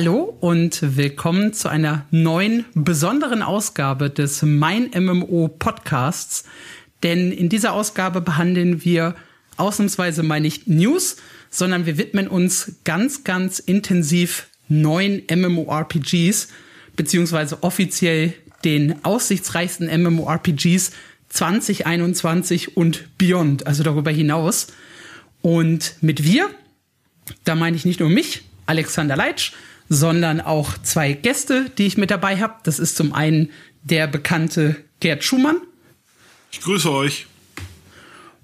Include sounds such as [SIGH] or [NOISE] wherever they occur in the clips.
Hallo und willkommen zu einer neuen besonderen Ausgabe des Mein MMO Podcasts. Denn in dieser Ausgabe behandeln wir ausnahmsweise mal nicht News, sondern wir widmen uns ganz, ganz intensiv neuen MMORPGs, beziehungsweise offiziell den aussichtsreichsten MMORPGs 2021 und beyond, also darüber hinaus. Und mit wir, da meine ich nicht nur mich, Alexander Leitsch, sondern auch zwei Gäste, die ich mit dabei habe. Das ist zum einen der bekannte Gerd Schumann. Ich grüße euch.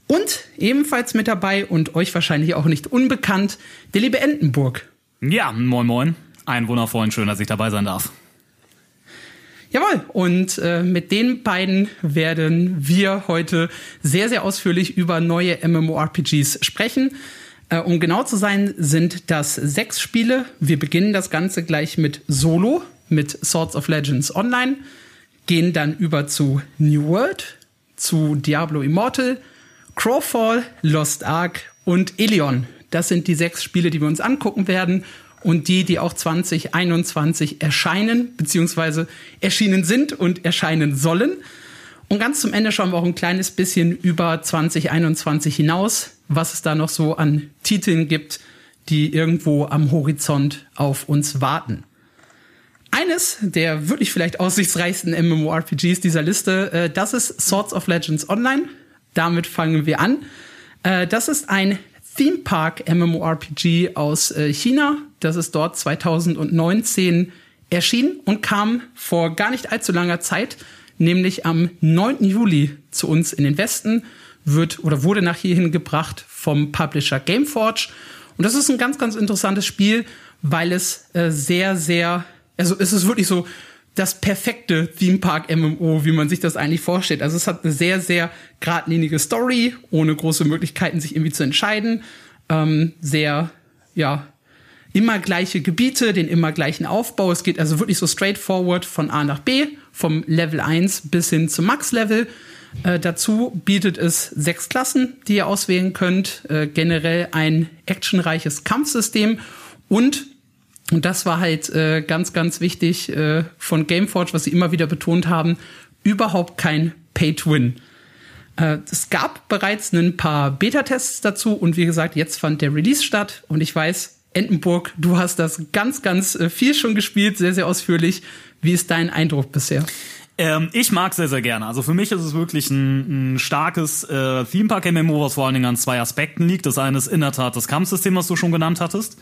Und ebenfalls mit dabei und euch wahrscheinlich auch nicht unbekannt, der liebe Entenburg. Ja, moin moin. Ein wundervollen, schön, dass ich dabei sein darf. Jawohl, und äh, mit den beiden werden wir heute sehr, sehr ausführlich über neue MMORPGs sprechen. Äh, um genau zu sein, sind das sechs Spiele. Wir beginnen das Ganze gleich mit Solo, mit Swords of Legends Online, gehen dann über zu New World, zu Diablo Immortal, Crowfall, Lost Ark und Elion. Das sind die sechs Spiele, die wir uns angucken werden und die, die auch 2021 erscheinen, beziehungsweise erschienen sind und erscheinen sollen. Und ganz zum Ende schauen wir auch ein kleines bisschen über 2021 hinaus, was es da noch so an Titeln gibt, die irgendwo am Horizont auf uns warten. Eines der wirklich vielleicht aussichtsreichsten MMORPGs dieser Liste, äh, das ist Swords of Legends Online. Damit fangen wir an. Äh, das ist ein Theme Park MMORPG aus äh, China. Das ist dort 2019 erschienen und kam vor gar nicht allzu langer Zeit, nämlich am 9. Juli zu uns in den Westen, wird oder wurde nach hierhin gebracht vom Publisher Gameforge. Und das ist ein ganz, ganz interessantes Spiel, weil es äh, sehr, sehr, also es ist wirklich so das perfekte Theme Park MMO, wie man sich das eigentlich vorstellt. Also es hat eine sehr, sehr geradlinige Story, ohne große Möglichkeiten, sich irgendwie zu entscheiden. Ähm, sehr, ja, immer gleiche Gebiete, den immer gleichen Aufbau. Es geht also wirklich so straightforward von A nach B, vom Level 1 bis hin zum Max-Level. Äh, dazu bietet es sechs Klassen, die ihr auswählen könnt, äh, generell ein actionreiches Kampfsystem und und das war halt äh, ganz, ganz wichtig äh, von Gameforge, was sie immer wieder betont haben, überhaupt kein Pay-to-Win. Äh, es gab bereits ein paar Beta-Tests dazu und wie gesagt, jetzt fand der Release statt und ich weiß, Entenburg, du hast das ganz, ganz äh, viel schon gespielt, sehr, sehr ausführlich. Wie ist dein Eindruck bisher? Ähm, ich mag sehr, sehr gerne. Also für mich ist es wirklich ein, ein starkes äh, Theme Park MMO, was vor allen Dingen an zwei Aspekten liegt. Das eine ist in der Tat das Kampfsystem, was du schon genannt hattest.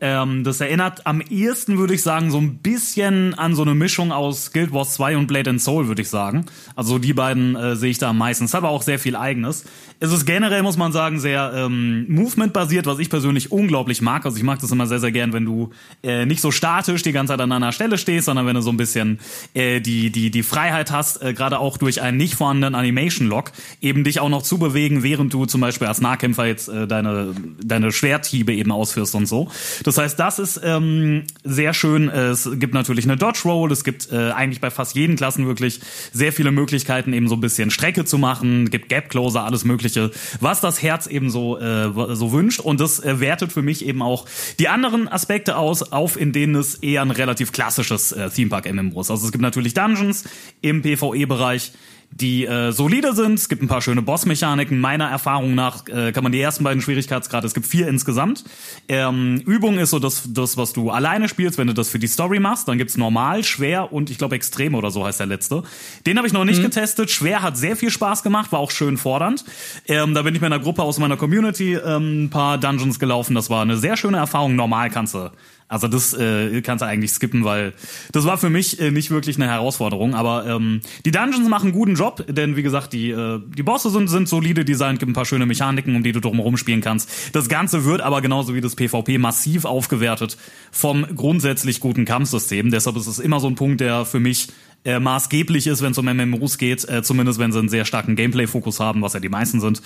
Ähm, das erinnert am ehesten, würde ich sagen, so ein bisschen an so eine Mischung aus Guild Wars 2 und Blade and Soul, würde ich sagen. Also die beiden äh, sehe ich da am meisten. Es aber auch sehr viel eigenes. Es ist generell, muss man sagen, sehr ähm, Movement-basiert, was ich persönlich unglaublich mag. Also ich mag das immer sehr, sehr gern, wenn du äh, nicht so statisch die ganze Zeit an einer Stelle stehst, sondern wenn du so ein bisschen äh, die, die, die Freiheit hast, äh, gerade auch durch einen nicht vorhandenen Animation-Lock, eben dich auch noch zu bewegen, während du zum Beispiel als Nahkämpfer jetzt äh, deine, deine Schwerthiebe eben ausführst und so. Heißt, das ist ähm, sehr schön. Es gibt natürlich eine Dodge Roll. Es gibt äh, eigentlich bei fast jeden Klassen wirklich sehr viele Möglichkeiten, eben so ein bisschen Strecke zu machen. Es gibt Gap Closer, alles Mögliche, was das Herz eben so äh, so wünscht. Und das äh, wertet für mich eben auch die anderen Aspekte aus, auf in denen es eher ein relativ klassisches äh, Theme Park MMO ist. Also es gibt natürlich Dungeons im PvE-Bereich die äh, solide sind. Es gibt ein paar schöne Bossmechaniken. Meiner Erfahrung nach äh, kann man die ersten beiden Schwierigkeitsgrade, es gibt vier insgesamt. Ähm, Übung ist so das, das, was du alleine spielst, wenn du das für die Story machst. Dann gibt's normal, schwer und ich glaube extrem oder so heißt der letzte. Den habe ich noch nicht mhm. getestet. Schwer hat sehr viel Spaß gemacht, war auch schön fordernd. Ähm, da bin ich mit einer Gruppe aus meiner Community ähm, ein paar Dungeons gelaufen. Das war eine sehr schöne Erfahrung. Normal kannst du also das äh, kannst du eigentlich skippen, weil das war für mich äh, nicht wirklich eine Herausforderung. Aber ähm, die Dungeons machen einen guten Job, denn wie gesagt, die, äh, die Bosse sind, sind solide designt, gibt ein paar schöne Mechaniken, um die du drumherum spielen kannst. Das Ganze wird aber genauso wie das PvP massiv aufgewertet vom grundsätzlich guten Kampfsystem. Deshalb ist es immer so ein Punkt, der für mich äh, maßgeblich ist, wenn es um MMOs geht, äh, zumindest wenn sie einen sehr starken Gameplay-Fokus haben, was ja die meisten sind.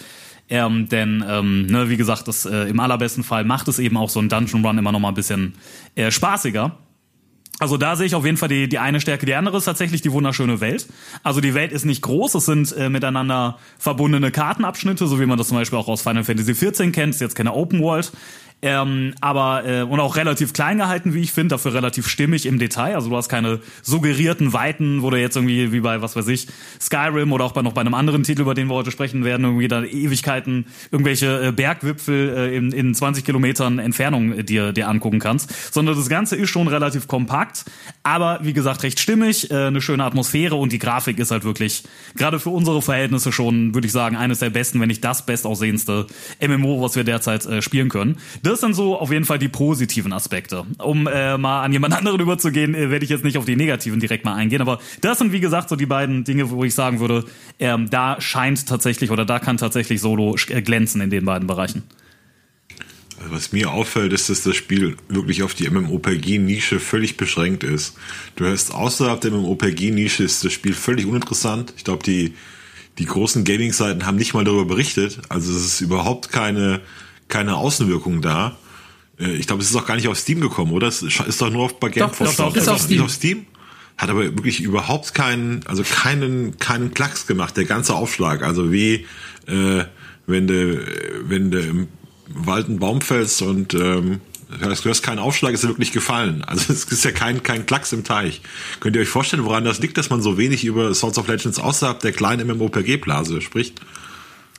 Ähm, denn, ähm, ne, wie gesagt, das äh, im allerbesten Fall macht es eben auch so ein Dungeon Run immer noch mal ein bisschen äh, spaßiger. Also da sehe ich auf jeden Fall die, die eine Stärke. Die andere ist tatsächlich die wunderschöne Welt. Also die Welt ist nicht groß, es sind äh, miteinander verbundene Kartenabschnitte, so wie man das zum Beispiel auch aus Final Fantasy XIV kennt. Ist jetzt keine Open World. Ähm, aber äh, und auch relativ klein gehalten, wie ich finde, dafür relativ stimmig im Detail. Also du hast keine suggerierten Weiten, wo du jetzt irgendwie wie bei was weiß ich Skyrim oder auch bei noch bei einem anderen Titel, über den wir heute sprechen werden, irgendwie da Ewigkeiten irgendwelche äh, Bergwipfel äh, in, in 20 Kilometern Entfernung äh, dir dir angucken kannst, sondern das Ganze ist schon relativ kompakt, aber wie gesagt recht stimmig, äh, eine schöne Atmosphäre und die Grafik ist halt wirklich gerade für unsere Verhältnisse schon, würde ich sagen, eines der besten, wenn nicht das bestaussehendste MMO, was wir derzeit äh, spielen können. Das das sind so auf jeden Fall die positiven Aspekte. Um äh, mal an jemand anderen [LAUGHS] überzugehen, äh, werde ich jetzt nicht auf die negativen direkt mal eingehen, aber das sind wie gesagt so die beiden Dinge, wo ich sagen würde, ähm, da scheint tatsächlich oder da kann tatsächlich Solo äh, glänzen in den beiden Bereichen. Also was mir auffällt, ist, dass das Spiel wirklich auf die MMOPG-Nische völlig beschränkt ist. Du hörst außerhalb der MMOPG-Nische ist das Spiel völlig uninteressant. Ich glaube, die, die großen Gaming-Seiten haben nicht mal darüber berichtet. Also es ist überhaupt keine keine Außenwirkung da. Äh, ich glaube, es ist auch gar nicht auf Steam gekommen, oder? Es ist doch nur auf bei Gameforce. Doch, doch, doch, ist auf Steam. auf Steam. Hat aber wirklich überhaupt keinen, also keinen, keinen Klacks gemacht, der ganze Aufschlag. Also wie, äh, wenn du, wenn du im Wald einen Baum fällst und ähm, du hast keinen Aufschlag, ist er wirklich gefallen. [LAUGHS] Also es ist ja kein, kein Klacks im Teich. Könnt ihr euch vorstellen, woran das liegt, dass man so wenig über Swords of Legends außerhalb der kleinen MMOPG-Blase spricht?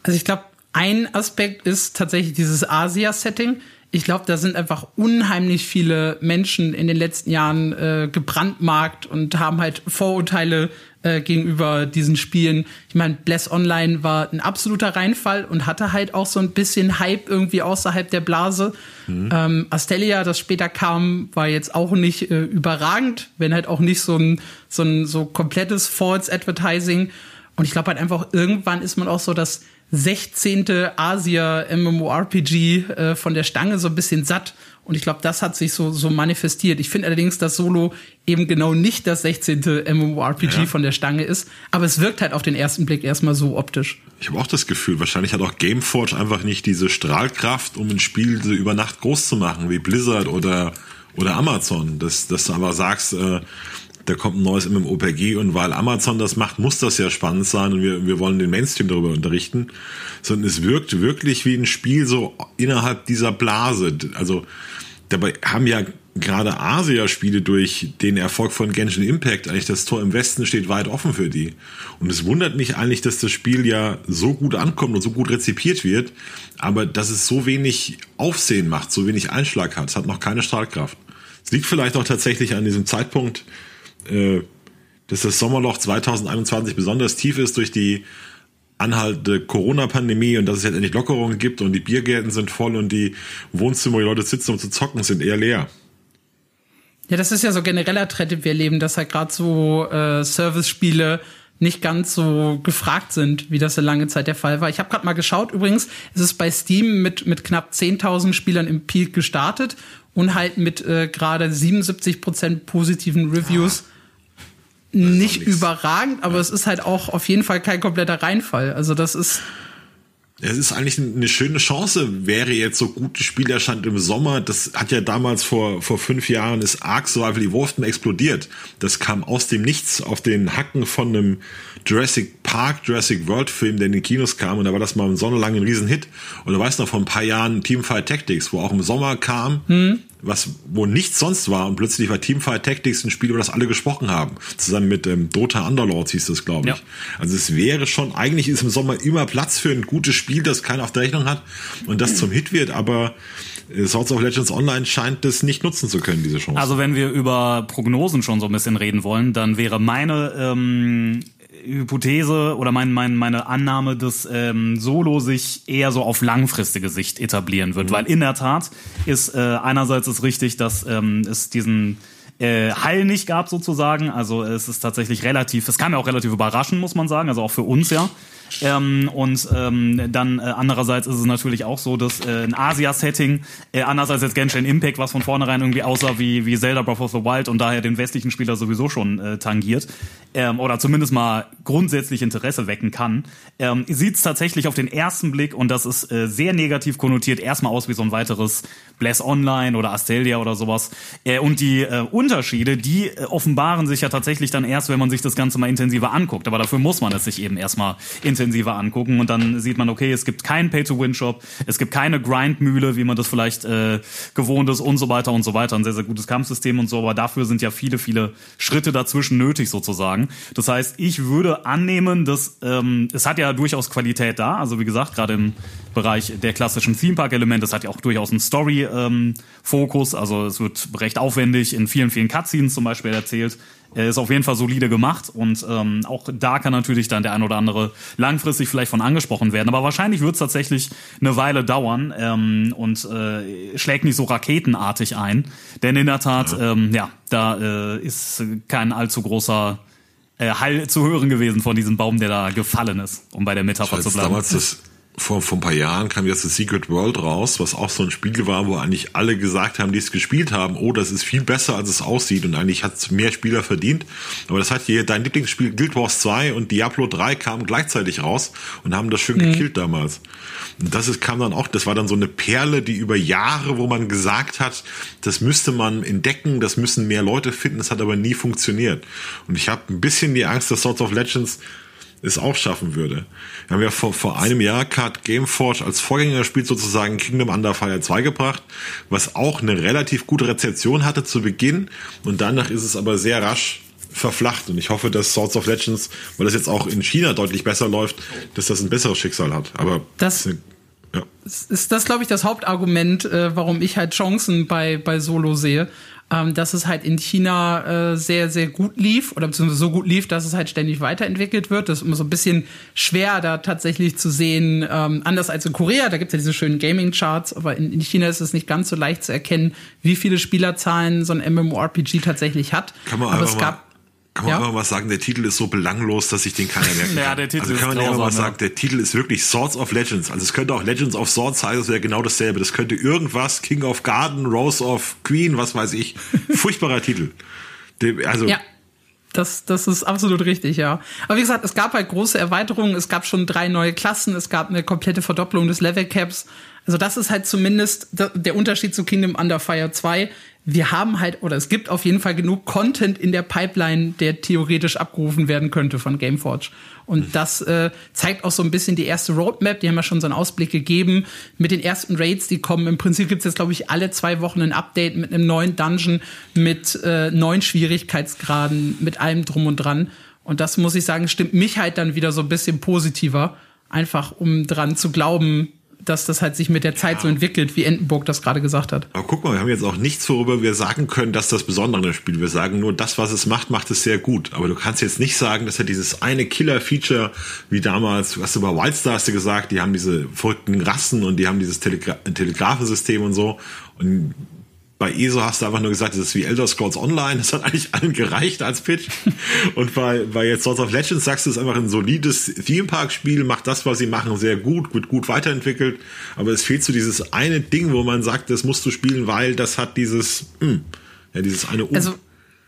Also ich glaube, ein Aspekt ist tatsächlich dieses Asia-Setting. Ich glaube, da sind einfach unheimlich viele Menschen in den letzten Jahren äh, gebrandmarkt und haben halt Vorurteile äh, gegenüber diesen Spielen. Ich meine, Bless Online war ein absoluter Reinfall und hatte halt auch so ein bisschen Hype irgendwie außerhalb der Blase. Mhm. Ähm, Astelia, das später kam, war jetzt auch nicht äh, überragend, wenn halt auch nicht so ein so ein so komplettes False Advertising. Und ich glaube halt einfach, irgendwann ist man auch so, dass 16. Asia MMORPG äh, von der Stange so ein bisschen satt. Und ich glaube, das hat sich so, so manifestiert. Ich finde allerdings, dass Solo eben genau nicht das 16. MMORPG ja. von der Stange ist. Aber es wirkt halt auf den ersten Blick erstmal so optisch. Ich habe auch das Gefühl, wahrscheinlich hat auch Gameforge einfach nicht diese Strahlkraft, um ein Spiel so über Nacht groß zu machen, wie Blizzard oder, oder Amazon. Dass, dass du aber sagst, äh, da kommt ein neues MMOPG und weil Amazon das macht, muss das ja spannend sein und wir, wir wollen den Mainstream darüber unterrichten. Sondern es wirkt wirklich wie ein Spiel so innerhalb dieser Blase. Also dabei haben ja gerade Asia-Spiele durch den Erfolg von Genshin Impact eigentlich das Tor im Westen steht weit offen für die. Und es wundert mich eigentlich, dass das Spiel ja so gut ankommt und so gut rezipiert wird, aber dass es so wenig Aufsehen macht, so wenig Einschlag hat. Es hat noch keine Strahlkraft. Es liegt vielleicht auch tatsächlich an diesem Zeitpunkt, äh, dass das Sommerloch 2021 besonders tief ist durch die anhaltende Corona-Pandemie und dass es jetzt endlich Lockerungen gibt und die Biergärten sind voll und die Wohnzimmer, wo die Leute sitzen, um zu zocken, sind eher leer. Ja, das ist ja so genereller Trend, den wir erleben, dass halt gerade so äh, Service-Spiele nicht ganz so gefragt sind, wie das eine lange Zeit der Fall war. Ich habe gerade mal geschaut, übrigens, es ist bei Steam mit, mit knapp 10.000 Spielern im Peak gestartet und halt mit äh, gerade 77% positiven Reviews. Ja nicht überragend, aber ja. es ist halt auch auf jeden Fall kein kompletter Reinfall. Also das ist. Es ist eigentlich eine schöne Chance, wäre jetzt so gutes Spiel erscheint im Sommer. Das hat ja damals vor, vor fünf Jahren ist Ark Survival Evolved explodiert. Das kam aus dem Nichts auf den Hacken von einem Jurassic Park, Jurassic World Film, der in den Kinos kam und da war das mal im Sommer lang ein Riesenhit. Und du weißt noch vor ein paar Jahren Teamfight Tactics, wo auch im Sommer kam, hm was wo nichts sonst war und plötzlich war Teamfight Tactics ein Spiel, über das alle gesprochen haben. Zusammen mit ähm, Dota Underlords hieß das, glaube ich. Ja. Also es wäre schon, eigentlich ist im Sommer immer Platz für ein gutes Spiel, das keiner auf der Rechnung hat und das zum Hit wird, aber äh, Swords of Legends Online scheint das nicht nutzen zu können, diese Chance. Also wenn wir über Prognosen schon so ein bisschen reden wollen, dann wäre meine ähm, Hypothese oder mein, mein, meine Annahme, dass ähm, Solo sich eher so auf langfristige Sicht etablieren wird. Mhm. Weil in der Tat ist äh, einerseits ist richtig, dass ähm, es diesen äh, Heil nicht gab sozusagen. Also es ist tatsächlich relativ, es kam ja auch relativ überraschend, muss man sagen, also auch für uns ja. Ähm, und ähm, dann äh, andererseits ist es natürlich auch so, dass äh, ein Asia-Setting, äh, anders als jetzt Genshin Impact, was von vornherein irgendwie aussah wie, wie Zelda Breath of the Wild und daher den westlichen Spieler sowieso schon äh, tangiert, ähm, oder zumindest mal grundsätzlich Interesse wecken kann, ähm, sieht es tatsächlich auf den ersten Blick, und das ist äh, sehr negativ konnotiert, erstmal aus wie so ein weiteres Bless Online oder Astelia oder sowas. Äh, und die äh, Unterschiede, die äh, offenbaren sich ja tatsächlich dann erst, wenn man sich das Ganze mal intensiver anguckt. Aber dafür muss man es sich eben erstmal in intensiver angucken und dann sieht man, okay, es gibt keinen Pay-to-Win-Shop, es gibt keine Grindmühle, wie man das vielleicht äh, gewohnt ist und so weiter und so weiter. Ein sehr, sehr gutes Kampfsystem und so, aber dafür sind ja viele, viele Schritte dazwischen nötig sozusagen. Das heißt, ich würde annehmen, dass ähm, es hat ja durchaus Qualität da. Also wie gesagt, gerade im Bereich der klassischen Theme Park-Elemente, es hat ja auch durchaus einen Story-Fokus. Ähm, also es wird recht aufwendig in vielen, vielen Cutscenes zum Beispiel erzählt. Er ist auf jeden Fall solide gemacht und ähm, auch da kann natürlich dann der ein oder andere langfristig vielleicht von angesprochen werden. Aber wahrscheinlich wird es tatsächlich eine Weile dauern ähm, und äh, schlägt nicht so raketenartig ein. Denn in der Tat, ja, ähm, ja da äh, ist kein allzu großer äh, Hall zu hören gewesen von diesem Baum, der da gefallen ist, um bei der Metapher zu bleiben. Damals das vor, vor ein paar Jahren kam jetzt das Secret World raus, was auch so ein Spiel war, wo eigentlich alle gesagt haben, die es gespielt haben, oh, das ist viel besser, als es aussieht und eigentlich hat es mehr Spieler verdient. Aber das hat hier dein Lieblingsspiel Guild Wars 2 und Diablo 3 kamen gleichzeitig raus und haben das schön mhm. gekillt damals. Und das ist, kam dann auch, das war dann so eine Perle, die über Jahre, wo man gesagt hat, das müsste man entdecken, das müssen mehr Leute finden, das hat aber nie funktioniert. Und ich habe ein bisschen die Angst, dass Swords of Legends es auch schaffen würde. Wir haben ja vor, vor einem Jahr Card Gameforge als Vorgängerspiel sozusagen Kingdom Under Fire 2 gebracht, was auch eine relativ gute Rezeption hatte zu Beginn und danach ist es aber sehr rasch verflacht und ich hoffe, dass Swords of Legends, weil das jetzt auch in China deutlich besser läuft, dass das ein besseres Schicksal hat. Aber das, ja. ist das, glaube ich, das Hauptargument, äh, warum ich halt Chancen bei, bei Solo sehe ähm, dass es halt in China äh, sehr, sehr gut lief oder beziehungsweise so gut lief, dass es halt ständig weiterentwickelt wird. Das ist immer so ein bisschen schwer, da tatsächlich zu sehen, ähm, anders als in Korea, da gibt es ja diese schönen Gaming-Charts, aber in, in China ist es nicht ganz so leicht zu erkennen, wie viele Spielerzahlen so ein MMORPG tatsächlich hat. Kann man aber es gab kann man ja? einfach mal sagen, der Titel ist so belanglos, dass sich den keiner merken kann. [LAUGHS] ja, der Titel also kann man einfach mal sagen, der Titel ist wirklich Swords of Legends. Also es könnte auch Legends of Swords heißen, das wäre genau dasselbe. Das könnte irgendwas, King of Garden, Rose of Queen, was weiß ich. [LAUGHS] Furchtbarer Titel. Also ja. Das, das ist absolut richtig, ja. Aber wie gesagt, es gab halt große Erweiterungen, es gab schon drei neue Klassen, es gab eine komplette Verdopplung des Level Caps. Also das ist halt zumindest der Unterschied zu Kingdom Under Fire 2 wir haben halt, oder es gibt auf jeden Fall genug Content in der Pipeline, der theoretisch abgerufen werden könnte von Gameforge. Und mhm. das äh, zeigt auch so ein bisschen die erste Roadmap, die haben ja schon so einen Ausblick gegeben. Mit den ersten Raids, die kommen. Im Prinzip gibt's jetzt, glaube ich, alle zwei Wochen ein Update mit einem neuen Dungeon, mit äh, neuen Schwierigkeitsgraden, mit allem drum und dran. Und das muss ich sagen, stimmt mich halt dann wieder so ein bisschen positiver. Einfach um dran zu glauben, dass das halt sich mit der Zeit ja. so entwickelt, wie Entenburg das gerade gesagt hat. Aber guck mal, wir haben jetzt auch nichts, worüber wir sagen können, dass das Besondere im Spiel. Wir sagen nur, das, was es macht, macht es sehr gut. Aber du kannst jetzt nicht sagen, dass er dieses eine Killer-Feature, wie damals, was du bei Wildstar hast du gesagt, die haben diese verrückten Rassen und die haben dieses Telegra Telegrafensystem und so. Und bei ESO hast du einfach nur gesagt, das ist wie Elder Scrolls Online. Das hat eigentlich allen gereicht als Pitch. [LAUGHS] Und bei, bei jetzt Swords of Legends sagst du, es ist einfach ein solides Theme Park Spiel, macht das, was sie machen, sehr gut, wird gut weiterentwickelt. Aber es fehlt so dieses eine Ding, wo man sagt, das musst du spielen, weil das hat dieses, mh, hm, ja, dieses eine um. Also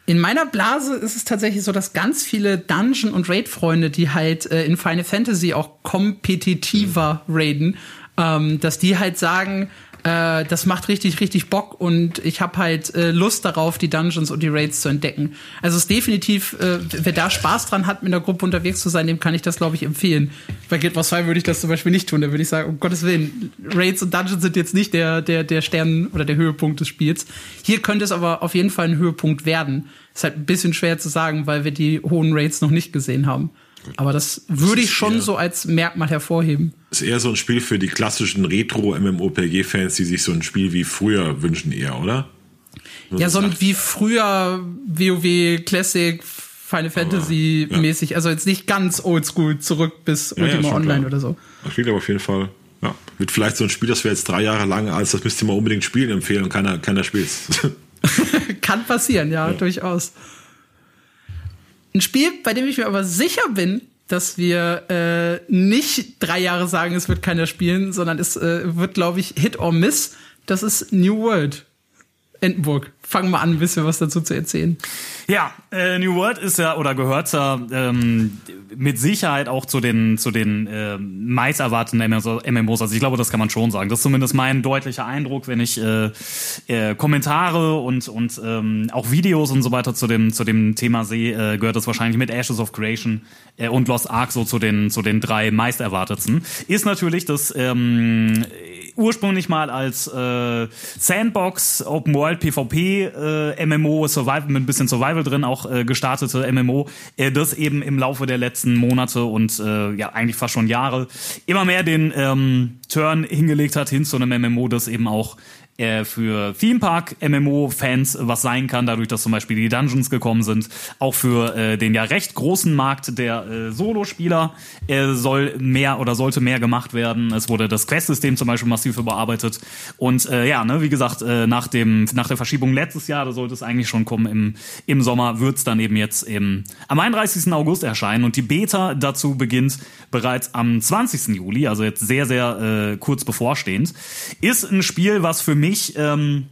in meiner Blase ist es tatsächlich so, dass ganz viele Dungeon- und Raid-Freunde, die halt äh, in Final Fantasy auch kompetitiver mhm. raiden, ähm, dass die halt sagen, äh, das macht richtig, richtig Bock und ich habe halt äh, Lust darauf, die Dungeons und die Raids zu entdecken. Also es ist definitiv, äh, wer da Spaß dran hat, mit einer Gruppe unterwegs zu sein, dem kann ich das, glaube ich, empfehlen. Bei Guild Wars 2 würde ich das zum Beispiel nicht tun. Da würde ich sagen, um Gottes Willen, Raids und Dungeons sind jetzt nicht der, der, der Stern oder der Höhepunkt des Spiels. Hier könnte es aber auf jeden Fall ein Höhepunkt werden. Ist halt ein bisschen schwer zu sagen, weil wir die hohen Raids noch nicht gesehen haben. Aber das würde ich schon so als Merkmal hervorheben. Ist eher so ein Spiel für die klassischen Retro-MMOPG-Fans, die sich so ein Spiel wie früher wünschen, eher, oder? So ja, so ein wie früher WoW Classic Final Fantasy ja. mäßig. Also jetzt nicht ganz oldschool zurück bis ja, Ultima ja, Online klar. oder so. Das klingt aber auf jeden Fall. Ja, wird vielleicht so ein Spiel, das wir jetzt drei Jahre lang als das müsst ihr mal unbedingt spielen empfehlen und keiner, keiner spielt [LAUGHS] [LAUGHS] Kann passieren, ja, durchaus. Ein Spiel, bei dem ich mir aber sicher bin, dass wir äh, nicht drei Jahre sagen, es wird keiner spielen, sondern es äh, wird, glaube ich, Hit or Miss. Das ist New World. Entenburg, fang mal an, ein bisschen was dazu zu erzählen. Ja, äh, New World ist ja oder gehört ja ähm, mit Sicherheit auch zu den zu den äh, meist erwarteten MMOs. Also ich glaube, das kann man schon sagen. Das ist zumindest mein deutlicher Eindruck, wenn ich äh, äh, Kommentare und und ähm, auch Videos und so weiter zu dem zu dem Thema sehe, äh, gehört das wahrscheinlich mit Ashes of Creation äh, und Lost Ark so zu den zu den drei meist erwartetsten. Ist natürlich das ähm, ursprünglich mal als äh, Sandbox, Open World, PvP, äh, MMO, Survival mit ein bisschen Survival drin, auch äh, gestartete MMO, äh, das eben im Laufe der letzten Monate und äh, ja eigentlich fast schon Jahre. Immer mehr den ähm, Turn hingelegt hat hin zu einem MMO, das eben auch äh, für Theme Park MMO Fans was sein kann, dadurch, dass zum Beispiel die Dungeons gekommen sind. Auch für äh, den ja recht großen Markt der äh, Solo-Spieler äh, soll mehr oder sollte mehr gemacht werden. Es wurde das Quest-System zum Beispiel massiv überarbeitet. Und äh, ja, ne, wie gesagt, äh, nach dem nach der Verschiebung letztes Jahr, da sollte es eigentlich schon kommen im im Sommer, wird's dann eben jetzt eben am 31. August erscheinen und die Beta dazu beginnt bereits am 20. Juli, also jetzt sehr sehr äh, kurz bevorstehend. Ist ein Spiel, was für mich mich ähm,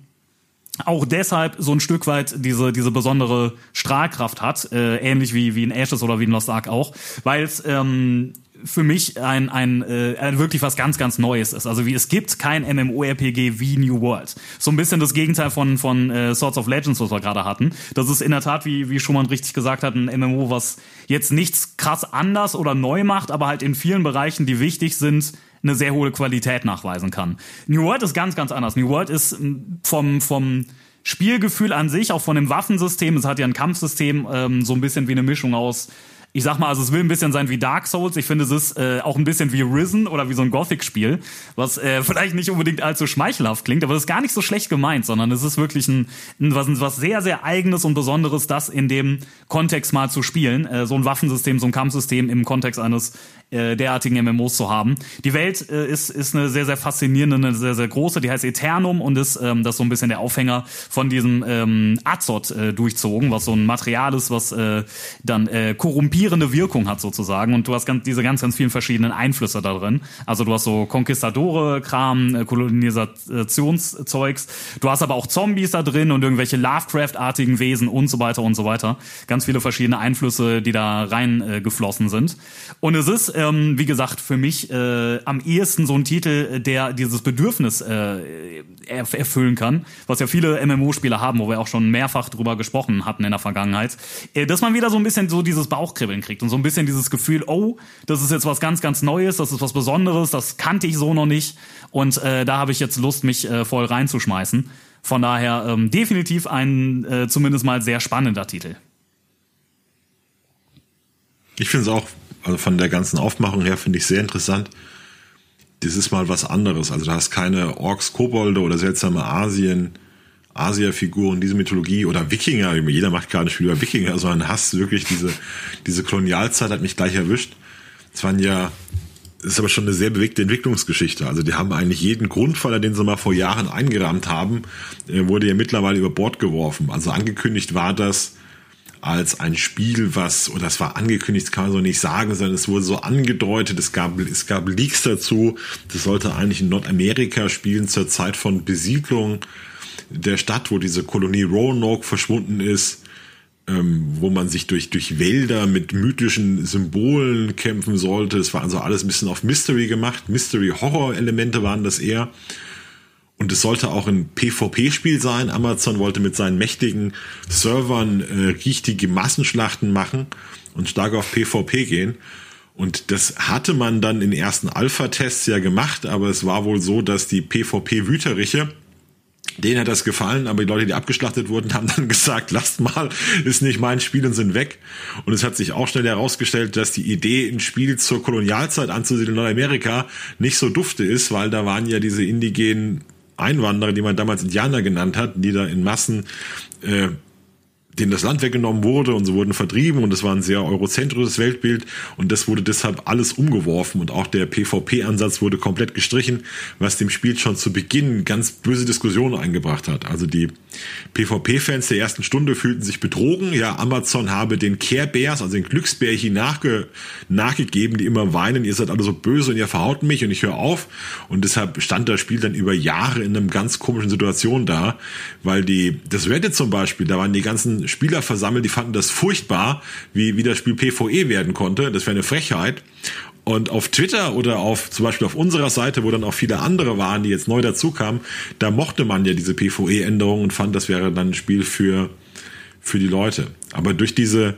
auch deshalb so ein Stück weit diese diese besondere Strahlkraft hat, äh, ähnlich wie wie in Ashes oder wie in Lost Ark auch, weil es ähm, für mich ein, ein, äh, wirklich was ganz, ganz Neues ist. Also wie es gibt kein MMORPG wie New World. So ein bisschen das Gegenteil von, von äh, Swords of Legends, was wir gerade hatten. Das ist in der Tat, wie, wie Schumann richtig gesagt hat, ein MMO, was jetzt nichts krass anders oder neu macht, aber halt in vielen Bereichen, die wichtig sind, eine sehr hohe Qualität nachweisen kann. New World ist ganz, ganz anders. New World ist vom, vom Spielgefühl an sich, auch von dem Waffensystem, es hat ja ein Kampfsystem, ähm, so ein bisschen wie eine Mischung aus ich sag mal, also es will ein bisschen sein wie Dark Souls. Ich finde, es ist äh, auch ein bisschen wie Risen oder wie so ein Gothic-Spiel, was äh, [LAUGHS] vielleicht nicht unbedingt allzu schmeichelhaft klingt, aber es ist gar nicht so schlecht gemeint, sondern es ist wirklich ein, ein was, was sehr, sehr eigenes und Besonderes, das in dem Kontext mal zu spielen. Äh, so ein Waffensystem, so ein Kampfsystem im Kontext eines äh, derartigen MMOs zu haben. Die Welt äh, ist, ist eine sehr, sehr faszinierende, eine sehr, sehr große, die heißt Eternum und ist ähm, das so ein bisschen der Aufhänger von diesem ähm, Azot äh, durchzogen, was so ein Material ist, was äh, dann äh, korrumpierende Wirkung hat sozusagen und du hast ganz, diese ganz, ganz vielen verschiedenen Einflüsse da drin. Also du hast so Konquistadore-Kram, äh, Kolonisationszeugs, du hast aber auch Zombies da drin und irgendwelche Lovecraft-artigen Wesen und so weiter und so weiter. Ganz viele verschiedene Einflüsse, die da reingeflossen äh, sind. Und es ist ähm, wie gesagt, für mich äh, am ehesten so ein Titel, der dieses Bedürfnis äh, erfüllen kann, was ja viele MMO-Spieler haben, wo wir auch schon mehrfach drüber gesprochen hatten in der Vergangenheit, äh, dass man wieder so ein bisschen so dieses Bauchkribbeln kriegt und so ein bisschen dieses Gefühl, oh, das ist jetzt was ganz, ganz Neues, das ist was Besonderes, das kannte ich so noch nicht und äh, da habe ich jetzt Lust, mich äh, voll reinzuschmeißen. Von daher ähm, definitiv ein äh, zumindest mal sehr spannender Titel. Ich finde es auch also von der ganzen Aufmachung her finde ich sehr interessant. Das ist mal was anderes. Also da hast keine Orks, Kobolde oder seltsame Asien, Asia-Figuren, diese Mythologie oder Wikinger. Jeder macht gerade ein Spiel über Wikinger, sondern hast wirklich diese, diese Kolonialzeit hat mich gleich erwischt. Es waren ja, ist aber schon eine sehr bewegte Entwicklungsgeschichte. Also die haben eigentlich jeden Grundfaller, den sie mal vor Jahren eingerahmt haben, äh, wurde ja mittlerweile über Bord geworfen. Also angekündigt war das, als ein Spiel, was, oder das war angekündigt, kann man so nicht sagen, sondern es wurde so angedeutet, es gab, es gab Leaks dazu, das sollte eigentlich in Nordamerika spielen zur Zeit von Besiedlung der Stadt, wo diese Kolonie Roanoke verschwunden ist, ähm, wo man sich durch, durch Wälder mit mythischen Symbolen kämpfen sollte. Es war also alles ein bisschen auf Mystery gemacht. Mystery-Horror-Elemente waren das eher. Und es sollte auch ein PvP-Spiel sein. Amazon wollte mit seinen mächtigen Servern äh, richtige Massenschlachten machen und stark auf PvP gehen. Und das hatte man dann in ersten Alpha-Tests ja gemacht, aber es war wohl so, dass die PvP-Wüteriche, denen hat das gefallen, aber die Leute, die abgeschlachtet wurden, haben dann [LAUGHS] gesagt, lasst mal, ist nicht mein Spiel und sind weg. Und es hat sich auch schnell herausgestellt, dass die Idee, ein Spiel zur Kolonialzeit anzusiedeln in Nordamerika nicht so dufte ist, weil da waren ja diese indigenen Einwanderer, die man damals Indianer genannt hat, die da in Massen äh, denen das Land weggenommen wurde und sie wurden vertrieben und es war ein sehr eurozentrisches Weltbild und das wurde deshalb alles umgeworfen und auch der PvP-Ansatz wurde komplett gestrichen, was dem Spiel schon zu Beginn ganz böse Diskussionen eingebracht hat. Also die PvP-Fans der ersten Stunde fühlten sich betrogen. Ja, Amazon habe den Care Bears, also den Glücksbärchen nachge nachgegeben, die immer weinen, ihr seid alle so böse und ihr verhaut mich und ich höre auf. Und deshalb stand das Spiel dann über Jahre in einem ganz komischen Situation da, weil die, das Reddit zum Beispiel, da waren die ganzen Spieler versammelt, die fanden das furchtbar, wie, wie das Spiel PvE werden konnte. Das wäre eine Frechheit. Und auf Twitter oder auf zum Beispiel auf unserer Seite, wo dann auch viele andere waren, die jetzt neu dazukamen, da mochte man ja diese PvE-Änderung und fand, das wäre dann ein Spiel für, für die Leute. Aber durch diese,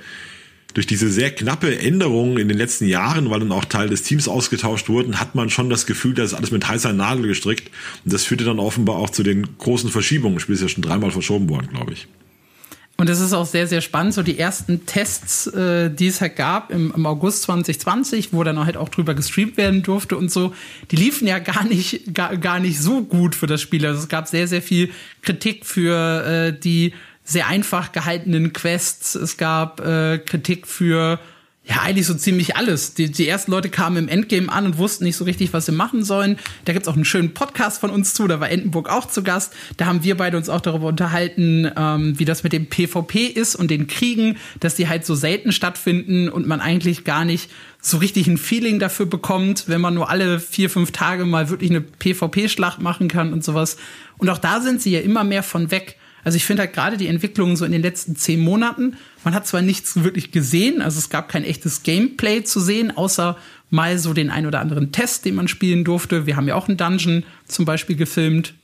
durch diese sehr knappe Änderung in den letzten Jahren, weil dann auch Teil des Teams ausgetauscht wurden, hat man schon das Gefühl, dass alles mit heißer Nadel gestrickt. Und das führte dann offenbar auch zu den großen Verschiebungen. Das Spiel ist ja schon dreimal verschoben worden, glaube ich. Und es ist auch sehr, sehr spannend. So die ersten Tests, äh, die es halt gab im, im August 2020, wo dann halt auch drüber gestreamt werden durfte und so, die liefen ja gar nicht, gar, gar nicht so gut für das Spiel. Also es gab sehr, sehr viel Kritik für äh, die sehr einfach gehaltenen Quests. Es gab äh, Kritik für ja, eigentlich so ziemlich alles. Die, die ersten Leute kamen im Endgame an und wussten nicht so richtig, was sie machen sollen. Da gibt's auch einen schönen Podcast von uns zu, da war Entenburg auch zu Gast. Da haben wir beide uns auch darüber unterhalten, ähm, wie das mit dem PvP ist und den Kriegen, dass die halt so selten stattfinden und man eigentlich gar nicht so richtig ein Feeling dafür bekommt, wenn man nur alle vier, fünf Tage mal wirklich eine PvP-Schlacht machen kann und sowas. Und auch da sind sie ja immer mehr von weg. Also ich finde halt gerade die Entwicklung so in den letzten zehn Monaten, man hat zwar nichts wirklich gesehen, also es gab kein echtes Gameplay zu sehen, außer mal so den ein oder anderen Test, den man spielen durfte. Wir haben ja auch einen Dungeon zum Beispiel gefilmt.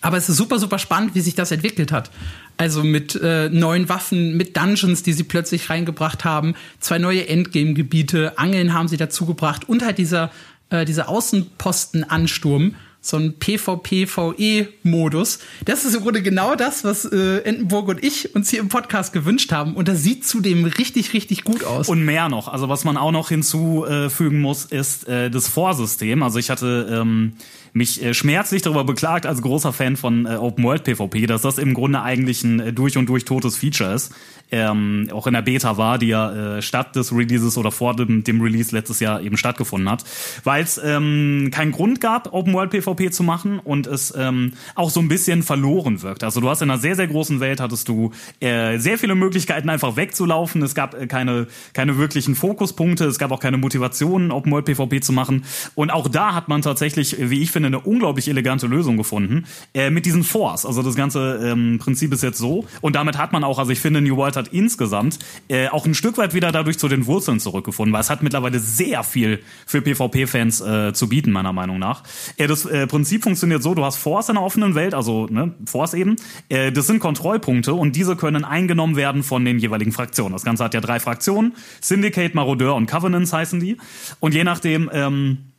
Aber es ist super, super spannend, wie sich das entwickelt hat. Also mit äh, neuen Waffen, mit Dungeons, die sie plötzlich reingebracht haben, zwei neue Endgame-Gebiete, Angeln haben sie dazugebracht und halt dieser, äh, dieser Außenposten-Ansturm so ein PvP-VE-Modus. Das ist im Grunde genau das, was äh, Entenburg und ich uns hier im Podcast gewünscht haben. Und das sieht zudem richtig, richtig gut aus. Und mehr noch. Also was man auch noch hinzufügen muss, ist äh, das Vorsystem. Also ich hatte ähm, mich äh, schmerzlich darüber beklagt, als großer Fan von äh, Open World PvP, dass das im Grunde eigentlich ein äh, durch und durch totes Feature ist. Ähm, auch in der Beta war, die ja äh, statt des Releases oder vor dem, dem Release letztes Jahr eben stattgefunden hat, weil es ähm, keinen Grund gab, Open World PvP zu machen und es ähm, auch so ein bisschen verloren wirkt. Also du hast in einer sehr, sehr großen Welt hattest du äh, sehr viele Möglichkeiten einfach wegzulaufen. Es gab äh, keine, keine wirklichen Fokuspunkte, es gab auch keine Motivation, Open World PvP zu machen. Und auch da hat man tatsächlich, wie ich finde, eine unglaublich elegante Lösung gefunden äh, mit diesen Force. Also das ganze ähm, Prinzip ist jetzt so und damit hat man auch, also ich finde, New World hat insgesamt äh, auch ein Stück weit wieder dadurch zu den Wurzeln zurückgefunden, weil es hat mittlerweile sehr viel für PvP-Fans äh, zu bieten, meiner Meinung nach. Äh, das äh, Prinzip funktioniert so, du hast Force in der offenen Welt, also ne, Force eben, äh, das sind Kontrollpunkte und diese können eingenommen werden von den jeweiligen Fraktionen. Das Ganze hat ja drei Fraktionen, Syndicate, Marodeur und Covenants heißen die. Und je nachdem, ähm,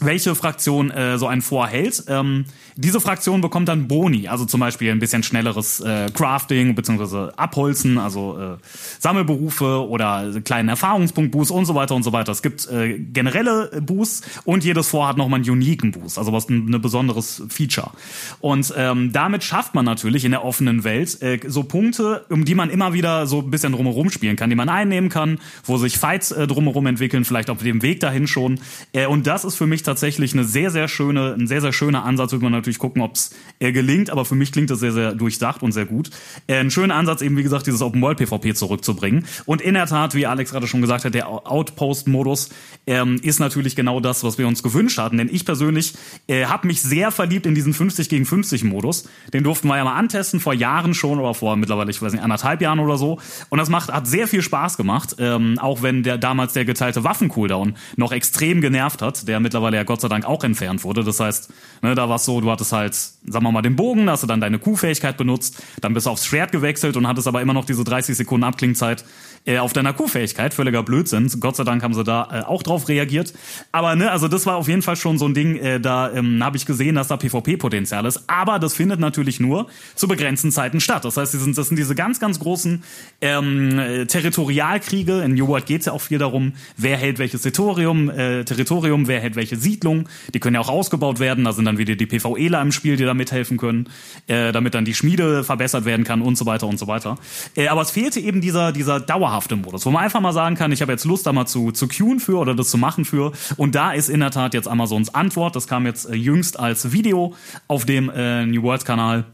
welche Fraktion äh, so einen vorhält. Ähm, diese Fraktion bekommt dann Boni, also zum Beispiel ein bisschen schnelleres äh, Crafting bzw. Abholzen, also äh, Sammelberufe oder kleinen Erfahrungspunkt-Boost und so weiter und so weiter. Es gibt äh, generelle Boosts und jedes Vor hat nochmal einen uniken Boost, also was ein, ein besonderes Feature. Und ähm, damit schafft man natürlich in der offenen Welt äh, so Punkte, um die man immer wieder so ein bisschen drumherum spielen kann, die man einnehmen kann, wo sich Fights äh, drumherum entwickeln, vielleicht auf dem Weg dahin schon. Äh, und das ist für mich tatsächlich eine sehr, sehr schöne, ein sehr, sehr schöner Ansatz. Wird man natürlich gucken, ob es äh, gelingt, aber für mich klingt das sehr, sehr durchdacht und sehr gut. Äh, ein schöner Ansatz, eben wie gesagt, dieses Open World PvP zurückzubringen. Und in der Tat, wie Alex gerade schon gesagt hat, der Outpost-Modus ähm, ist natürlich genau das, was wir uns gewünscht hatten. Denn ich persönlich äh, habe mich sehr verliebt in diesen 50 gegen 50 Modus. Den durften wir ja mal antesten, vor Jahren schon oder vor mittlerweile, ich weiß nicht, anderthalb Jahren oder so. Und das macht, hat sehr viel Spaß gemacht, ähm, auch wenn der damals der geteilte Waffen-Cooldown noch extrem genervt hat, der mittlerweile ja Gott sei Dank auch entfernt wurde. Das heißt, ne, da war es so, du hattest halt, sagen wir mal, den Bogen, da hast du dann deine Q-Fähigkeit benutzt, dann bist du aufs Schwert gewechselt und hattest aber immer noch diese 30 Sekunden Abklingzeit äh, auf deiner Q-Fähigkeit. Völliger Blödsinn. Gott sei Dank haben sie da äh, auch drauf reagiert. Aber ne, also das war auf jeden Fall schon so ein Ding, äh, da ähm, habe ich gesehen, dass da PvP-Potenzial ist. Aber das findet natürlich nur zu begrenzten Zeiten statt. Das heißt, das sind, das sind diese ganz, ganz großen ähm, äh, Territorialkriege. In New World geht es ja auch viel darum, wer hält welches Territorium, äh, Territorium, wer hält welche Siedlungen, die können ja auch ausgebaut werden, da sind dann wieder die PvEler im Spiel, die da mithelfen können, äh, damit dann die Schmiede verbessert werden kann und so weiter und so weiter. Äh, aber es fehlte eben dieser, dieser dauerhafte Modus, wo man einfach mal sagen kann, ich habe jetzt Lust, da mal zu, zu queuen für oder das zu machen für. Und da ist in der Tat jetzt Amazons Antwort, das kam jetzt äh, jüngst als Video auf dem äh, New World Kanal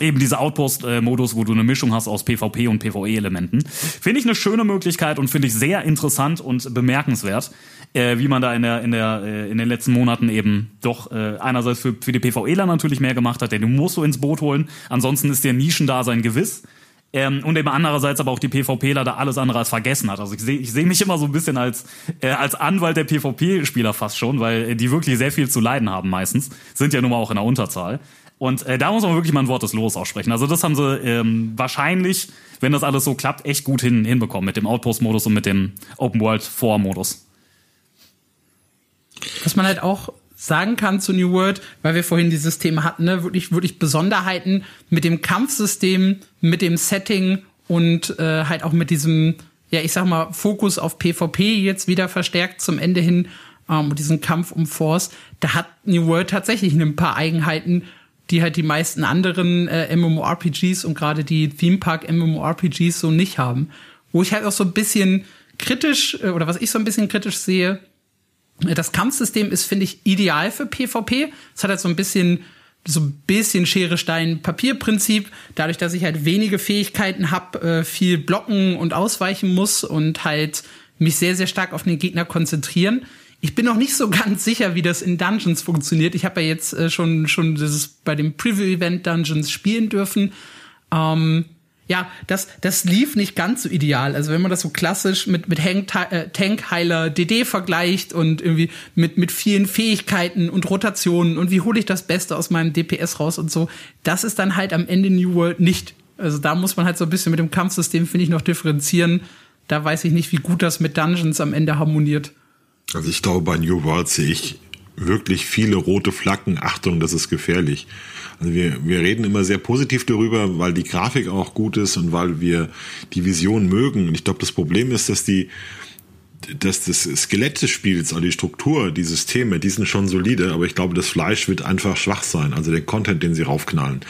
eben dieser Outpost-Modus, wo du eine Mischung hast aus PvP und PvE-Elementen. Finde ich eine schöne Möglichkeit und finde ich sehr interessant und bemerkenswert, äh, wie man da in der in der äh, in den letzten Monaten eben doch äh, einerseits für für die PvEler natürlich mehr gemacht hat, denn du musst so ins Boot holen, ansonsten ist der Nischendasein gewiss. Ähm, und eben andererseits aber auch die PvPler da alles andere als vergessen hat. Also ich sehe ich seh mich immer so ein bisschen als, äh, als Anwalt der PvP-Spieler fast schon, weil die wirklich sehr viel zu leiden haben meistens. Sind ja nun mal auch in der Unterzahl. Und äh, da muss man wirklich mal ein Wort des Los aussprechen. Also das haben sie ähm, wahrscheinlich, wenn das alles so klappt, echt gut hin, hinbekommen mit dem Outpost-Modus und mit dem Open World 4-Modus. Was man halt auch sagen kann zu New World, weil wir vorhin dieses Thema hatten, ne, wirklich, wirklich Besonderheiten mit dem Kampfsystem, mit dem Setting und äh, halt auch mit diesem, ja, ich sag mal, Fokus auf PvP jetzt wieder verstärkt zum Ende hin ähm, und diesen Kampf um Force. Da hat New World tatsächlich ein paar Eigenheiten, die halt die meisten anderen äh, MMORPGs und gerade die Theme Park MMORPGs so nicht haben. Wo ich halt auch so ein bisschen kritisch, äh, oder was ich so ein bisschen kritisch sehe, äh, das Kampfsystem ist, finde ich, ideal für PvP. Es hat halt so ein bisschen so ein bisschen Schere Stein Papier Prinzip, dadurch, dass ich halt wenige Fähigkeiten habe, äh, viel blocken und ausweichen muss und halt mich sehr sehr stark auf den Gegner konzentrieren ich bin noch nicht so [LAUGHS] ganz sicher, wie das in Dungeons funktioniert. Ich habe ja jetzt äh, schon schon das bei dem Preview-Event Dungeons spielen dürfen. Ähm, ja, das, das lief nicht ganz so ideal. Also wenn man das so klassisch mit, mit äh, Tank-Heiler DD vergleicht und irgendwie mit, mit vielen Fähigkeiten und Rotationen und wie hole ich das Beste aus meinem DPS raus und so, das ist dann halt am Ende New World nicht. Also da muss man halt so ein bisschen mit dem Kampfsystem, finde ich, noch differenzieren. Da weiß ich nicht, wie gut das mit Dungeons am Ende harmoniert. Also ich glaube, bei New World sehe ich wirklich viele rote Flaggen. Achtung, das ist gefährlich. Also wir, wir reden immer sehr positiv darüber, weil die Grafik auch gut ist und weil wir die Vision mögen. Und ich glaube, das Problem ist, dass die, dass das Skelett des Spiels, also die Struktur, die Systeme, die sind schon solide, aber ich glaube, das Fleisch wird einfach schwach sein. Also der Content, den sie raufknallen.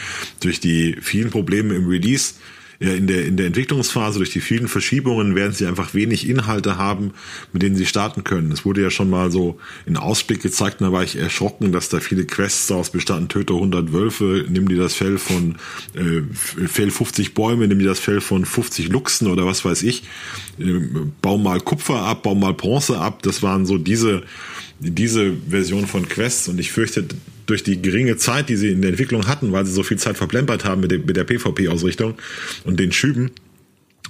Durch die vielen Probleme im Release ja, in der, in der Entwicklungsphase durch die vielen Verschiebungen werden sie einfach wenig Inhalte haben, mit denen sie starten können. Es wurde ja schon mal so in Ausblick gezeigt, da war ich erschrocken, dass da viele Quests daraus bestanden, töte 100 Wölfe, nimm dir das Fell von, äh, Fell 50 Bäume, nimm dir das Fell von 50 Luchsen oder was weiß ich, äh, bau mal Kupfer ab, bau mal Bronze ab, das waren so diese, diese Version von Quests und ich fürchte, durch die geringe Zeit, die sie in der Entwicklung hatten, weil sie so viel Zeit verplempert haben mit, mit der PvP-Ausrichtung und den Schüben,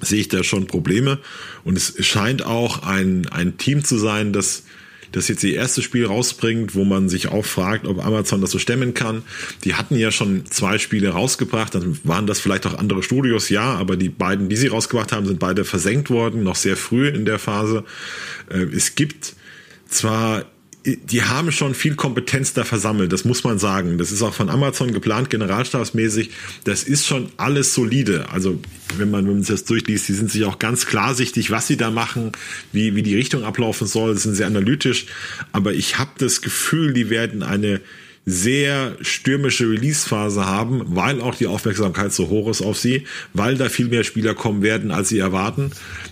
sehe ich da schon Probleme. Und es scheint auch ein, ein Team zu sein, das das jetzt ihr erstes Spiel rausbringt, wo man sich auch fragt, ob Amazon das so stemmen kann. Die hatten ja schon zwei Spiele rausgebracht, dann waren das vielleicht auch andere Studios, ja, aber die beiden, die sie rausgebracht haben, sind beide versenkt worden, noch sehr früh in der Phase. Äh, es gibt zwar die haben schon viel Kompetenz da versammelt, das muss man sagen. Das ist auch von Amazon geplant, generalstabsmäßig. Das ist schon alles solide. Also wenn man, wenn man das durchliest, die sind sich auch ganz klarsichtig, was sie da machen, wie, wie die Richtung ablaufen soll, das sind sehr analytisch. Aber ich habe das Gefühl, die werden eine sehr stürmische Release-Phase haben, weil auch die Aufmerksamkeit so hoch ist auf sie, weil da viel mehr Spieler kommen werden, als sie erwarten.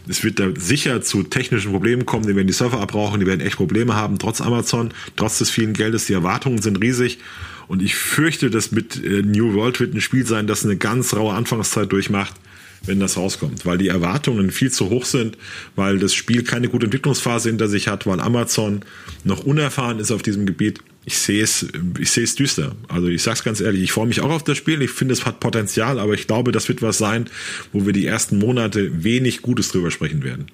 Es wird da sicher zu technischen Problemen kommen, die werden die Server abbrauchen, die werden echt Probleme haben, trotz Amazon, trotz des vielen Geldes. Die Erwartungen sind riesig. Und ich fürchte, dass mit äh, New World wird ein Spiel sein, das eine ganz raue Anfangszeit durchmacht wenn das rauskommt, weil die Erwartungen viel zu hoch sind, weil das Spiel keine gute Entwicklungsphase hinter sich hat, weil Amazon noch unerfahren ist auf diesem Gebiet ich sehe es, ich sehe es düster. Also ich sag's ganz ehrlich, ich freue mich auch auf das Spiel. Ich finde, es hat Potenzial, aber ich glaube, das wird was sein, wo wir die ersten Monate wenig Gutes drüber sprechen werden.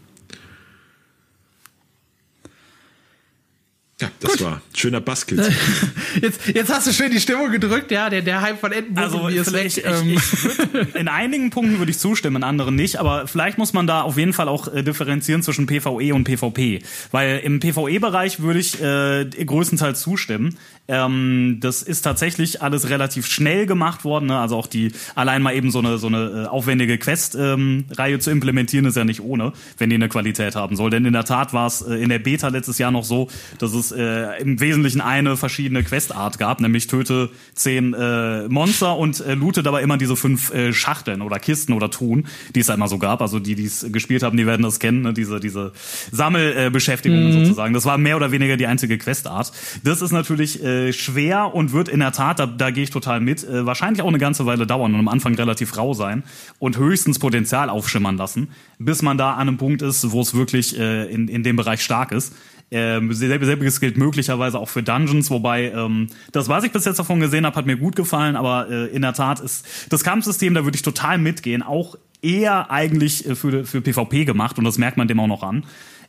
Ja, das Gut. war schöner Buskill. [LAUGHS] Jetzt, jetzt hast du schön die Stimmung gedrückt, ja, der, der Hype von Edinburgh Also ist weg. vielleicht, Ähm, ich, ich würd, in einigen Punkten würde ich zustimmen, in anderen nicht, aber vielleicht muss man da auf jeden Fall auch äh, differenzieren zwischen PvE und PvP. Weil im PvE-Bereich würde ich äh, größtenteils zustimmen. Ähm, das ist tatsächlich alles relativ schnell gemacht worden. Ne? Also auch die allein mal eben so eine so eine äh, aufwendige Quest-Reihe zu implementieren ist ja nicht ohne, wenn die eine Qualität haben soll. Denn in der Tat war es äh, in der Beta letztes Jahr noch so, dass es äh, im Wesentlichen eine verschiedene Questart gab, nämlich töte zehn äh, Monster und äh, loote dabei immer diese fünf äh, Schachteln oder Kisten oder Truhen, die es da immer so gab. Also die, die es gespielt haben, die werden das kennen, ne? diese diese Sammelbeschäftigungen sozusagen. Das war mehr oder weniger die einzige Questart. Das ist natürlich äh, schwer und wird in der Tat, da, da gehe ich total mit, äh, wahrscheinlich auch eine ganze Weile dauern und am Anfang relativ rau sein und höchstens Potenzial aufschimmern lassen, bis man da an einem Punkt ist, wo es wirklich äh, in, in dem Bereich stark ist. Ähm, selbiges gilt möglicherweise auch für Dungeons, wobei ähm, das, was ich bis jetzt davon gesehen habe, hat mir gut gefallen, aber äh, in der Tat ist das Kampfsystem, da würde ich total mitgehen, auch eher eigentlich äh, für, für PvP gemacht. Und das merkt man dem auch noch an.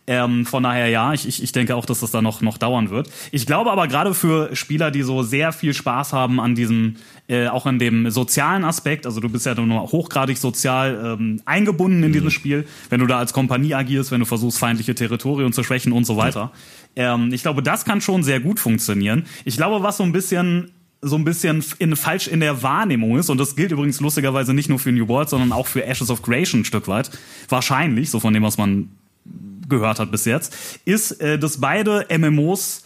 Ähm, von daher ja, ich, ich, ich denke auch, dass das da noch, noch dauern wird. Ich glaube aber gerade für Spieler, die so sehr viel Spaß haben an diesem, äh, auch an dem sozialen Aspekt, also du bist ja nur hochgradig sozial ähm, eingebunden in dieses Spiel, wenn du da als Kompanie agierst, wenn du versuchst, feindliche Territorien zu schwächen und so weiter. Ähm, ich glaube, das kann schon sehr gut funktionieren. Ich glaube, was so ein bisschen so ein bisschen in, falsch in der Wahrnehmung ist, und das gilt übrigens lustigerweise nicht nur für New World, sondern auch für Ashes of Creation ein Stück weit, wahrscheinlich, so von dem, was man gehört hat bis jetzt, ist, äh, dass beide MMOs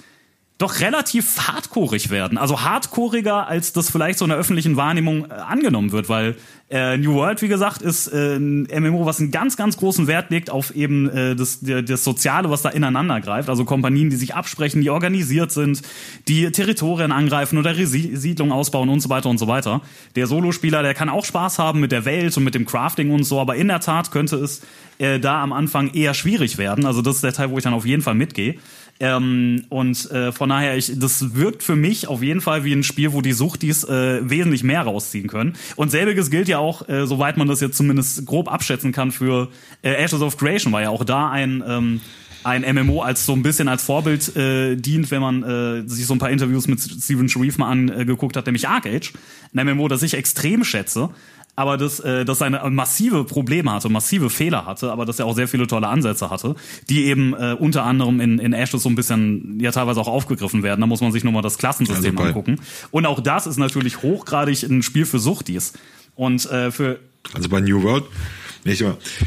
doch relativ hardcoreig werden. Also hardcoreiger, als das vielleicht so in der öffentlichen Wahrnehmung äh, angenommen wird, weil äh, New World, wie gesagt, ist äh, ein MMO, was einen ganz, ganz großen Wert legt auf eben äh, das, das Soziale, was da ineinander greift. Also Kompanien, die sich absprechen, die organisiert sind, die Territorien angreifen oder Siedlungen ausbauen und so weiter und so weiter. Der Solospieler, der kann auch Spaß haben mit der Welt und mit dem Crafting und so, aber in der Tat könnte es äh, da am Anfang eher schwierig werden. Also das ist der Teil, wo ich dann auf jeden Fall mitgehe. Ähm, und äh, von daher, ich, das wirkt für mich auf jeden Fall wie ein Spiel, wo die Suchtis äh, wesentlich mehr rausziehen können. Und selbiges gilt ja auch, äh, soweit man das jetzt zumindest grob abschätzen kann, für äh, Ashes of Creation, weil ja auch da ein ähm, ein MMO als so ein bisschen als Vorbild äh, dient, wenn man äh, sich so ein paar Interviews mit Steven Sharif mal angeguckt hat, nämlich Arc Age, ein MMO, das ich extrem schätze, aber das, äh, das eine massive Probleme hatte, massive Fehler hatte, aber dass er auch sehr viele tolle Ansätze hatte, die eben äh, unter anderem in, in Ashes so ein bisschen ja teilweise auch aufgegriffen werden. Da muss man sich nur mal das Klassensystem Also angucken. Und auch das ist natürlich hochgradig ein Spiel für Suchtis. Und äh, für Also bei New World.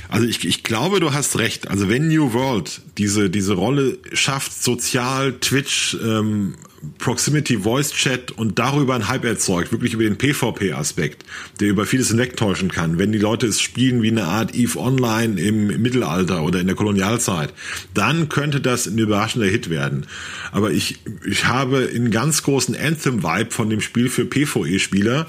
Also ich, ich glaube, du hast recht. Also wenn New World diese, diese Rolle schafft, sozial, Twitch, ähm, Proximity Voice Chat und darüber einen Hype erzeugt, wirklich über den PvP-Aspekt, der über vieles hinwegtäuschen kann. Wenn die Leute es spielen wie eine Art Eve Online im, im Mittelalter oder in der Kolonialzeit, dann könnte das ein überraschender Hit werden. Aber ich, ich habe einen ganz großen Anthem-Vibe von dem Spiel für PvE-Spieler.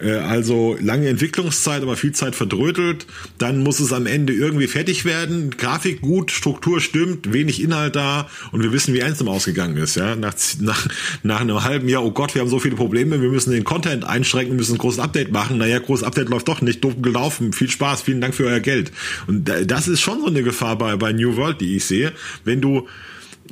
Äh, Also lange Entwicklungszeit, aber viel Zeit verdrötelt. Dann muss es am Ende irgendwie fertig werden. Grafik gut, Struktur stimmt, wenig Inhalt da und wir wissen, wie Anthem ausgegangen ist. Ja, nach, nach, nach einem halben Jahr, oh Gott, wir haben so viele Probleme, wir müssen den Content einschränken, müssen ein großes Update machen. Naja, großes Update läuft doch nicht, doof gelaufen. Viel Spaß, vielen Dank für euer Geld. Und da- das ist schon so eine Gefahr bei, bei New World, die ich sehe. Wenn du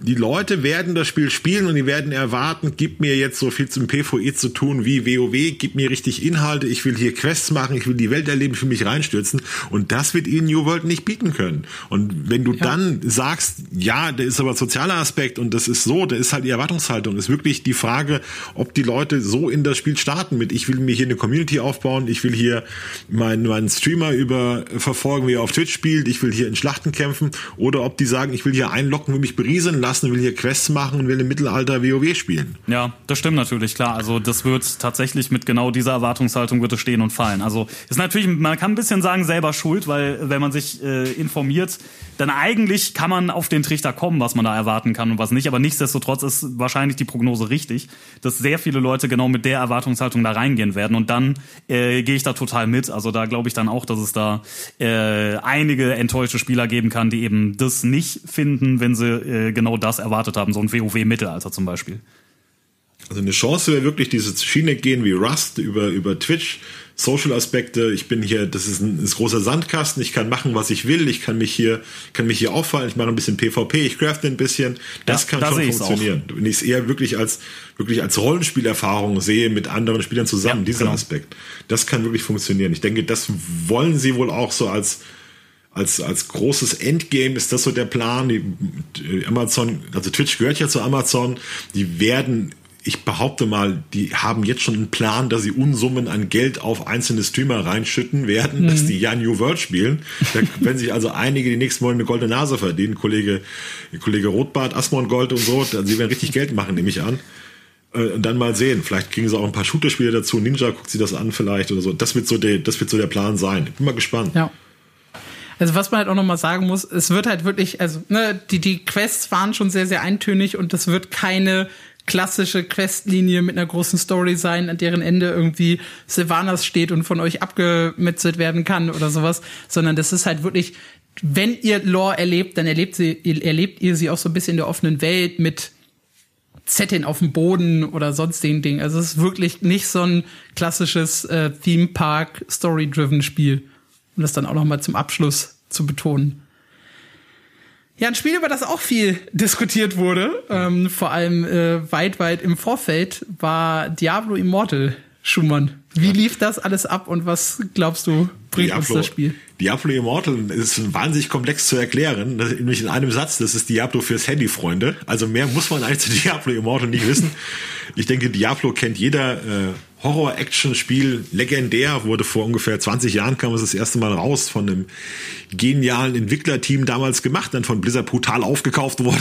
die Leute werden das Spiel spielen und die werden erwarten, gib mir jetzt so viel zum PvE zu tun wie WoW, gib mir richtig Inhalte, ich will hier Quests machen, ich will die Welt erleben, ich will mich reinstürzen. Und das wird ihnen New World nicht bieten können. Und wenn du dann sagst, ja, da ist aber sozialer Aspekt und das ist so, da ist halt die Erwartungshaltung, ist wirklich die Frage, ob die Leute so in das Spiel starten mit, ich will mir hier eine Community aufbauen, ich will hier meinen, meinen Streamer über verfolgen, wie er auf Twitch spielt, ich will hier in Schlachten kämpfen. Oder ob die sagen, ich will hier einlocken, will mich berieseln lassen, will hier Quests machen und will im Mittelalter WoW spielen. Ja, das stimmt natürlich, klar. Also das wird tatsächlich mit genau dieser Erwartungshaltung wird es stehen und fallen. Also ist natürlich, man kann ein bisschen sagen, selber schuld, weil wenn man sich äh, informiert, dann eigentlich kann man auf den Trichter kommen, was man da erwarten kann und was nicht. Aber nichtsdestotrotz ist wahrscheinlich die Prognose richtig, dass sehr viele Leute genau mit der Erwartungshaltung da reingehen werden. Und dann äh, gehe ich da total mit. Also da glaube ich dann auch, dass es da äh, einige enttäuschte Spieler geben kann, die eben das nicht finden, wenn sie äh, genau das erwartet haben. So ein WoW-Mittelalter zum Beispiel. Also eine Chance wäre wirklich diese Schiene gehen wie Rust über, über Twitch, Social-Aspekte. Ich bin hier, das ist ein, ist großer Sandkasten. Ich kann machen, was ich will. Ich kann mich hier, kann mich hier auffallen. Ich mache ein bisschen PvP. Ich crafte ein bisschen. Das ja, kann da schon funktionieren. Wenn ich es eher wirklich als, wirklich als Rollenspielerfahrung sehe mit anderen Spielern zusammen, ja, dieser genau. Aspekt. Das kann wirklich funktionieren. Ich denke, das wollen sie wohl auch so als, als, als großes Endgame ist das so der Plan. Die, Amazon, also Twitch gehört ja zu Amazon. Die werden ich behaupte mal, die haben jetzt schon einen Plan, dass sie Unsummen an Geld auf einzelne Streamer reinschütten werden, mhm. dass die ja New World spielen. Da werden sich also einige die nächsten Monate eine goldene Nase verdienen. Kollege, Kollege Rotbart, Asmon Gold und so, sie werden richtig Geld machen, nehme ich an. Äh, und dann mal sehen. Vielleicht kriegen sie auch ein paar Shooter-Spiele dazu. Ninja guckt sie das an vielleicht oder so. Das wird so der, das wird so der Plan sein. Bin mal gespannt. Ja. Also was man halt auch nochmal sagen muss, es wird halt wirklich, also ne, die, die Quests waren schon sehr, sehr eintönig und das wird keine klassische Questlinie mit einer großen Story sein, an deren Ende irgendwie Sylvanas steht und von euch abgemetzelt werden kann oder sowas, sondern das ist halt wirklich, wenn ihr Lore erlebt, dann erlebt, sie, erlebt ihr sie auch so ein bisschen in der offenen Welt mit Zetteln auf dem Boden oder sonstigen Dingen. Also es ist wirklich nicht so ein klassisches äh, Theme Park Story-driven Spiel, um das dann auch noch mal zum Abschluss zu betonen. Ja, ein Spiel, über das auch viel diskutiert wurde, ähm, vor allem äh, weit, weit im Vorfeld, war Diablo Immortal, Schumann. Wie lief das alles ab und was glaubst du, bringt Diablo, uns das Spiel? Diablo Immortal ist wahnsinnig komplex zu erklären, nämlich in einem Satz, das ist Diablo fürs Handy, Freunde. Also mehr muss man eigentlich zu Diablo Immortal nicht wissen. [LAUGHS] Ich denke, Diablo kennt jeder. Äh, Horror-Action-Spiel, legendär, wurde vor ungefähr 20 Jahren, kam es das erste Mal raus, von einem genialen Entwicklerteam damals gemacht, dann von Blizzard brutal aufgekauft wurde,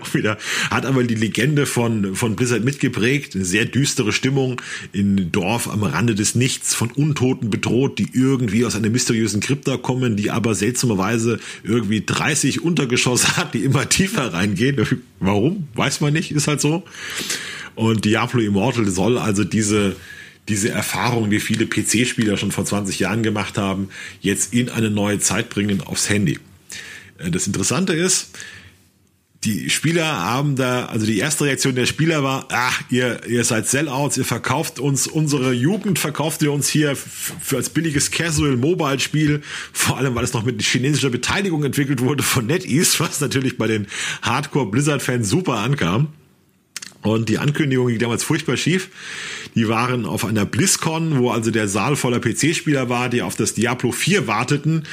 auch [LAUGHS] wieder, hat aber die Legende von, von Blizzard mitgeprägt, eine sehr düstere Stimmung in Dorf am Rande des Nichts, von Untoten bedroht, die irgendwie aus einer mysteriösen Krypta kommen, die aber seltsamerweise irgendwie 30 Untergeschosse hat, die immer tiefer reingehen. Warum? Weiß man nicht, ist halt so. Und Diablo Immortal soll also diese, diese Erfahrung, die viele PC-Spieler schon vor 20 Jahren gemacht haben, jetzt in eine neue Zeit bringen aufs Handy. Äh, das Interessante ist, die Spieler haben da, also die erste Reaktion der Spieler war, ach, ihr, ihr seid Sellouts, ihr verkauft uns unsere Jugend, verkauft ihr uns hier für als billiges Casual Mobile Spiel, vor allem weil es noch mit chinesischer Beteiligung entwickelt wurde von NetEase, was natürlich bei den Hardcore Blizzard Fans super ankam. Und die Ankündigung ging damals furchtbar schief. Die waren auf einer BlizzCon, wo also der Saal voller PC-Spieler war, die auf das Diablo 4 warteten,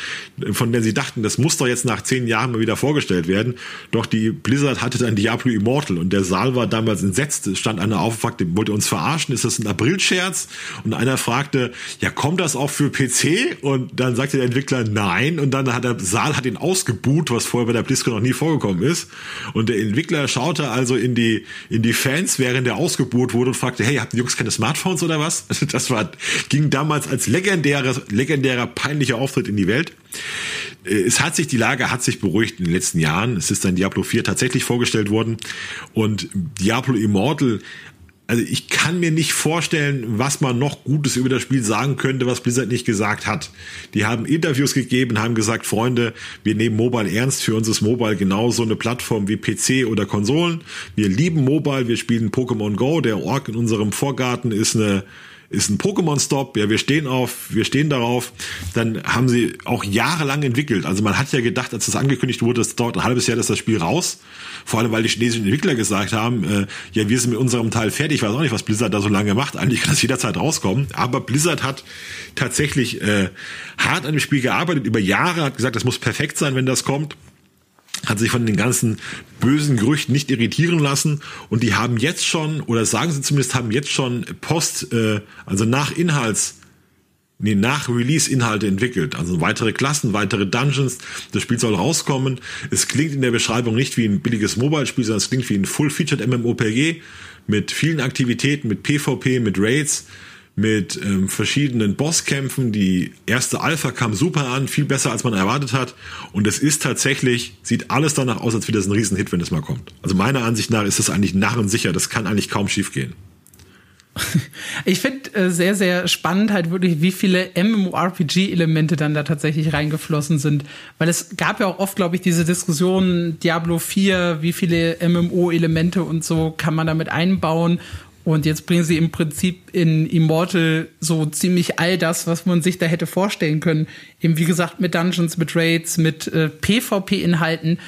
von der sie dachten, das muss doch jetzt nach zehn Jahren mal wieder vorgestellt werden. Doch die Blizzard hatte dann Diablo Immortal und der Saal war damals entsetzt. Es stand einer auf fragte, wollt ihr uns verarschen? Ist das ein Aprilscherz? Und einer fragte, ja, kommt das auch für PC? Und dann sagte der Entwickler, nein. Und dann hat der Saal hat ihn ausgebuht, was vorher bei der BlizzCon noch nie vorgekommen ist. Und der Entwickler schaute also in die, in die Fans, während er ausgebuht wurde und fragte, hey, habt ihr Jungs keine Smartphones oder was? Das war, ging damals als legendärer, legendärer, peinlicher Auftritt in die Welt. Äh, es hat sich, die Lage hat sich beruhigt in den letzten Jahren. Es ist dann Diablo 4 tatsächlich vorgestellt worden und Diablo Immortal also ich kann mir nicht vorstellen, was man noch Gutes über das Spiel sagen könnte, was Blizzard nicht gesagt hat. Die haben Interviews gegeben, haben gesagt, Freunde, wir nehmen Mobile ernst. Für uns ist Mobile genauso eine Plattform wie PC oder Konsolen. Wir lieben Mobile, wir spielen Pokémon Go. Der Ork in unserem Vorgarten ist eine ist ein Pokémon-Stop, ja, wir stehen auf, wir stehen darauf. Dann haben sie auch jahrelang entwickelt. Also man hat ja gedacht, als das angekündigt wurde, es dauert ein halbes Jahr, dass das Spiel raus. Vor allem, weil die chinesischen Entwickler gesagt haben, äh, ja, wir sind mit unserem Teil fertig. Ich weiß auch nicht, was Blizzard da so lange macht. Eigentlich kann das jederzeit rauskommen. Aber Blizzard hat tatsächlich äh, hart an dem Spiel gearbeitet, über Jahre, hat gesagt, das muss perfekt sein, wenn das kommt hat sich von den ganzen bösen Gerüchten nicht irritieren lassen und die haben jetzt schon, oder sagen sie zumindest, haben jetzt schon Post, äh, also nach Inhalts, nee, nach Release-Inhalte entwickelt. Also weitere Klassen, weitere Dungeons. Das Spiel soll rauskommen. Es klingt in der Beschreibung nicht wie ein billiges Mobile-Spiel, sondern es klingt wie ein Full-Featured MMOPG mit vielen Aktivitäten, mit PvP, mit Raids mit ähm, verschiedenen Bosskämpfen. Die erste Alpha kam super an, viel besser als man erwartet hat. Und es ist tatsächlich, sieht alles danach aus, als wäre das ein Riesenhit, wenn es mal kommt. Also meiner Ansicht nach ist das eigentlich narrensicher. Das kann eigentlich kaum schief gehen. [LAUGHS] Ich finde äh, sehr, sehr spannend halt wirklich, wie viele MMORPG-Elemente dann da tatsächlich reingeflossen sind. Weil es gab ja auch oft, glaube ich, diese Diskussion, Diablo 4, wie viele MMO-Elemente und so kann man damit einbauen. Und jetzt bringen sie im Prinzip in Immortal so ziemlich all das, was man sich da hätte vorstellen können. Eben wie gesagt mit Dungeons, mit Raids, mit äh, PvP-Inhalten.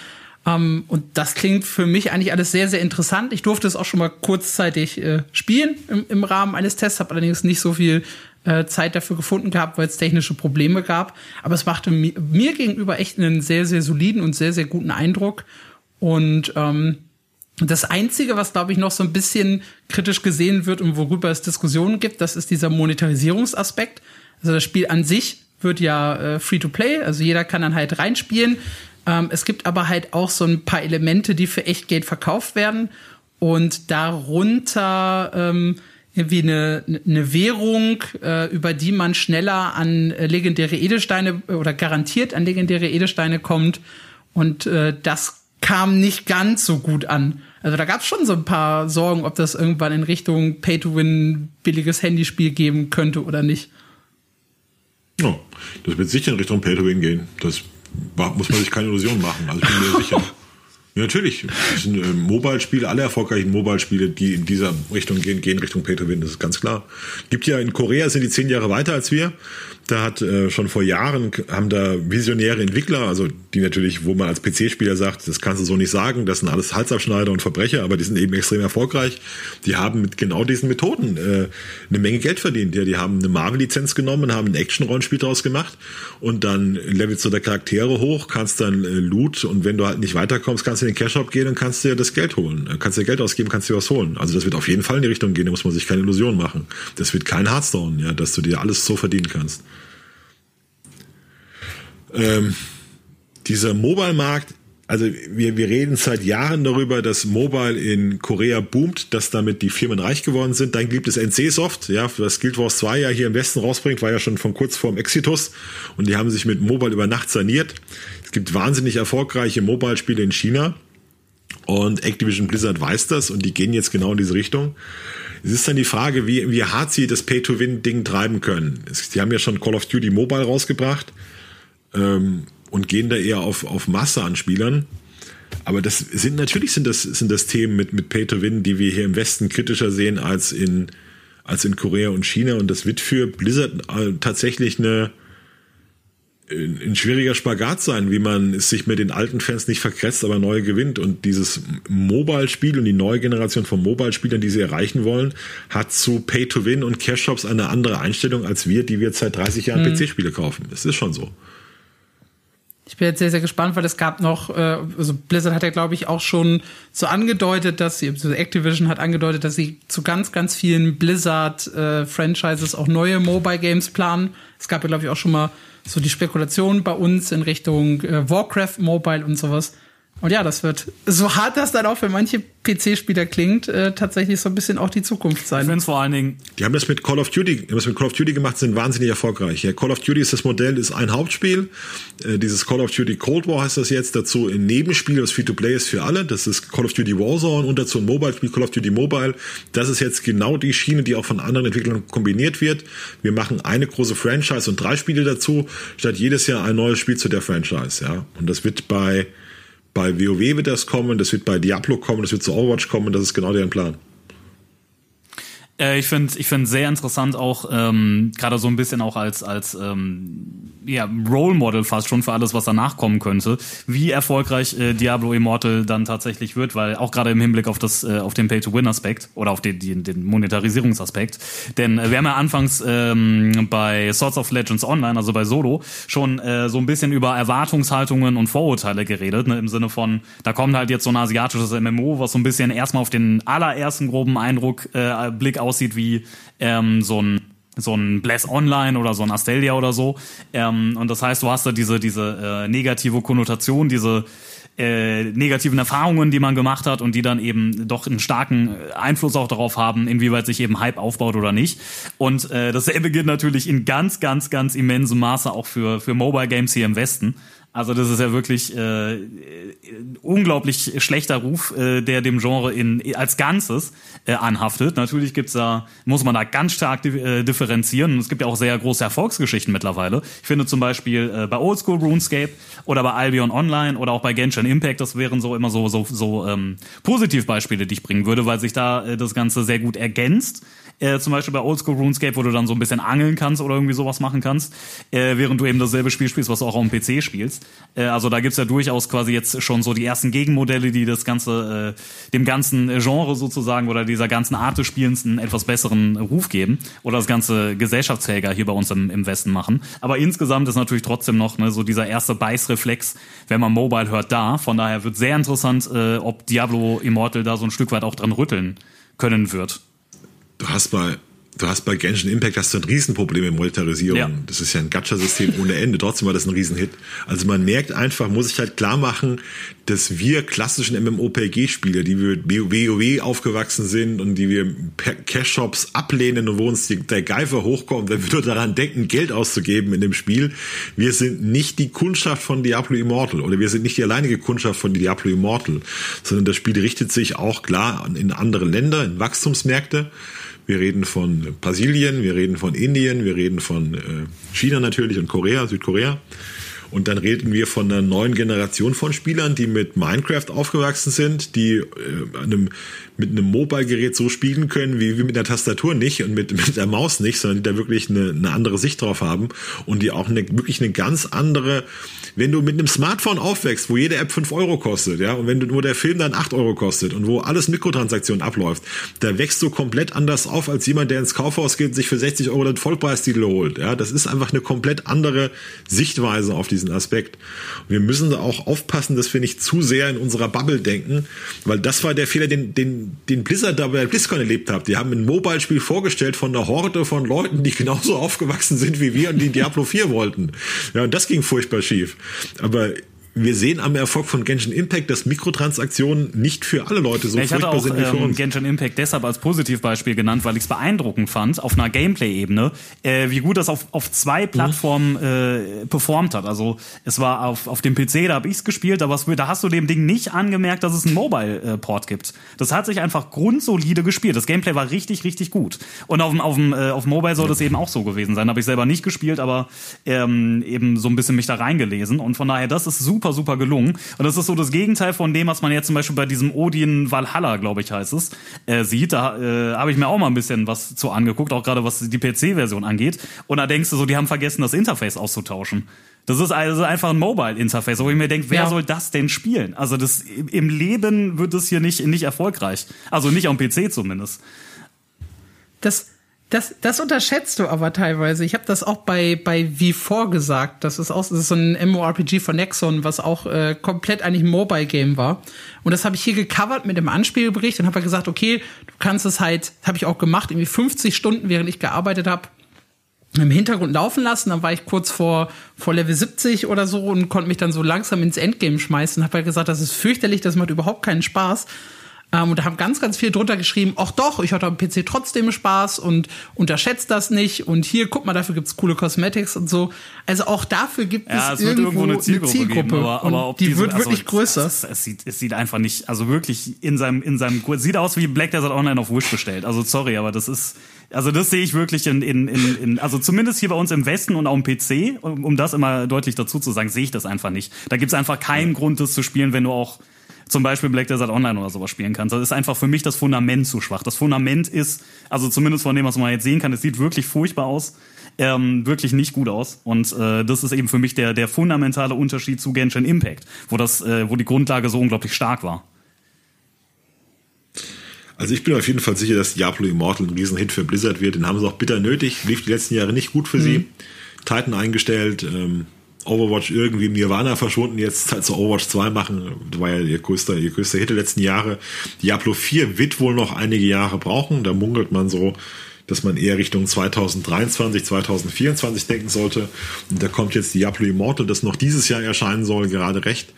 Ähm, und das klingt für mich eigentlich alles sehr, sehr interessant. Ich durfte es auch schon mal kurzzeitig äh, spielen im, im, Rahmen eines Tests, habe allerdings nicht so viel äh, Zeit dafür gefunden gehabt, weil es technische Probleme gab. Aber es machte mi mir gegenüber echt einen sehr, sehr soliden und sehr, sehr guten Eindruck. Und ähm, das Einzige, was, glaube ich, noch so ein bisschen kritisch gesehen wird und worüber es Diskussionen gibt, das ist dieser Monetarisierungsaspekt. Also das Spiel an sich wird ja äh, Free-to-Play, also jeder kann dann halt reinspielen. Ähm, es gibt aber halt auch so ein paar Elemente, die für echt Geld verkauft werden und darunter ähm, irgendwie eine, eine Währung, äh, über die man schneller an äh, legendäre Edelsteine oder garantiert an legendäre Edelsteine kommt. Und äh, das kam nicht ganz so gut an. Also da gab es schon so ein paar Sorgen, ob das irgendwann in Richtung Pay-to-Win billiges Handyspiel geben könnte oder nicht. Ja, das wird sicher in Richtung Pay-to-Win gehen. Das muss man sich keine Illusion machen. Also ich bin mir sicher. [LAUGHS] Ja, natürlich. Das sind äh, Mobile-Spiele, alle erfolgreichen Mobile-Spiele, die in dieser Richtung gehen, gehen Richtung Pay-to-Win, das ist ganz klar. Gibt ja in Korea sind die zehn Jahre weiter als wir. Da hat äh, schon vor Jahren haben da visionäre Entwickler, also die natürlich, wo man als PC-Spieler sagt, das kannst du so nicht sagen, das sind alles Halsabschneider und Verbrecher, aber die sind eben extrem erfolgreich. Die haben mit genau diesen Methoden äh, eine Menge Geld verdient. Ja, die haben eine Marvel-Lizenz genommen, haben ein Action-Rollenspiel daraus gemacht und dann levelst du der Charaktere hoch, kannst dann äh, Loot und wenn du halt nicht weiterkommst, kannst du in den Cash-Shop gehen und kannst dir das Geld holen. Äh, kannst dir Geld ausgeben, kannst dir was holen. Also das wird auf jeden Fall in die Richtung gehen, da muss man sich keine Illusion machen. Das wird kein Hearthstone, ja, dass du dir alles so verdienen kannst ähm, dieser Mobile-Markt, also wir, wir reden seit Jahren darüber, dass Mobile in Korea boomt, dass damit die Firmen reich geworden sind. Dann gibt es NC-Soft, ja, das Guild Wars 2 ja hier im Westen rausbringt, war ja schon von kurz vorm Exitus und die haben sich mit Mobile über Nacht saniert. Es gibt wahnsinnig erfolgreiche Mobile-Spiele in China und Activision Blizzard weiß das und die gehen jetzt genau in diese Richtung. Es ist dann die Frage, wie, wie hart sie das Pay-to-Win-Ding treiben können. Sie haben ja schon Call of Duty Mobile rausgebracht ähm, und gehen da eher auf, auf Masse an Spielern. Aber das sind natürlich sind das sind das Themen mit mit Pay to Win, die wir hier im Westen kritischer sehen als in als in Korea und China und das wird für Blizzard äh, tatsächlich eine ein schwieriger Spagat sein, wie man es sich mit den alten Fans nicht verkretzt, aber neue gewinnt. Und dieses Mobile-Spiel und die neue Generation von Mobile-Spielern, die sie erreichen wollen, hat zu Pay-to-Win und Cash-Shops eine andere Einstellung als wir, die wir seit 30 Jahren mhm. PC-Spiele kaufen. Es ist schon so. Ich bin jetzt sehr, sehr gespannt, weil es gab noch, äh, also Blizzard hat ja, glaube ich, auch schon so angedeutet, dass sie, also Activision hat angedeutet, dass sie zu ganz, ganz vielen Blizzard-Franchises äh, auch neue Mobile Games planen. Es gab ja, glaube ich, auch schon mal so die Spekulation bei uns in Richtung äh, Warcraft Mobile und sowas. Und ja, das wird, so hart das dann auch für manche PC-Spieler klingt, äh, tatsächlich so ein bisschen auch die Zukunft sein. Ich vor allen Dingen. Die haben das mit Call of Duty, haben das mit Call of Duty gemacht, sind wahnsinnig erfolgreich. Ja, Call of Duty ist das Modell, ist ein Hauptspiel. Äh, dieses Call of Duty Cold War heißt das jetzt. Dazu ein Nebenspiel, das Free-to-Play ist für alle. Das ist Call of Duty Warzone und dazu ein Mobile-Spiel, Call of Duty Mobile. Das ist jetzt genau die Schiene, die auch von anderen Entwicklern kombiniert wird. Wir machen eine große Franchise und drei Spiele dazu, statt jedes Jahr ein neues Spiel zu der Franchise. Ja, und das wird bei bei WoW wird das kommen, das wird bei Diablo kommen, das wird zu Overwatch kommen, das ist genau deren Plan. Äh, ich finde ich finde sehr interessant auch ähm, gerade so ein bisschen auch als als ähm, ja, Role Model fast schon für alles, was danach kommen könnte, wie erfolgreich äh, Diablo Immortal dann tatsächlich wird, weil auch gerade im Hinblick auf das äh, auf den Pay-to-Win-Aspekt oder auf den, den, den Monetarisierungsaspekt, denn äh, wir haben ja anfangs ähm, bei Swords of Legends Online, also bei Solo, schon äh, so ein bisschen über Erwartungshaltungen und Vorurteile geredet, ne, im Sinne von, da kommt halt jetzt so ein asiatisches MMO, was so ein bisschen erstmal auf den allerersten groben Eindruck äh, Blick aussieht wie ähm, so ein so ein Bless Online oder so ein Astelia oder so. Ähm, und das heißt, du hast da diese, diese äh, negative Konnotation, diese äh, negativen Erfahrungen, die man gemacht hat und die dann eben doch einen starken Einfluss auch darauf haben, inwieweit sich eben Hype aufbaut oder nicht. Und äh, dasselbe gilt natürlich in ganz, ganz, ganz immensem Maße auch für, für Mobile Games hier im Westen. Also das ist ja wirklich äh, unglaublich schlechter Ruf, äh, der dem Genre in als Ganzes äh, anhaftet. Natürlich gibt's da muss man da ganz stark äh, differenzieren. Es gibt ja auch sehr große Erfolgsgeschichten mittlerweile. Ich finde zum Beispiel äh, bei Oldschool RuneScape oder bei Albion Online oder auch bei Genshin Impact, das wären so immer so so so ähm, Positivbeispiele, die ich bringen würde, weil sich da äh, das Ganze sehr gut ergänzt äh, zum Beispiel bei Oldschool RuneScape, wo du dann so ein bisschen angeln kannst oder irgendwie sowas machen kannst, äh, während du eben dasselbe Spiel spielst, was du auch auf dem PC spielst. Äh, also da gibt's ja durchaus quasi jetzt schon so die ersten Gegenmodelle, die das ganze, äh, dem ganzen Genre sozusagen oder dieser ganzen Art des Spielens einen etwas besseren Ruf geben oder das ganze Gesellschaftsträger hier bei uns im, im Westen machen. Aber insgesamt ist natürlich trotzdem noch ne, so dieser erste Beißreflex, wenn man Mobile hört, da. Von daher wird sehr interessant, äh, ob Diablo Immortal da so ein Stück weit auch dran rütteln können wird du hast bei du hast bei Genshin Impact hast du ein Riesenproblem mit Monetarisierung. Ja. Das ist ja ein Gacha-System ohne Ende. Trotzdem war das ein Riesenhit. Also man merkt einfach, muss ich halt klar machen, dass wir klassischen MMOPG-Spieler, die wir WoW aufgewachsen sind und die wir Cash-Shops ablehnen und wo uns der Geifer hochkommt, wenn wir nur daran denken, Geld auszugeben in dem Spiel, wir sind nicht die Kundschaft von Diablo Immortal oder wir sind nicht die alleinige Kundschaft von Diablo Immortal, sondern das Spiel richtet sich auch klar in andere Länder, in Wachstumsmärkte wir reden von Brasilien, wir reden von Indien, wir reden von äh, China natürlich und Korea, Südkorea. Und dann reden wir von einer neuen Generation von Spielern, die mit Minecraft aufgewachsen sind, die äh, einem, mit einem Mobile-Gerät so spielen können, wie, wie mit der Tastatur nicht und mit, [LAUGHS] mit der Maus nicht, sondern die da wirklich eine, eine andere Sicht drauf haben und die auch eine, wirklich eine ganz andere wenn du mit einem Smartphone aufwächst, wo jede App 5 Euro kostet, ja, und wenn du nur der Film dann 8 Euro kostet und wo alles Mikrotransaktionen abläuft, da wächst du komplett anders auf als jemand, der ins Kaufhaus geht sich für 60 Euro den Vollpreistitel holt. Ja, das ist einfach eine komplett andere Sichtweise auf diesen Aspekt. Und wir müssen da auch aufpassen, dass wir nicht zu sehr in unserer Bubble denken, weil das war der Fehler, den, den, den Blizzard da bei BlizzCon erlebt hat. Die haben ein Mobile-Spiel vorgestellt von einer Horde von Leuten, die genauso [LAUGHS] aufgewachsen sind wie wir und die Diablo 4 wollten. Ja, und das ging furchtbar schief. Aber wir sehen am Erfolg von Genshin Impact, dass Mikrotransaktionen nicht für alle Leute so ich furchtbar auch, sind wie für ähm, uns. Genshin Impact deshalb als Positivbeispiel genannt, weil ich es beeindruckend fand, auf einer Gameplay-Ebene, äh, wie gut das auf, auf zwei mhm. Plattformen äh, performt hat. Also es war auf, auf dem PC, da habe ich es gespielt, da, da hast du dem Ding nicht angemerkt, dass es einen Mobile-Port gibt. Das hat sich einfach grundsolide gespielt. Das Gameplay war richtig, richtig gut. Und auf dem, auf dem äh, auf Mobile soll das eben auch so gewesen sein. Habe ich selber nicht gespielt, aber ähm, eben so ein bisschen mich da reingelesen. Und von daher, das ist super super, super gelungen. Und das ist so das Gegenteil von dem, was man jetzt zum Beispiel bei diesem Odin Valhalla, glaube ich, heißt es, äh, sieht. Da äh, habe ich mir auch mal ein bisschen was zu angeguckt, auch gerade was die PC-Version angeht. Und da denkst du so, die haben vergessen, das Interface auszutauschen. Das ist also einfach ein Mobile-Interface, wo ich mir denke, wer ja. soll das denn spielen? Also das im Leben wird es hier nicht, nicht erfolgreich. Also nicht am PC zumindest. Das, das, das unterschätzt du aber teilweise. Ich habe das auch bei, bei V4 gesagt. Das ist auch das ist so ein MMORPG von Nexon, was auch äh, komplett eigentlich ein Mobile-Game war. Und das habe ich hier gecovert mit dem Anspielbericht und habe halt gesagt, okay, du kannst es halt, habe ich auch gemacht, irgendwie 50 Stunden, während ich gearbeitet habe, im Hintergrund laufen lassen. Dann war ich kurz vor, vor Level 70 oder so und konnte mich dann so langsam ins Endgame schmeißen. Habe halt gesagt, das ist fürchterlich, das macht überhaupt keinen Spaß. Ähm, und da haben ganz, ganz viel drunter geschrieben, ach doch, ich hatte am PC trotzdem Spaß und unterschätzt das nicht. Und hier, guck mal, dafür gibt's coole Cosmetics und so. Also auch dafür gibt ja, es, es irgendwo, irgendwo, eine Zielgruppe. Eine Zielgruppe geben, aber, aber ob die diese, wird also, wirklich größer. Es, es, sieht, es sieht einfach nicht, also wirklich in seinem, in seinem, sieht aus wie Black Desert Online auf Wish bestellt. Also sorry, aber das ist, also das sehe ich wirklich in, in, in, in, also zumindest hier bei uns im Westen und auch im PC, um, um das immer deutlich dazu zu sagen, sehe ich das einfach nicht. Da gibt's einfach keinen Grund, das zu spielen, wenn du auch zum Beispiel Black Desert Online oder sowas spielen kannst. Das ist einfach für mich das Fundament zu schwach. Das Fundament ist, also zumindest von dem, was man jetzt sehen kann, es sieht wirklich furchtbar aus. Ähm, wirklich nicht gut aus. Und äh, das ist eben für mich der, der fundamentale Unterschied zu Genshin Impact, wo, das, äh, wo die Grundlage so unglaublich stark war. Also ich bin auf jeden Fall sicher, dass Diablo Immortal ein Riesenhit für Blizzard wird. Den haben sie auch bitter nötig. Lief die letzten Jahre nicht gut für mhm. sie. Titan eingestellt. Ähm, Overwatch irgendwie im Nirvana verschwunden, jetzt halt zu Overwatch 2 machen. War ja ihr größter, ihr größter Hit der letzten Jahre. Diablo 4 wird wohl noch einige Jahre brauchen. Da munkelt man so, dass man eher Richtung 2023, 2024 denken sollte. Und da kommt jetzt Diablo Immortal, das noch dieses Jahr erscheinen soll, gerade recht.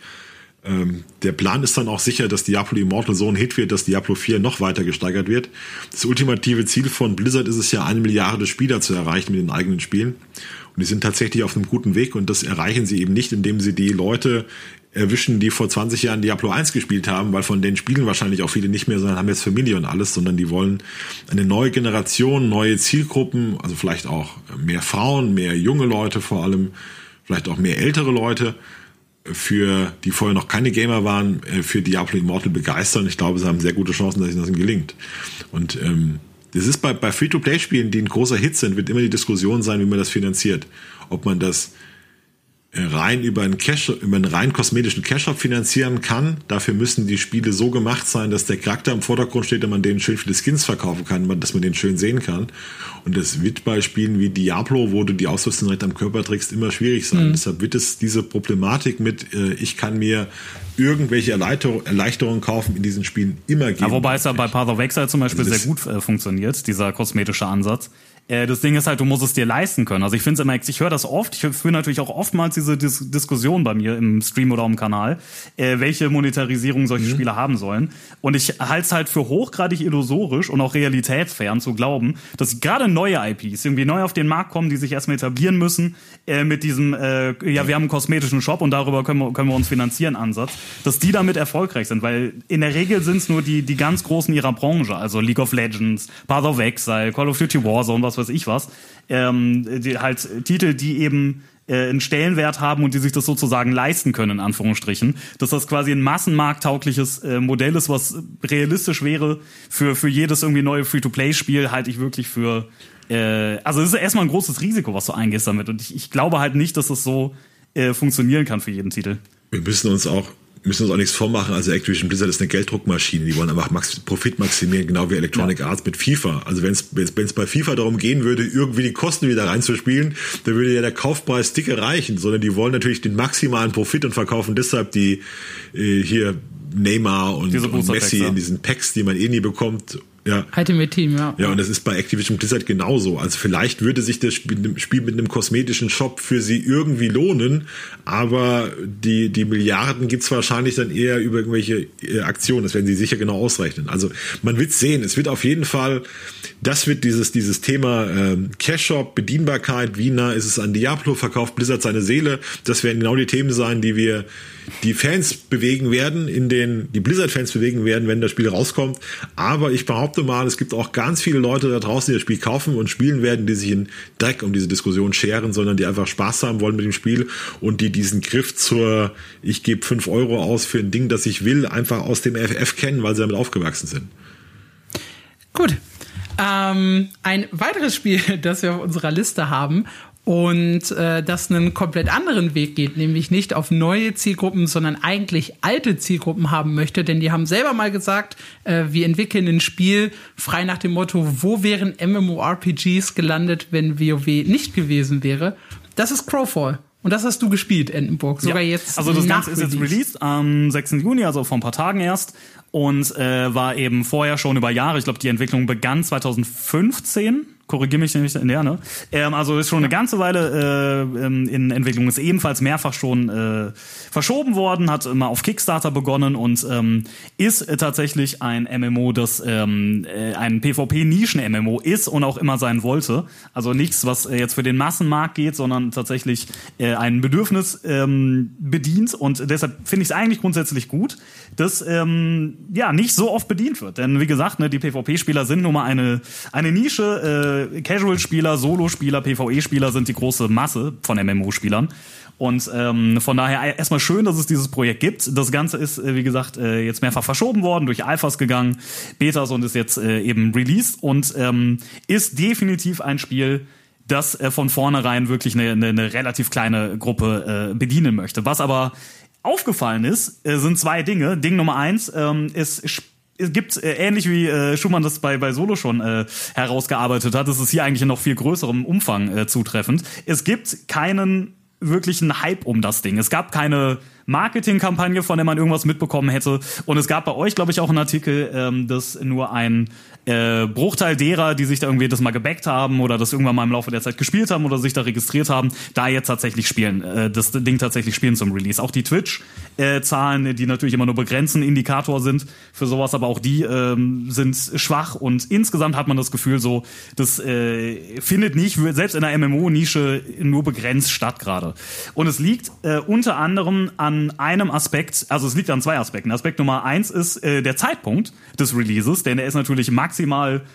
Ähm, der Plan ist dann auch sicher, dass Diablo Immortal so ein Hit wird, dass Diablo 4 noch weiter gesteigert wird. Das ultimative Ziel von Blizzard ist es ja, eine Milliarde Spieler zu erreichen mit den eigenen Spielen. Und die sind tatsächlich auf einem guten Weg und das erreichen sie eben nicht, indem sie die Leute erwischen, die vor 20 Jahren Diablo 1 gespielt haben, weil von denen spielen wahrscheinlich auch viele nicht mehr, sondern haben jetzt Familie und alles, sondern die wollen eine neue Generation, neue Zielgruppen, also vielleicht auch mehr Frauen, mehr junge Leute vor allem, vielleicht auch mehr ältere Leute, für die vorher noch keine Gamer waren, äh, für Diablo Immortal begeistern. Ich glaube, sie haben sehr gute Chancen, dass ihnen das gelingt. Und ähm, das ist bei, bei Free-to-Play-Spielen, die ein großer Hit sind, wird immer die Diskussion sein, wie man das finanziert. Ob man das rein über einen Cash, über einen rein kosmetischen Cash-Shop finanzieren kann. Dafür müssen die Spiele so gemacht sein, dass der Charakter im Vordergrund steht und man denen schön viele Skins verkaufen kann, dass man den schön sehen kann. Und das wird bei Spielen wie Diablo, wo du die Ausrüstung direkt am Körper trägst, immer schwierig sein. Mhm. Deshalb wird es diese Problematik mit, äh, ich kann mir irgendwelche Erleichterungen kaufen in diesen Spielen immer geben. Ja, wobei es ja bei Path of Exile zum Beispiel also sehr gut äh, funktioniert, dieser kosmetische Ansatz. Äh, das Ding ist halt, du musst es dir leisten können. Also ich finde es immer, ich höre das oft, ich führe natürlich auch oftmals diese Dis Diskussion bei mir im Stream oder im Kanal, äh, welche Monetarisierung solche mhm. Spiele haben sollen. Und ich halte es halt für hochgradig illusorisch und auch realitätsfern zu glauben, dass gerade neue IPs irgendwie neu auf den Markt kommen, die sich erstmal etablieren müssen, äh, mit diesem, äh, ja, wir haben einen kosmetischen Shop und darüber können wir, können wir uns finanzieren Ansatz, dass die damit erfolgreich sind, weil in der Regel sind es nur die, die ganz Großen ihrer Branche, also League of Legends, Path of Exile, Call of Duty Warzone, was was weiß ich was, ähm, die, halt Titel, die eben äh, einen Stellenwert haben und die sich das sozusagen leisten können, in Anführungsstrichen. Dass das quasi ein massenmarkttaugliches äh, Modell ist, was realistisch wäre für, für jedes irgendwie neue Free-to-Play-Spiel, halte ich wirklich für. Äh, also es ist erstmal ein großes Risiko, was du eingehst damit. Und ich, ich glaube halt nicht, dass das so äh, funktionieren kann für jeden Titel. Wir müssen uns auch müssen uns auch nichts vormachen. Also Activision Blizzard ist eine Gelddruckmaschine. Die wollen einfach Max Profit maximieren, genau wie Electronic ja. Arts mit FIFA. Also wenn es bei FIFA darum gehen würde, irgendwie die Kosten wieder reinzuspielen, dann würde ja der Kaufpreis dicke reichen. Sondern die wollen natürlich den maximalen Profit und verkaufen deshalb die äh, hier Neymar und, und Messi in diesen Packs, die man eh nie bekommt ja. Ultimate Team, ja. Ja, und das ist bei Activision Blizzard genauso. Also vielleicht würde sich das Spiel mit einem kosmetischen Shop für sie irgendwie lohnen, aber die, die Milliarden gibt's wahrscheinlich dann eher über irgendwelche äh, Aktionen. Das werden sie sicher genau ausrechnen. Also man wird sehen. Es wird auf jeden Fall, das wird dieses, dieses Thema ähm, Cash Shop, Bedienbarkeit, wie nah ist es an Diablo, verkauft Blizzard seine Seele. Das werden genau die Themen sein, die wir die Fans bewegen werden, in den, die Blizzard-Fans bewegen werden, wenn das Spiel rauskommt. Aber ich behaupte mal, es gibt auch ganz viele Leute da draußen, die das Spiel kaufen und spielen werden, die sich in Dreck um diese Diskussion scheren, sondern die einfach Spaß haben wollen mit dem Spiel und die diesen Griff zur, ich gebe fünf Euro aus für ein Ding, das ich will, einfach aus dem FF kennen, weil sie damit aufgewachsen sind. Gut. Ähm, ein weiteres Spiel, [LAUGHS] das wir auf unserer Liste haben und äh, das einen komplett anderen Weg geht, nämlich nicht auf neue Zielgruppen, sondern eigentlich alte Zielgruppen haben möchte, denn die haben selber mal gesagt, äh, wir entwickeln ein Spiel frei nach dem Motto, wo wären MMORPGs gelandet, wenn WoW nicht gewesen wäre. Das ist Crowfall. Und das hast du gespielt, Entenburg, sogar ja. jetzt. Also das Ganze ist jetzt released am 6. Juni, also vor ein paar Tagen erst. Und äh, war eben vorher schon über Jahre, ich glaube, die Entwicklung begann 2015 korrigiere mich nicht, ja, ne? Ähm, also ist schon eine ganze Weile äh, ähm, in Entwicklung, ist ebenfalls mehrfach schon äh, verschoben worden, hat immer auf Kickstarter begonnen und ähm, ist tatsächlich ein MMO, das ähm, äh, ein PvP-Nischen-MMO ist und auch immer sein wollte. Also nichts, was äh, jetzt für den Massenmarkt geht, sondern tatsächlich äh, ein Bedürfnis ähm, bedient und deshalb finde ich es eigentlich grundsätzlich gut, dass ähm, ja nicht so oft bedient wird. Denn wie gesagt, ne, die PvP-Spieler sind nun mal eine, eine Nische, äh, Casual-Spieler, Solo-Spieler, PvE-Spieler sind die große Masse von MMO-Spielern. Und ähm, von daher erstmal schön, dass es dieses Projekt gibt. Das Ganze ist, äh, wie gesagt, äh, jetzt mehrfach verschoben worden, durch Alphas gegangen, Betas und ist jetzt äh, eben released und ähm, ist definitiv ein Spiel, das äh, von vornherein wirklich eine, eine, eine relativ kleine Gruppe äh, bedienen möchte. Was aber aufgefallen ist, äh, sind zwei Dinge. Ding Nummer eins ähm, ist gibt äh, ähnlich wie äh, Schumann das bei bei Solo schon äh, herausgearbeitet hat, ist es hier eigentlich in noch viel größerem Umfang äh, zutreffend. Es gibt keinen wirklichen Hype um das Ding. Es gab keine Marketingkampagne, von der man irgendwas mitbekommen hätte. Und es gab bei euch, glaube ich, auch einen Artikel, ähm, dass nur ein äh, Bruchteil derer, die sich da irgendwie das mal gebackt haben oder das irgendwann mal im Laufe der Zeit gespielt haben oder sich da registriert haben, da jetzt tatsächlich spielen, äh, das Ding tatsächlich spielen zum Release. Auch die Twitch-Zahlen, äh, die natürlich immer nur begrenzen Indikator sind für sowas, aber auch die ähm, sind schwach und insgesamt hat man das Gefühl so, das äh, findet nicht, selbst in der MMO-Nische nur begrenzt statt gerade. Und es liegt äh, unter anderem an einem Aspekt, also es liegt an zwei Aspekten. Aspekt Nummer eins ist äh, der Zeitpunkt des Releases, denn der ist natürlich maximal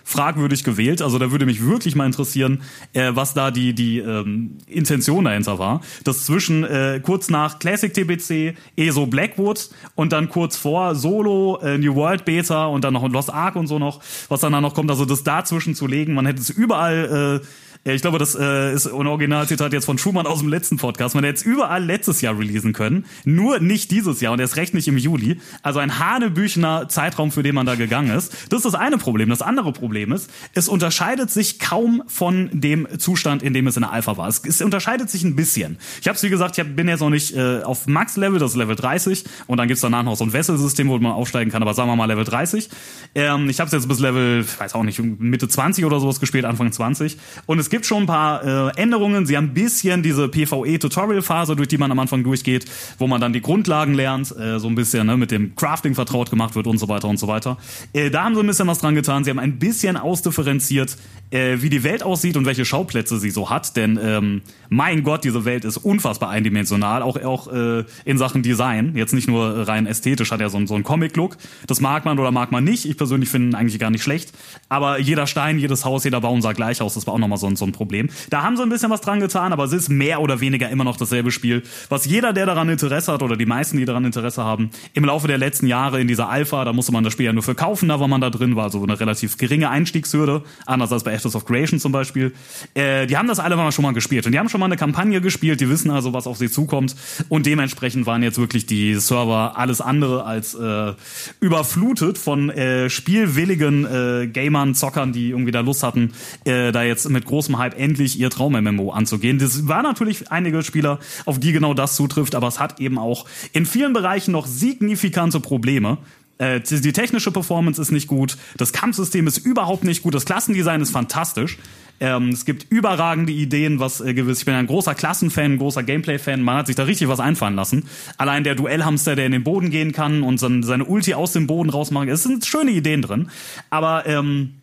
fragwürdig gewählt. Also da würde mich wirklich mal interessieren, äh, was da die, die ähm, Intention dahinter war. Das zwischen äh, kurz nach Classic TBC, ESO Blackwood und dann kurz vor Solo, äh, New World Beta und dann noch Lost Ark und so noch, was dann da noch kommt. Also das dazwischen zu legen, man hätte es überall äh, ich glaube, das äh, ist ein Originalzitat jetzt von Schumann aus dem letzten Podcast. Man hätte es überall letztes Jahr releasen können, nur nicht dieses Jahr und erst recht nicht im Juli. Also ein hanebüchener Zeitraum, für den man da gegangen ist. Das ist das eine Problem. Das andere Problem ist, es unterscheidet sich kaum von dem Zustand, in dem es in der Alpha war. Es, es unterscheidet sich ein bisschen. Ich habe es, wie gesagt, ich bin jetzt noch nicht äh, auf Max-Level, das ist Level 30 und dann gibt's danach noch so ein Wesselsystem, wo man aufsteigen kann, aber sagen wir mal Level 30. Ähm, ich habe jetzt bis Level, ich weiß auch nicht, Mitte 20 oder sowas gespielt, Anfang 20 und es es gibt schon ein paar äh, Änderungen. Sie haben ein bisschen diese PvE-Tutorial-Phase, durch die man am Anfang durchgeht, wo man dann die Grundlagen lernt, äh, so ein bisschen ne, mit dem Crafting vertraut gemacht wird und so weiter und so weiter. Äh, da haben sie ein bisschen was dran getan. Sie haben ein bisschen ausdifferenziert, äh, wie die Welt aussieht und welche Schauplätze sie so hat. Denn ähm, mein Gott, diese Welt ist unfassbar eindimensional, auch, auch äh, in Sachen Design. Jetzt nicht nur rein ästhetisch, hat er so, so einen Comic-Look. Das mag man oder mag man nicht. Ich persönlich finde ihn eigentlich gar nicht schlecht. Aber jeder Stein, jedes Haus, jeder Baum sah gleich aus. Das war auch nochmal so ein so ein Problem. Da haben sie ein bisschen was dran getan, aber es ist mehr oder weniger immer noch dasselbe Spiel, was jeder, der daran Interesse hat oder die meisten, die daran Interesse haben, im Laufe der letzten Jahre in dieser Alpha, da musste man das Spiel ja nur für kaufen, da war man da drin, war so eine relativ geringe Einstiegshürde, anders als bei Ashes of Creation zum Beispiel. Äh, die haben das alle mal schon mal gespielt und die haben schon mal eine Kampagne gespielt, die wissen also, was auf sie zukommt und dementsprechend waren jetzt wirklich die Server alles andere als äh, überflutet von äh, spielwilligen äh, Gamern, Zockern, die irgendwie da Lust hatten, äh, da jetzt mit großem Hype endlich ihr Traum-MMO anzugehen. Das war natürlich einige Spieler, auf die genau das zutrifft, aber es hat eben auch in vielen Bereichen noch signifikante Probleme. Äh, die technische Performance ist nicht gut, das Kampfsystem ist überhaupt nicht gut, das Klassendesign ist fantastisch. Ähm, es gibt überragende Ideen, was äh, gewiss. Ich bin ein großer Klassenfan, großer Gameplay-Fan. Man hat sich da richtig was einfallen lassen. Allein der Duellhamster, der in den Boden gehen kann und seine Ulti aus dem Boden rausmachen. Es sind schöne Ideen drin. Aber ähm,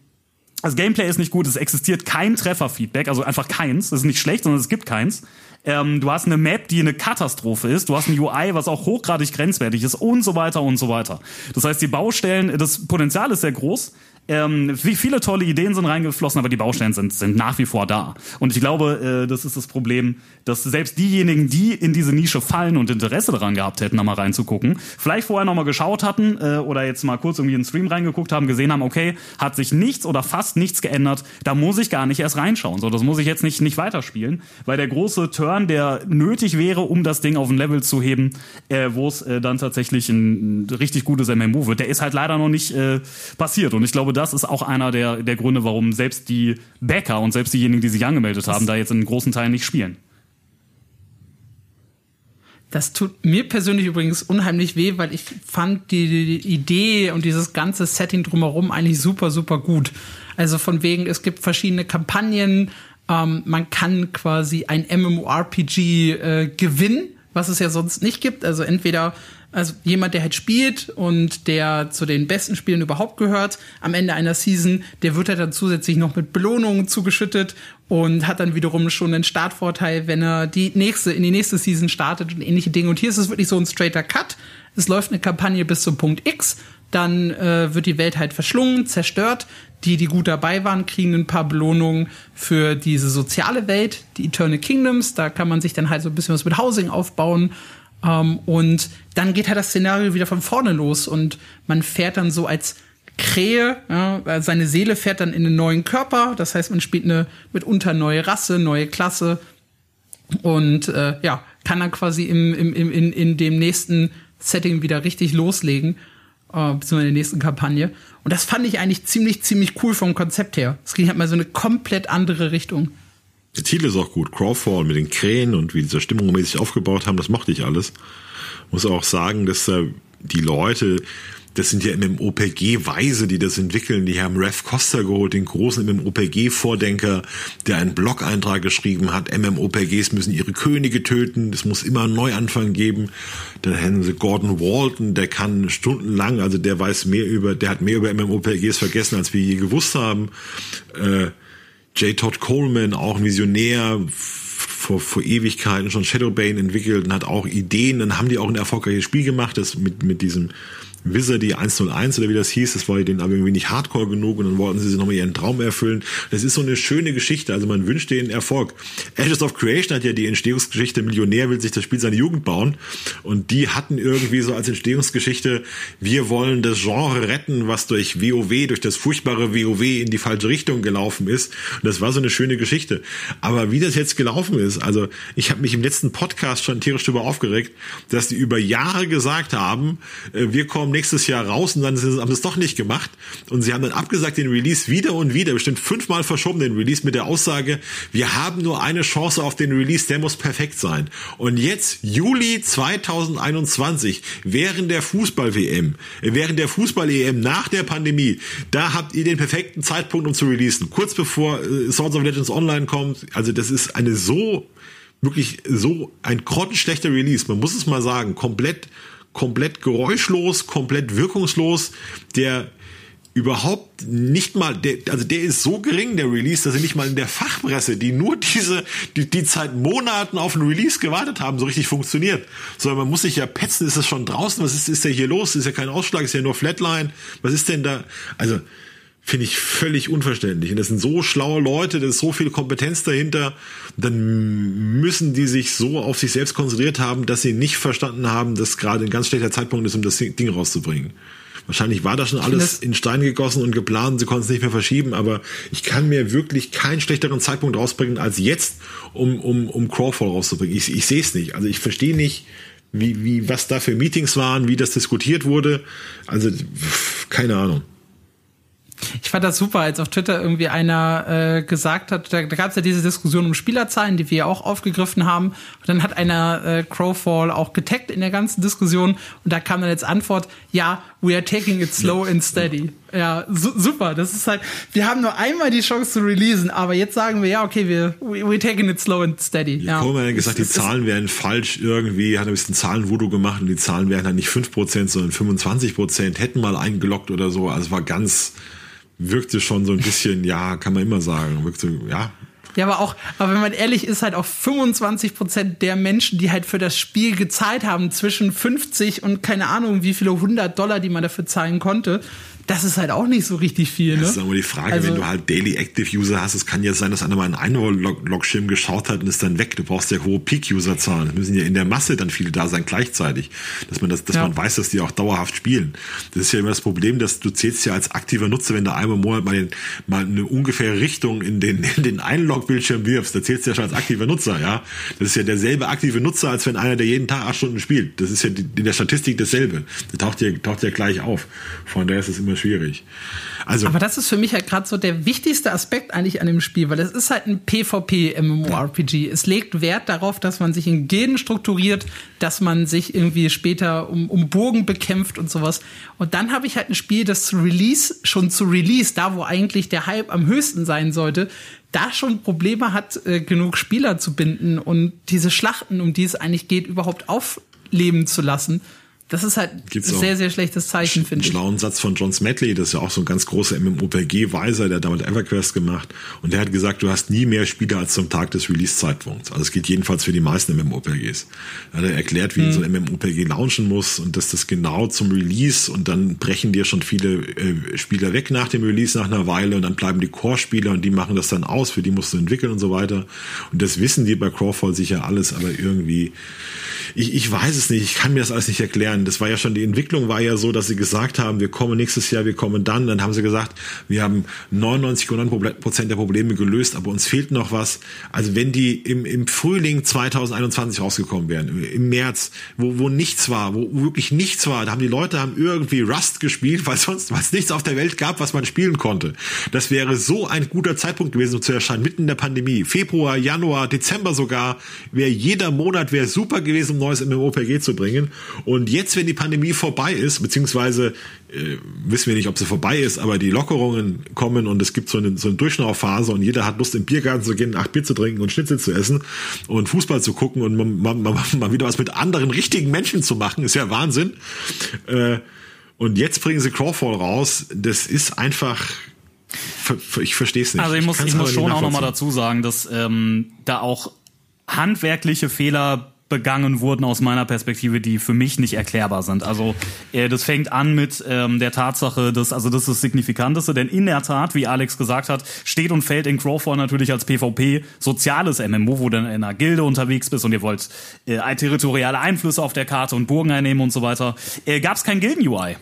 das Gameplay ist nicht gut, es existiert kein Trefferfeedback, also einfach keins. Es ist nicht schlecht, sondern es gibt keins. Ähm, du hast eine Map, die eine Katastrophe ist. Du hast ein UI, was auch hochgradig grenzwertig ist und so weiter und so weiter. Das heißt, die Baustellen, das Potenzial ist sehr groß. Ähm, viele tolle Ideen sind reingeflossen, aber die Baustellen sind, sind nach wie vor da. Und ich glaube, äh, das ist das Problem, dass selbst diejenigen, die in diese Nische fallen und Interesse daran gehabt hätten, da mal reinzugucken, vielleicht vorher noch mal geschaut hatten äh, oder jetzt mal kurz irgendwie in den Stream reingeguckt haben, gesehen haben, okay, hat sich nichts oder fast nichts geändert, da muss ich gar nicht erst reinschauen. So, das muss ich jetzt nicht, nicht weiterspielen, weil der große Turn, der nötig wäre, um das Ding auf ein Level zu heben, äh, wo es äh, dann tatsächlich ein, ein richtig gutes MMO wird, der ist halt leider noch nicht äh, passiert. Und ich glaube, das ist auch einer der, der Gründe, warum selbst die Bäcker und selbst diejenigen, die sich angemeldet haben, da jetzt in großen Teilen nicht spielen. Das tut mir persönlich übrigens unheimlich weh, weil ich fand die, die, Idee und dieses ganze Setting drumherum eigentlich super, super gut. Also von wegen, es gibt verschiedene Kampagnen, ähm, man kann quasi ein MMORPG äh, gewinnen, was es ja sonst nicht gibt. Also entweder also jemand, der halt spielt und der zu den besten Spielen überhaupt gehört, am Ende einer Season, der wird halt dann zusätzlich noch mit Belohnungen zugeschüttet und hat dann wiederum schon einen Startvorteil, wenn er die nächste, in die nächste Season startet und ähnliche Dinge. Und hier ist es wirklich so ein straighter Cut. Es läuft eine Kampagne bis zum Punkt X, dann äh, wird die Welt halt verschlungen, zerstört. Die, die gut dabei waren, kriegen ein paar Belohnungen für diese soziale Welt, die Eternal Kingdoms. Da kann man sich dann halt so ein bisschen was mit Housing aufbauen ähm, und dann geht halt das Szenario wieder von vorne los und man fährt dann so als Krähe, ja, seine Seele fährt dann in einen neuen Körper. Das heißt, man spielt eine mitunter neue Rasse, neue Klasse und äh, ja, kann dann quasi im, im, im, in, in dem nächsten Setting wieder richtig loslegen, äh, beziehungsweise in der nächsten Kampagne. Und das fand ich eigentlich ziemlich, ziemlich cool vom Konzept her. Es ging halt mal so eine komplett andere Richtung. Der Titel ist auch gut. Crawfall mit den Krähen und wie dieser Stimmung mäßig aufgebaut haben, das mochte ich alles. muss auch sagen, dass da die Leute, das sind ja MMOPG-Weise, die das entwickeln. Die haben Rev Costa geholt, den großen MMOPG-Vordenker, der einen Blog-Eintrag geschrieben hat. MMOPGs müssen ihre Könige töten. Es muss immer einen Neuanfang geben. Dann haben sie Gordon Walton, der kann stundenlang, also der weiß mehr über, der hat mehr über MMOPGs vergessen, als wir je gewusst haben. Äh, J. Todd Coleman, auch ein Visionär, vor, vor Ewigkeiten schon Shadowbane entwickelt und hat auch Ideen. Dann haben die auch ein erfolgreiches Spiel gemacht, das mit, mit diesem Wizardy 101 oder wie das hieß, das war denen aber irgendwie nicht hardcore genug und dann wollten sie sich nochmal ihren Traum erfüllen. Das ist so eine schöne Geschichte, also man wünscht denen Erfolg. Ashes of Creation hat ja die Entstehungsgeschichte, Millionär will sich das Spiel seine Jugend bauen und die hatten irgendwie so als Entstehungsgeschichte, wir wollen das Genre retten, was durch WoW, durch das furchtbare WoW in die falsche Richtung gelaufen ist und das war so eine schöne Geschichte. Aber wie das jetzt gelaufen ist, also ich habe mich im letzten Podcast schon tierisch darüber aufgeregt, dass die über Jahre gesagt haben, äh, wir kommen nächstes Jahr raus und dann haben sie es doch nicht gemacht. Und sie haben dann abgesagt den Release wieder und wieder, bestimmt fünfmal verschoben den Release mit der Aussage, wir haben nur eine Chance auf den Release, der muss perfekt sein. Und jetzt, Juli 2021, während der Fußball-WM, während der Fußball-EM nach der Pandemie, da habt ihr den perfekten Zeitpunkt, um zu releasen. Kurz bevor äh, Swords of Legends Online kommt. Also das ist eine so wirklich so ein grottenschlechter Release. Man muss es mal sagen, komplett komplett geräuschlos, komplett wirkungslos, der überhaupt nicht mal, der, also der ist so gering, der Release, dass er nicht mal in der Fachpresse, die nur diese, die, die seit Monaten auf einen Release gewartet haben, so richtig funktioniert. Sondern man muss sich ja petzen, ist das schon draußen, was ist, ist da hier los? Ist ja kein Ausschlag, ist ja nur Flatline. Was ist denn da? Also, finde ich völlig unverständlich. Und das sind so schlaue Leute, da ist so viel Kompetenz dahinter. Dann müssen die sich so auf sich selbst konzentriert haben, dass sie nicht verstanden haben, dass gerade ein ganz schlechter Zeitpunkt ist, um das Ding rauszubringen. Wahrscheinlich war das schon alles in Stein gegossen und geplant, sie konnten es nicht mehr verschieben, aber ich kann mir wirklich keinen schlechteren Zeitpunkt rausbringen als jetzt, um, um, um Crawfall rauszubringen. Ich, ich sehe es nicht. Also ich verstehe nicht, wie, wie, was da für Meetings waren, wie das diskutiert wurde. Also, keine Ahnung. Ich fand das super, als auf Twitter irgendwie einer äh, gesagt hat, da, da gab es ja diese Diskussion um Spielerzahlen, die wir ja auch aufgegriffen haben. Und dann hat einer äh, Crowfall auch getaggt in der ganzen Diskussion und da kam dann als Antwort, ja, we are taking it slow and steady. Ja, su super. Das ist halt, wir haben nur einmal die Chance zu releasen, aber jetzt sagen wir, ja, okay, wir we, we're taking it slow and steady. Ja, Coleman hat gesagt, die Zahlen wären falsch irgendwie, hat ein bisschen Zahlenvoodoo gemacht und die Zahlen wären dann nicht 5%, sondern 25%, hätten mal eingeloggt oder so. Also es war ganz wirkte schon so ein bisschen, ja, kann man immer sagen, wirkte, ja. Ja, aber auch, aber wenn man ehrlich ist, halt auch 25 Prozent der Menschen, die halt für das Spiel gezahlt haben, zwischen 50 und keine Ahnung, wie viele 100 Dollar, die man dafür zahlen konnte, das ist halt auch nicht so richtig viel. Ne? Das ist aber die Frage, also, wenn du halt Daily Active User hast, es kann ja sein, dass einer mal einen Einlog-Schirm geschaut hat und ist dann weg. Du brauchst ja hohe Peak-User-Zahlen. Es müssen ja in der Masse dann viele da sein gleichzeitig. Dass man das, dass ja. man weiß, dass die auch dauerhaft spielen. Das ist ja immer das Problem, dass du zählst ja als aktiver Nutzer, wenn du einmal im Monat mal, den, mal eine ungefähre Richtung in den, in den Einlog-Bildschirm wirfst, da zählst du ja schon als aktiver Nutzer, ja. Das ist ja derselbe aktive Nutzer, als wenn einer, der jeden Tag acht Stunden spielt. Das ist ja in der Statistik dasselbe. Das taucht ja, taucht ja gleich auf. Von daher ist es immer schwierig. Also, Aber das ist für mich halt gerade so der wichtigste Aspekt eigentlich an dem Spiel, weil es ist halt ein PvP-MMORPG. Es legt Wert darauf, dass man sich in Gilden strukturiert, dass man sich irgendwie später um, um Burgen bekämpft und sowas. Und dann habe ich halt ein Spiel, das zu Release, schon zu Release, da wo eigentlich der Hype am höchsten sein sollte, da schon Probleme hat, äh, genug Spieler zu binden und diese Schlachten, um die es eigentlich geht, überhaupt aufleben zu lassen. Das ist halt Gibt's ein sehr, sehr schlechtes Zeichen, finde ich. Einen schlauen Satz von John Smedley, das ist ja auch so ein ganz großer MMOPG-Weiser, der hat damit EverQuest gemacht. Und der hat gesagt, du hast nie mehr Spieler als zum Tag des Release-Zeitpunkts. Also es geht jedenfalls für die meisten MMOPGs. Er hat erklärt, wie mhm. so ein MMOPG launchen muss und dass das genau zum Release und dann brechen dir schon viele äh, Spieler weg nach dem Release nach einer Weile und dann bleiben die Core-Spieler und die machen das dann aus, für die musst du entwickeln und so weiter. Und das wissen die bei Crawford sicher alles, aber irgendwie, ich, ich weiß es nicht, ich kann mir das alles nicht erklären werden. Das war ja schon, die Entwicklung war ja so, dass sie gesagt haben, wir kommen nächstes Jahr, wir kommen dann. Dann haben sie gesagt, wir haben 99 Prozent der Probleme gelöst, aber uns fehlt noch was. Also wenn die im, im Frühling 2021 rausgekommen wären, im März, wo, wo nichts war, wo wirklich nichts war, da haben die Leute haben irgendwie Rust gespielt, weil sonst, es nichts auf der Welt gab, was man spielen konnte. Das wäre so ein guter Zeitpunkt gewesen, um zu erscheinen, mitten in der Pandemie. Februar, Januar, Dezember sogar, wäre jeder Monat wäre super gewesen, um neues MMOPG zu bringen. Und jetzt, wenn die Pandemie vorbei ist, beziehungsweise äh, wissen wir nicht, ob sie vorbei ist, aber die Lockerungen kommen und es gibt so eine, so eine Durchschnauphase und jeder hat Lust, im Biergarten zu gehen, acht Bier zu trinken und Schnitzel zu essen und Fußball zu gucken und mal, mal, [LAUGHS] mal wieder was mit anderen richtigen Menschen zu machen, ist ja Wahnsinn. Äh, und jetzt bringen sie Crawfall raus. Das ist einfach ich verstehe es nicht. Also ich muss, ich, ich muss schon auch nochmal dazu sagen, dass ähm, da auch handwerkliche Fehler begangen wurden aus meiner Perspektive, die für mich nicht erklärbar sind. Also äh, das fängt an mit ähm, der Tatsache, dass also das ist das Signifikanteste, denn in der Tat, wie Alex gesagt hat, steht und fällt in Crawford natürlich als PvP soziales MMO, wo du in einer Gilde unterwegs bist und ihr wollt äh, territoriale Einflüsse auf der Karte und Burgen einnehmen und so weiter. Äh, Gab es kein Gilden-UI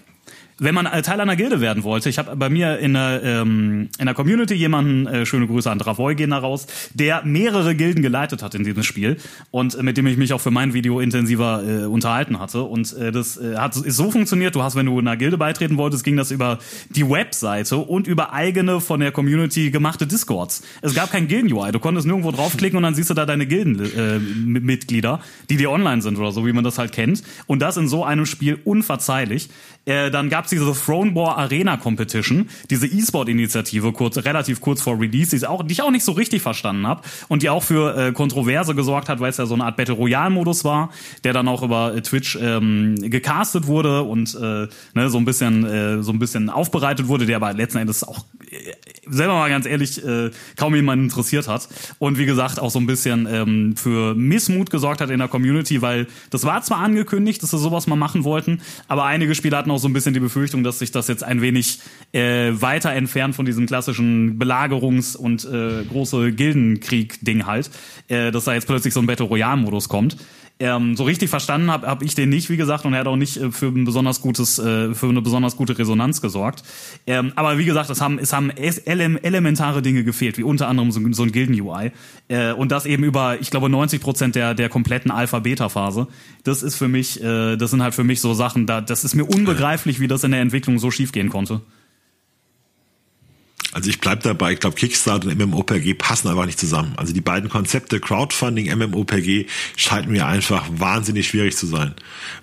wenn man Teil einer Gilde werden wollte, ich habe bei mir in der, ähm, in der Community jemanden, äh, schöne Grüße an Dravoy gehen da raus, der mehrere Gilden geleitet hat in diesem Spiel und äh, mit dem ich mich auch für mein Video intensiver äh, unterhalten hatte. Und äh, das äh, hat ist so funktioniert, du hast, wenn du einer Gilde beitreten wolltest, ging das über die Webseite und über eigene von der Community gemachte Discords. Es gab kein Gilden-UI, du konntest nirgendwo draufklicken und dann siehst du da deine Gildenmitglieder, äh, die dir online sind oder so, wie man das halt kennt. Und das in so einem Spiel unverzeihlich. Äh, dann gab es diese Thronebore Arena Competition, diese E-Sport-Initiative, kurz, relativ kurz vor Release, die, auch, die ich auch nicht so richtig verstanden habe und die auch für äh, Kontroverse gesorgt hat, weil es ja so eine Art Battle Royale-Modus war, der dann auch über äh, Twitch ähm, gecastet wurde und äh, ne, so ein bisschen äh, so ein bisschen aufbereitet wurde, der aber letzten Endes auch selber mal ganz ehrlich äh, kaum jemand interessiert hat und wie gesagt auch so ein bisschen ähm, für Missmut gesorgt hat in der Community, weil das war zwar angekündigt, dass sie sowas mal machen wollten, aber einige Spieler hatten auch so ein bisschen die Befürchtung, dass sich das jetzt ein wenig äh, weiter entfernt von diesem klassischen Belagerungs- und äh, große Gildenkrieg-Ding halt, äh, dass da jetzt plötzlich so ein Battle Royale-Modus kommt. Ähm, so richtig verstanden habe hab ich den nicht, wie gesagt, und er hat auch nicht äh, für ein besonders gutes, äh, für eine besonders gute Resonanz gesorgt. Ähm, aber wie gesagt, es haben, es haben ele elementare Dinge gefehlt, wie unter anderem so, so ein Gilden-UI. Äh, und das eben über, ich glaube, 90 Prozent der, der kompletten Alpha-Beta-Phase. Das ist für mich, äh, das sind halt für mich so Sachen, da, das ist mir unbegreiflich, wie das in der Entwicklung so schiefgehen konnte. Also ich bleib dabei, ich glaube Kickstarter und MMOPG passen einfach nicht zusammen. Also die beiden Konzepte Crowdfunding, MMOPG scheinen mir einfach wahnsinnig schwierig zu sein.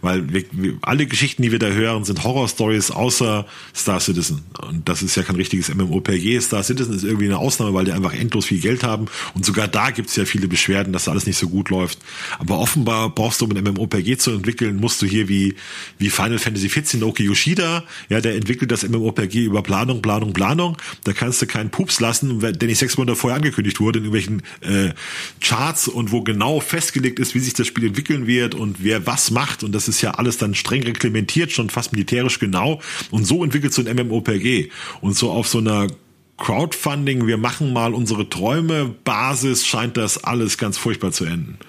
Weil wir, wir, alle Geschichten, die wir da hören, sind Horror-Stories außer Star Citizen. Und das ist ja kein richtiges MMOPG. Star Citizen ist irgendwie eine Ausnahme, weil die einfach endlos viel Geld haben. Und sogar da gibt's ja viele Beschwerden, dass alles nicht so gut läuft. Aber offenbar brauchst du, um ein MMOPG zu entwickeln, musst du hier wie, wie Final Fantasy XIV Naoki Yoshida, ja, der entwickelt das MMOPG über Planung, Planung, Planung. Da kannst du keinen Pups lassen, der nicht sechs Monate vorher angekündigt wurde, in irgendwelchen äh, Charts und wo genau festgelegt ist, wie sich das Spiel entwickeln wird und wer was macht. Und das ist ja alles dann streng reglementiert, schon fast militärisch genau. Und so entwickelt so ein MMOPG. Und so auf so einer Crowdfunding, wir machen mal unsere Träume, Basis scheint das alles ganz furchtbar zu enden.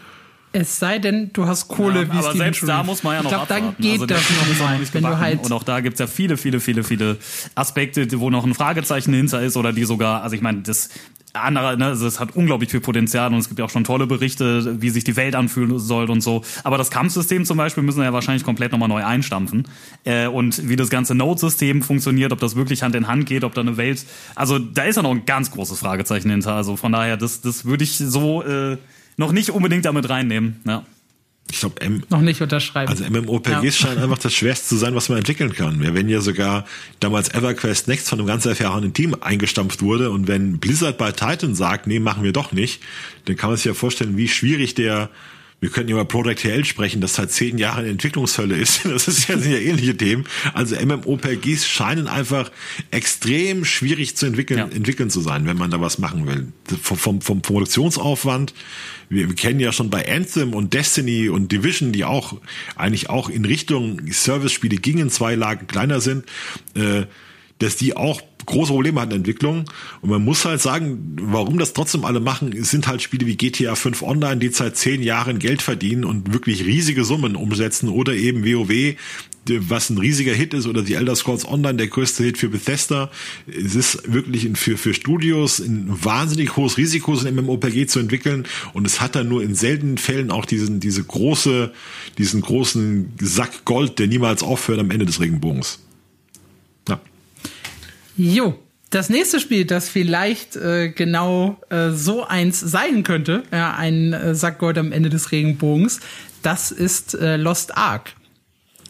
Es sei denn, du hast Kohle ja, wie Aber selbst da muss man ja noch Ich glaube, dann geht also, das noch mal. Wenn du halt und auch da gibt's ja viele, viele, viele, viele Aspekte, wo noch ein Fragezeichen hinter ist oder die sogar, also ich meine, das andere, ne, also es hat unglaublich viel Potenzial und es gibt ja auch schon tolle Berichte, wie sich die Welt anfühlen soll und so. Aber das Kampfsystem zum Beispiel müssen wir ja wahrscheinlich komplett nochmal neu einstampfen. Äh, und wie das ganze Node-System funktioniert, ob das wirklich Hand in Hand geht, ob da eine Welt. Also da ist ja noch ein ganz großes Fragezeichen hinter. Also von daher, das, das würde ich so äh, noch nicht unbedingt damit reinnehmen. Ja. Ich glaube, noch nicht unterschreiben. Also MMORPGs ja. scheinen einfach das Schwerste zu sein, was man entwickeln kann. Wenn ja sogar damals EverQuest Next von einem ganz erfahrenen Team eingestampft wurde und wenn Blizzard bei Titan sagt, nee, machen wir doch nicht, dann kann man sich ja vorstellen, wie schwierig der wir könnten über Product HL sprechen, das seit zehn Jahren Entwicklungshölle ist. [LAUGHS] Das ist ja, sind ja ähnliche Themen. Also MMOPGs scheinen einfach extrem schwierig zu entwickeln, ja. entwickeln zu sein, wenn man da was machen will. Vom, vom, vom Produktionsaufwand. Wir, wir kennen ja schon bei Anthem und Destiny und Division, die auch eigentlich auch in Richtung Service-Spiele gingen, zwei Lagen kleiner sind. Äh, dass die auch große Probleme hat in der Entwicklung. Und man muss halt sagen, warum das trotzdem alle machen, sind halt Spiele wie GTA 5 Online, die seit zehn Jahren Geld verdienen und wirklich riesige Summen umsetzen oder eben WoW, was ein riesiger Hit ist oder die Elder Scrolls Online, der größte Hit für Bethesda. Es ist wirklich für, für Studios ein wahnsinnig hohes Risiko, so ein MMOPG zu entwickeln und es hat dann nur in seltenen Fällen auch diesen, diese große, diesen großen Sack Gold, der niemals aufhört am Ende des Regenbogens. Jo, das nächste Spiel, das vielleicht äh, genau äh, so eins sein könnte, ja, ein äh, Sack Gold am Ende des Regenbogens, das ist äh, Lost Ark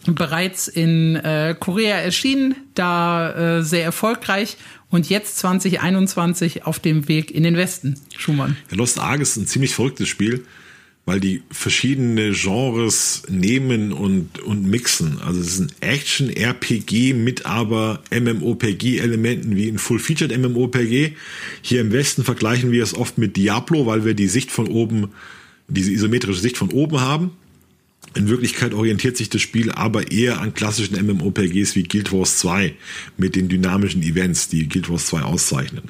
bereits in äh, Korea erschienen, da äh, sehr erfolgreich und jetzt 2021 auf dem Weg in den Westen. Schumann. Ja, Lost Ark ist ein ziemlich verrücktes Spiel, weil die verschiedene Genres nehmen und, und mixen. Also es ist ein Action-RPG mit aber MMOPG-Elementen wie ein Full-Featured MMOPG. Hier im Westen vergleichen wir es oft mit Diablo, weil wir die Sicht von oben, diese isometrische Sicht von oben haben. In Wirklichkeit orientiert sich das Spiel aber eher an klassischen MMOPGs wie Guild Wars 2 mit den dynamischen Events, die Guild Wars 2 auszeichnen.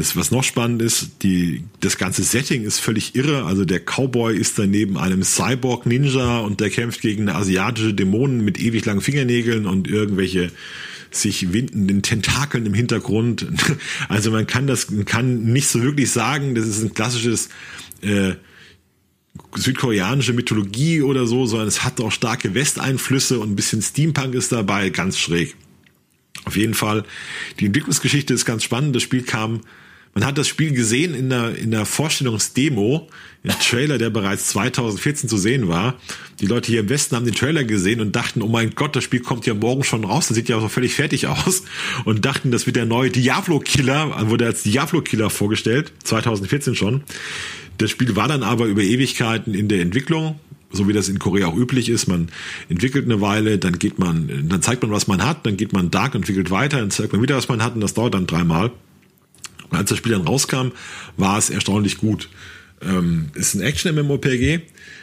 Das, was noch spannend ist, die, das ganze Setting ist völlig irre. Also der Cowboy ist dann neben einem Cyborg-Ninja und der kämpft gegen eine asiatische Dämonen mit ewig langen Fingernägeln und irgendwelche sich windenden Tentakeln im Hintergrund. [LAUGHS] Also man kann das, kann nicht so wirklich sagen, das ist ein klassisches äh, südkoreanische Mythologie oder so, sondern es hat auch starke Westeinflüsse und ein bisschen Steampunk ist dabei, ganz schräg. Auf jeden Fall, die Entwicklungsgeschichte ist ganz spannend. Das Spiel kam, man hat das Spiel gesehen in der, in der Vorstellungsdemo, im Trailer, der bereits 2014 zu sehen war. Die Leute hier im Westen haben den Trailer gesehen und dachten, oh mein Gott, das Spiel kommt ja morgen schon raus, das sieht ja so völlig fertig aus. Und dachten, das wird der neue Diablo-Killer, wurde als Diablo-Killer vorgestellt, 2014 schon. Das Spiel war dann aber über Ewigkeiten in der Entwicklung, so wie das in Korea auch üblich ist. Man entwickelt eine Weile, dann geht man, dann zeigt man, was man hat, dann geht man dark, entwickelt weiter, dann zeigt man wieder, was man hat und das dauert dann dreimal. Als das Spiel dann rauskam, war es erstaunlich gut. Ähm, ist ein Action-MMOPG,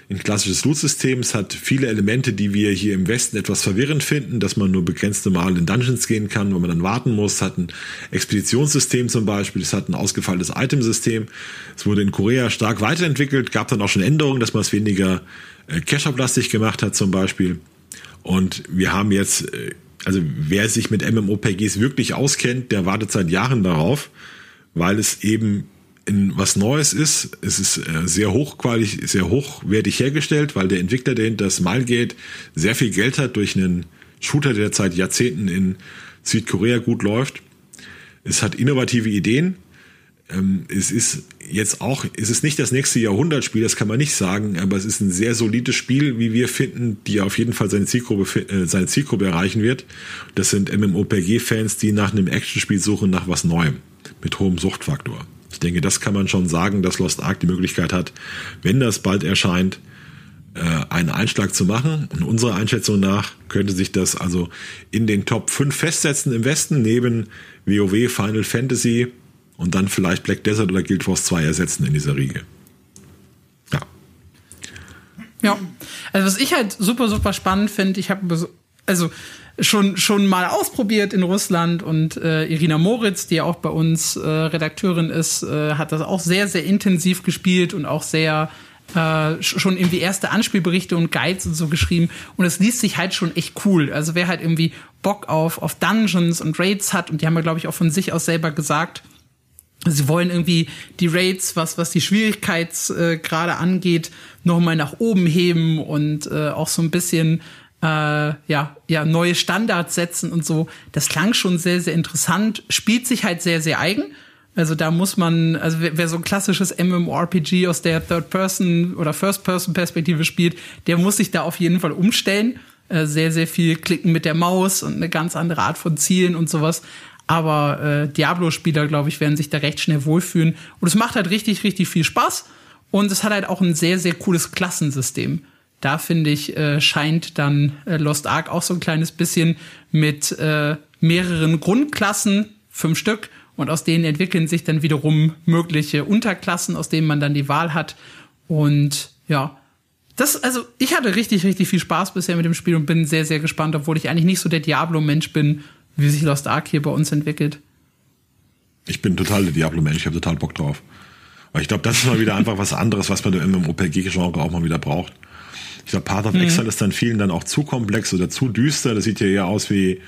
ein klassisches Loot-System. Es hat viele Elemente, die wir hier im Westen etwas verwirrend finden, dass man nur begrenzte Mal in Dungeons gehen kann, wo man dann warten muss. Es hat ein Expeditionssystem zum Beispiel. Es hat ein ausgefallenes Itemsystem. Es wurde in Korea stark weiterentwickelt, gab dann auch schon Änderungen, dass man es weniger äh, Cash-Up-lastig gemacht hat zum Beispiel. Und wir haben jetzt, äh, also wer sich mit MMOPGs wirklich auskennt, der wartet seit Jahren darauf, weil es eben in was Neues ist. Es ist äh, sehr hochqualig, sehr hochwertig hergestellt, weil der Entwickler, der hinter Smilegate sehr viel Geld hat durch einen Shooter, der seit Jahrzehnten in Südkorea gut läuft. Es hat innovative Ideen. Ähm, es ist jetzt auch, es ist nicht das nächste Jahrhundertspiel, das kann man nicht sagen, aber es ist ein sehr solides Spiel, wie wir finden, die auf jeden Fall seine Zielgruppe, äh, seine Zielgruppe erreichen wird. Das sind MMOPG-Fans, die nach einem Actionspiel suchen, nach was Neuem, mit hohem Suchtfaktor. Ich denke, das kann man schon sagen, dass Lost Ark die Möglichkeit hat, wenn das bald erscheint, äh, einen Einschlag zu machen. Und unserer Einschätzung nach könnte sich das also in den Top 5 festsetzen im Westen, neben WoW, Final Fantasy und dann vielleicht Black Desert oder Guild Wars 2 ersetzen in dieser Riege. Ja. Ja, also was ich halt super, super spannend finde, ich habe also schon schon mal ausprobiert in Russland und äh, Irina Moritz, die ja auch bei uns äh, Redakteurin ist, äh, hat das auch sehr sehr intensiv gespielt und auch sehr äh, schon irgendwie erste Anspielberichte und Guides und so geschrieben und es liest sich halt schon echt cool. Also wer halt irgendwie Bock auf auf Dungeons und Raids hat und die haben ja glaube ich auch von sich aus selber gesagt, Sie wollen irgendwie die Raids, was, was die Schwierigkeitsgrade äh, angeht, nochmal nach oben heben und äh, auch so ein bisschen äh, ja, ja, neue Standards setzen und so. Das klang schon sehr, sehr interessant, spielt sich halt sehr, sehr eigen. Also da muss man, also wer, wer so ein klassisches MMORPG aus der Third-Person oder First-Person-Perspektive spielt, der muss sich da auf jeden Fall umstellen. Äh, sehr, sehr viel klicken mit der Maus und eine ganz andere Art von Zielen und sowas. Aber äh, Diablo-Spieler, glaube ich, werden sich da recht schnell wohlfühlen. Und es macht halt richtig, richtig viel Spaß. Und es hat halt auch ein sehr, sehr cooles Klassensystem da finde ich, äh, scheint dann äh, Lost Ark auch so ein kleines bisschen mit äh, mehreren Grundklassen, fünf Stück, und aus denen entwickeln sich dann wiederum mögliche Unterklassen, aus denen man dann die Wahl hat. Und ja, das, also ich hatte richtig, richtig viel Spaß bisher mit dem Spiel und bin sehr, sehr gespannt, obwohl ich eigentlich nicht so der Diablo-Mensch bin, wie sich Lost Ark hier bei uns entwickelt. Ich bin total der Diablo-Mensch, ich habe total Bock drauf. Weil ich glaube, das ist mal wieder einfach was anderes, was man im MMORPG-Genre auch mal wieder braucht. Ich glaube, Path of mhm. Exile ist dann vielen dann auch zu komplex oder zu düster. Das sieht ja eher aus wie,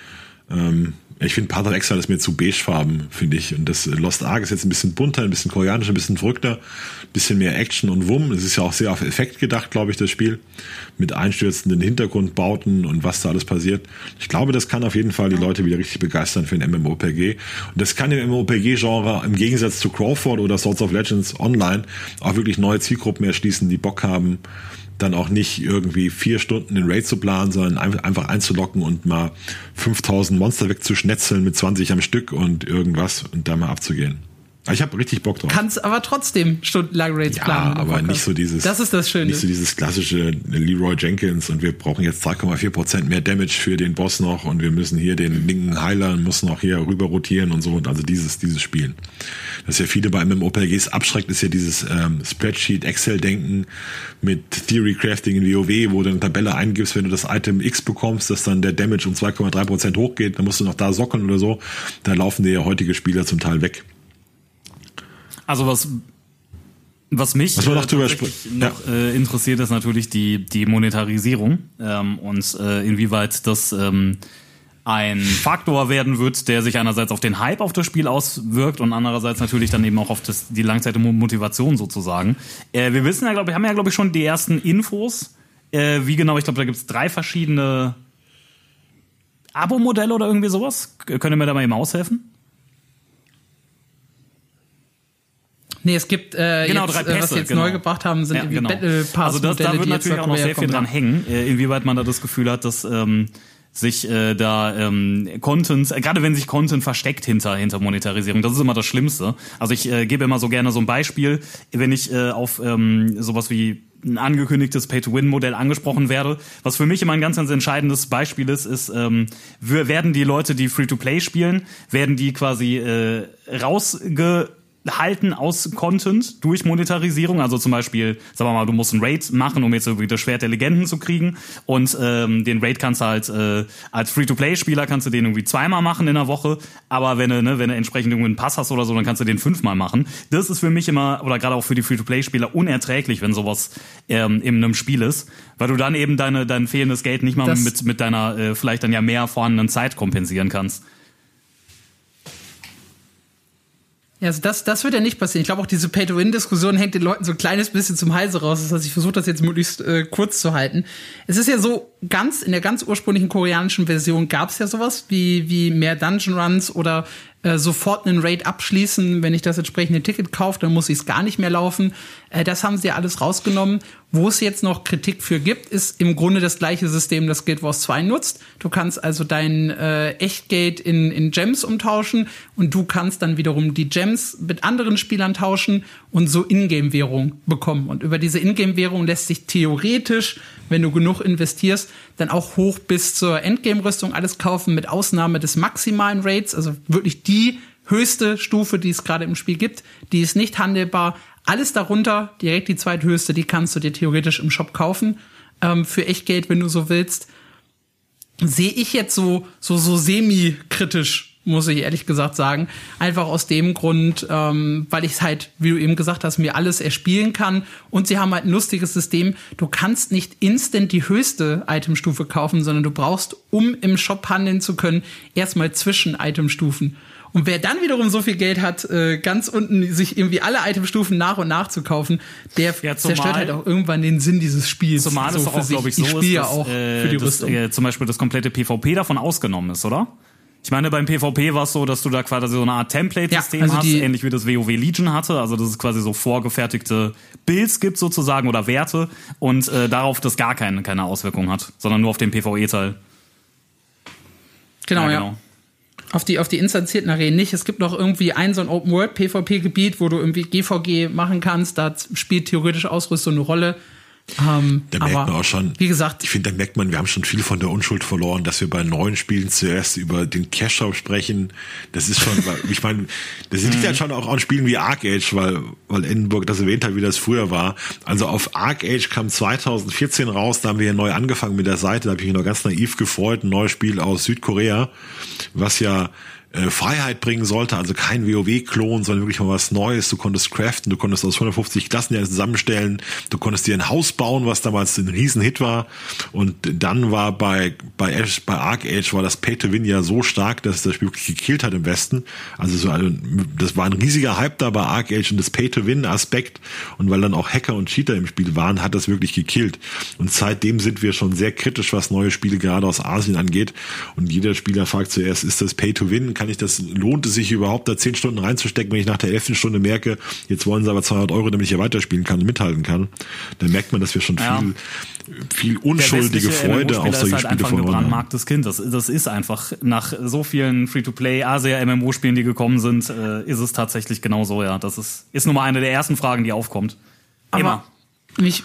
ähm, ich finde Path of Exile ist mir zu beigefarben, finde ich. Und das Lost Ark ist jetzt ein bisschen bunter, ein bisschen koreanischer, ein bisschen verrückter, ein bisschen mehr Action und Wumm. Es ist ja auch sehr auf Effekt gedacht, glaube ich, das Spiel. Mit einstürzenden Hintergrundbauten und was da alles passiert. Ich glaube, das kann auf jeden Fall die Leute wieder richtig begeistern für ein MMORPG. Und das kann im MMORPG-Genre im Gegensatz zu Crawford oder Swords of Legends Online auch wirklich neue Zielgruppen erschließen, die Bock haben, dann auch nicht irgendwie vier Stunden den Raid zu planen, sondern einfach einzulocken und mal 5000 Monster wegzuschnetzeln mit 20 am Stück und irgendwas und da mal abzugehen. Ich habe richtig Bock drauf. Kannst aber trotzdem stundenlang Raids ja, planen. Ja, aber nicht so dieses. Das ist das Schöne. Nicht so dieses klassische Leroy Jenkins und wir brauchen jetzt 3,4 Prozent mehr Damage für den Boss noch und wir müssen hier den linken Heiler müssen noch hier rüber rotieren und so und also dieses dieses Spielen. Das ja viele bei MMORPGs abschreckt, ist ja dieses ähm, Spreadsheet Excel Denken mit Theory Crafting in WoW, wo du eine Tabelle eingibst, wenn du das Item X bekommst, dass dann der Damage um 2,3 Prozent hochgeht, dann musst du noch da sockeln oder so. Da laufen dir ja heutige Spieler zum Teil weg. Also was was mich was noch, äh, noch äh, interessiert, ist natürlich die, die Monetarisierung ähm, und äh, inwieweit das ähm, ein Faktor werden wird, der sich einerseits auf den Hype auf das Spiel auswirkt und andererseits natürlich dann eben auch auf das, die Langzeitmotivation sozusagen. Äh, wir wissen ja, glaube ich, haben ja, glaube ich, schon die ersten Infos. Äh, wie genau, ich glaube, da gibt es drei verschiedene Abo-Modelle oder irgendwie sowas. Könnt ihr mir da mal eben aushelfen? Nee, es gibt äh, genau, jetzt, drei Pässe, äh, was sie jetzt genau. neu gebracht haben, sind ja, irgendwie genau. Battle Pass Also das, da wird natürlich auch noch sehr viel dran hängen, äh, inwieweit man da das Gefühl hat, dass ähm, sich äh, da ähm, Content, äh, gerade wenn sich Content versteckt hinter hinter Monetarisierung, das ist immer das Schlimmste. Also ich äh, gebe immer so gerne so ein Beispiel, wenn ich äh, auf ähm, sowas wie ein angekündigtes Pay-to-Win-Modell angesprochen werde. Was für mich immer ein ganz, ganz entscheidendes Beispiel ist, ist, ähm, werden die Leute, die Free-to-Play spielen, werden die quasi äh, rausge halten aus Content durch Monetarisierung. Also zum Beispiel, sagen wir mal, du musst einen Raid machen, um jetzt irgendwie das Schwert der Legenden zu kriegen. Und ähm, den Raid kannst du halt äh, als Free-to-Play-Spieler kannst du den irgendwie zweimal machen in der Woche. Aber wenn du, ne, wenn du entsprechend irgendwie einen Pass hast oder so, dann kannst du den fünfmal machen. Das ist für mich immer, oder gerade auch für die Free-to-Play-Spieler, unerträglich, wenn sowas ähm, in einem Spiel ist. Weil du dann eben deine, dein fehlendes Geld nicht mal das mit, mit deiner äh, vielleicht dann ja mehr vorhandenen Zeit kompensieren kannst. Ja, also das, das wird ja nicht passieren. Ich glaube auch diese Pay-to-Win-Diskussion hängt den Leuten so ein kleines bisschen zum Halse raus. Das heißt, ich versuche das jetzt möglichst äh, kurz zu halten. Es ist ja so, ganz in der ganz ursprünglichen koreanischen Version gab es ja sowas wie, wie mehr Dungeon Runs oder äh, sofort einen Raid abschließen. Wenn ich das entsprechende Ticket kaufe, dann muss ich es gar nicht mehr laufen. Äh, das haben sie ja alles rausgenommen. Wo es jetzt noch Kritik für gibt, ist im Grunde das gleiche System, das Guild Wars 2 nutzt. Du kannst also dein äh, Echtgeld in, in Gems umtauschen und du kannst dann wiederum die Gems mit anderen Spielern tauschen und so Ingame-Währung bekommen. Und über diese Ingame-Währung lässt sich theoretisch, wenn du genug investierst, dann auch hoch bis zur Endgame-Rüstung alles kaufen, mit Ausnahme des maximalen Rates, also wirklich die höchste Stufe, die es gerade im Spiel gibt, die ist nicht handelbar. Alles darunter, direkt die zweithöchste, die kannst du dir theoretisch im Shop kaufen. Ähm, für Echtgeld, wenn du so willst. Sehe ich jetzt so, so, so semi-kritisch, muss ich ehrlich gesagt sagen. Einfach aus dem Grund, ähm, weil ich es halt, wie du eben gesagt hast, mir alles erspielen kann. Und sie haben halt ein lustiges System. Du kannst nicht instant die höchste Itemstufe kaufen, sondern du brauchst, um im Shop handeln zu können, erstmal zwischen Itemstufen. Und wer dann wiederum so viel Geld hat, äh, ganz unten sich irgendwie alle Itemstufen nach und nach zu kaufen, der ja, zerstört halt auch irgendwann den Sinn dieses Spiels. Zumal so es auch, glaube ich, so ist, dass, auch äh, für die das, äh, zum Beispiel das komplette PvP davon ausgenommen ist, oder? Ich meine, beim PvP war es so, dass du da quasi so eine Art Template-System ja, also hast, ähnlich wie das WoW Legion hatte. Also, dass es quasi so vorgefertigte Builds gibt sozusagen oder Werte und äh, darauf das gar keine, keine Auswirkung hat, sondern nur auf den PvE-Teil. Genau, ja. Genau. Ja auf die, auf die instanzierten Arenen nicht. Es gibt noch irgendwie ein so ein Open-World-PvP-Gebiet, wo du irgendwie GVG machen kannst. Da spielt theoretisch Ausrüstung eine Rolle. Ähm, da merkt man auch schon, wie gesagt, ich finde, da merkt man, wir haben schon viel von der Unschuld verloren, dass wir bei neuen Spielen zuerst über den Cash-Shop sprechen. Das ist schon, ich meine, das liegt ja mhm. schon auch an Spielen wie Arc Age, weil, weil Edinburgh das erwähnt hat, wie das früher war. Also auf Arc Age kam 2014 raus, da haben wir ja neu angefangen mit der Seite, da habe ich mich noch ganz naiv gefreut, ein neues Spiel aus Südkorea, was ja äh, Freiheit bringen sollte, also kein WoW-Klon, sondern wirklich mal was Neues. Du konntest craften, du konntest aus 150 Klassen ja zusammenstellen, du konntest dir ein Haus bauen, was damals ein Riesenhit war. Und dann war bei bei bei Arc Age war das Pay to Win ja so stark, dass das Spiel wirklich gekillt hat im Westen. Also so ein, das war ein riesiger Hype da bei Arc Age und das Pay to Win Aspekt und weil dann auch Hacker und Cheater im Spiel waren, hat das wirklich gekillt. Und seitdem sind wir schon sehr kritisch, was neue Spiele gerade aus Asien angeht. Und jeder Spieler fragt zuerst, ist das Pay to Win? Kann ich das, lohnt es sich überhaupt da zehn Stunden reinzustecken, wenn ich nach der elften Stunde merke, jetzt wollen sie aber 200 Euro, damit ich hier weiterspielen kann und mithalten kann. Dann merkt man, dass wir schon ja. viel, viel unschuldige Freude auf solche halt Spiele verloren haben. das Kind. Das, das ist einfach nach so vielen Free-to-Play Asia MMO-Spielen, die gekommen sind, äh, ist es tatsächlich genauso, ja. Das ist, ist nun mal eine der ersten Fragen, die aufkommt. Immer. Aber mich,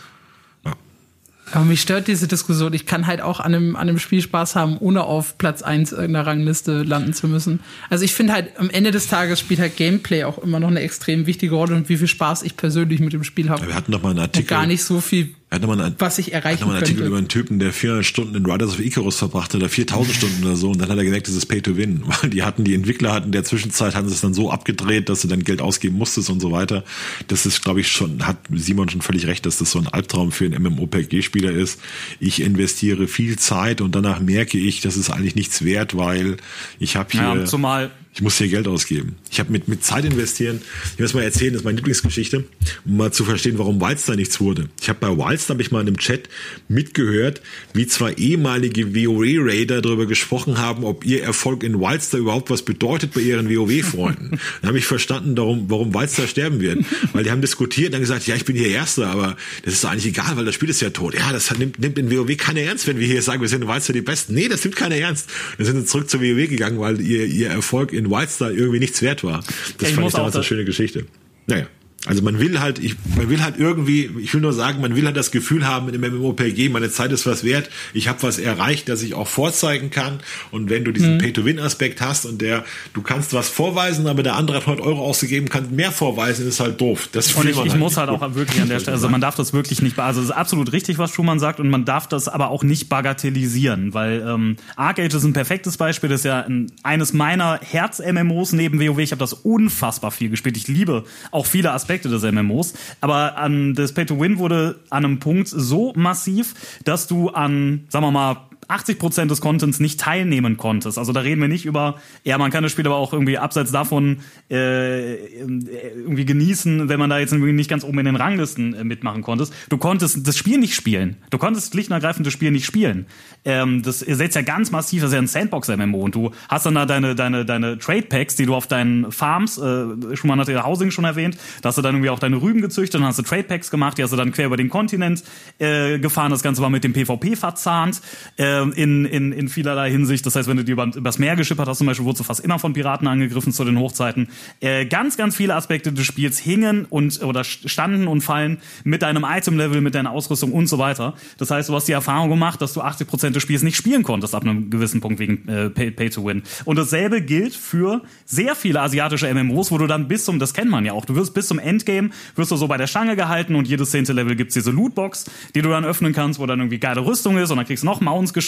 aber mich stört diese Diskussion. Ich kann halt auch an einem, an einem Spiel Spaß haben, ohne auf Platz 1 in der Rangliste landen zu müssen. Also ich finde halt, am Ende des Tages spielt halt Gameplay auch immer noch eine extrem wichtige Rolle und wie viel Spaß ich persönlich mit dem Spiel habe. Wir hatten noch mal einen Artikel. Und gar nicht so viel hatte mal einen, was ich erreichen hatte mal einen Artikel über einen Typen, der 400 Stunden in Riders of Icarus verbrachte oder 4000 Stunden oder so und dann hat er gemerkt, das ist Pay to Win, [LAUGHS] weil die hatten, die Entwickler hatten in der Zwischenzeit, haben sie es dann so abgedreht, dass du dann Geld ausgeben musstest und so weiter. Das ist, glaube ich, schon, hat Simon schon völlig recht, dass das so ein Albtraum für einen MMOPG-Spieler ist. Ich investiere viel Zeit und danach merke ich, das ist eigentlich nichts wert, weil ich habe hier... Ja, zumal ich muss hier Geld ausgeben. Ich habe mit, mit Zeit investieren, ich muss mal erzählen, das ist meine Lieblingsgeschichte, um mal zu verstehen, warum Wildstar nichts wurde. Ich habe bei Wildstar, habe ich mal in einem Chat mitgehört, wie zwei ehemalige WoW-Raider darüber gesprochen haben, ob ihr Erfolg in Wildstar überhaupt was bedeutet bei ihren WoW-Freunden. [LAUGHS] Dann habe ich verstanden, darum, warum Wildstar sterben wird. Weil die haben diskutiert und dann gesagt, ja, ich bin hier Erster, aber das ist doch eigentlich egal, weil das Spiel ist ja tot. Ja, das nimmt, nimmt in WoW keiner ernst, wenn wir hier sagen, wir sind in Wildstar die Besten. Nee, das nimmt keiner ernst. Dann sind sie zurück zur WoW gegangen, weil ihr, ihr Erfolg in in Wildstar irgendwie nichts wert war. Das ja, fand ich damals eine schöne Geschichte. Naja. Also man will halt, ich, man will halt irgendwie, ich will nur sagen, man will halt das Gefühl haben in dem MMOPG, meine Zeit ist was wert, ich habe was erreicht, das ich auch vorzeigen kann. Und wenn du diesen mhm. Pay-to-Win-Aspekt hast und der, du kannst was vorweisen, aber der andere hat 100 Euro ausgegeben, kann mehr vorweisen, ist halt doof. Das und ich, ich halt muss halt auch wirklich an der Stelle, also man darf das wirklich nicht, also es ist absolut richtig, was Schumann sagt und man darf das aber auch nicht bagatellisieren, weil ähm, Arcade ist ein perfektes Beispiel, das ist ja ein, eines meiner Herz-MMOs neben WoW, ich habe das unfassbar viel gespielt, ich liebe auch viele Aspekte Aspekte des MMOs. Aber an das Pay-to-Win wurde an einem Punkt so massiv, dass du an, sagen wir mal, 80 Prozent des Contents nicht teilnehmen konntest. Also da reden wir nicht über, ja, man kann das Spiel aber auch irgendwie abseits davon äh, irgendwie genießen, wenn man da jetzt irgendwie nicht ganz oben in den Ranglisten äh, mitmachen konntest. Du konntest das Spiel nicht spielen. Du konntest schlicht und ergreifend das Spiel nicht spielen. Ähm, das setzt ja ganz massiv, das ist ja ein Sandbox-MMO und du hast dann da deine, deine, deine Trade-Packs, die du auf deinen Farms, äh, schon mal hatte Housing schon erwähnt, da hast du dann irgendwie auch deine Rüben gezüchtet, dann hast du Trade-Packs gemacht, die hast du dann quer über den Kontinent äh, gefahren, das Ganze war mit dem PvP verzahnt. Äh, äh, in, in, in vielerlei Hinsicht. Das heißt, wenn du dir über, übers Meer geschippert hast, zum Beispiel, wurdest du fast immer von Piraten angegriffen zu den Hochzeiten. Äh, ganz, ganz viele Aspekte des Spiels hingen und oder standen und fallen mit deinem Item-Level, mit deiner Ausrüstung und so weiter. Das heißt, du hast die Erfahrung gemacht, dass du 80% des Spiels nicht spielen konntest ab einem gewissen Punkt wegen äh, Pay, Pay to Win. Und dasselbe gilt für sehr viele asiatische MMOs, wo du dann bis zum, das kennt man ja auch, du wirst bis zum Endgame, wirst du so bei der Stange gehalten und jedes zehnte Level gibt's diese Lootbox, die du dann öffnen kannst, wo dann irgendwie geile Rüstung ist und dann kriegst du noch Mounts geschenkt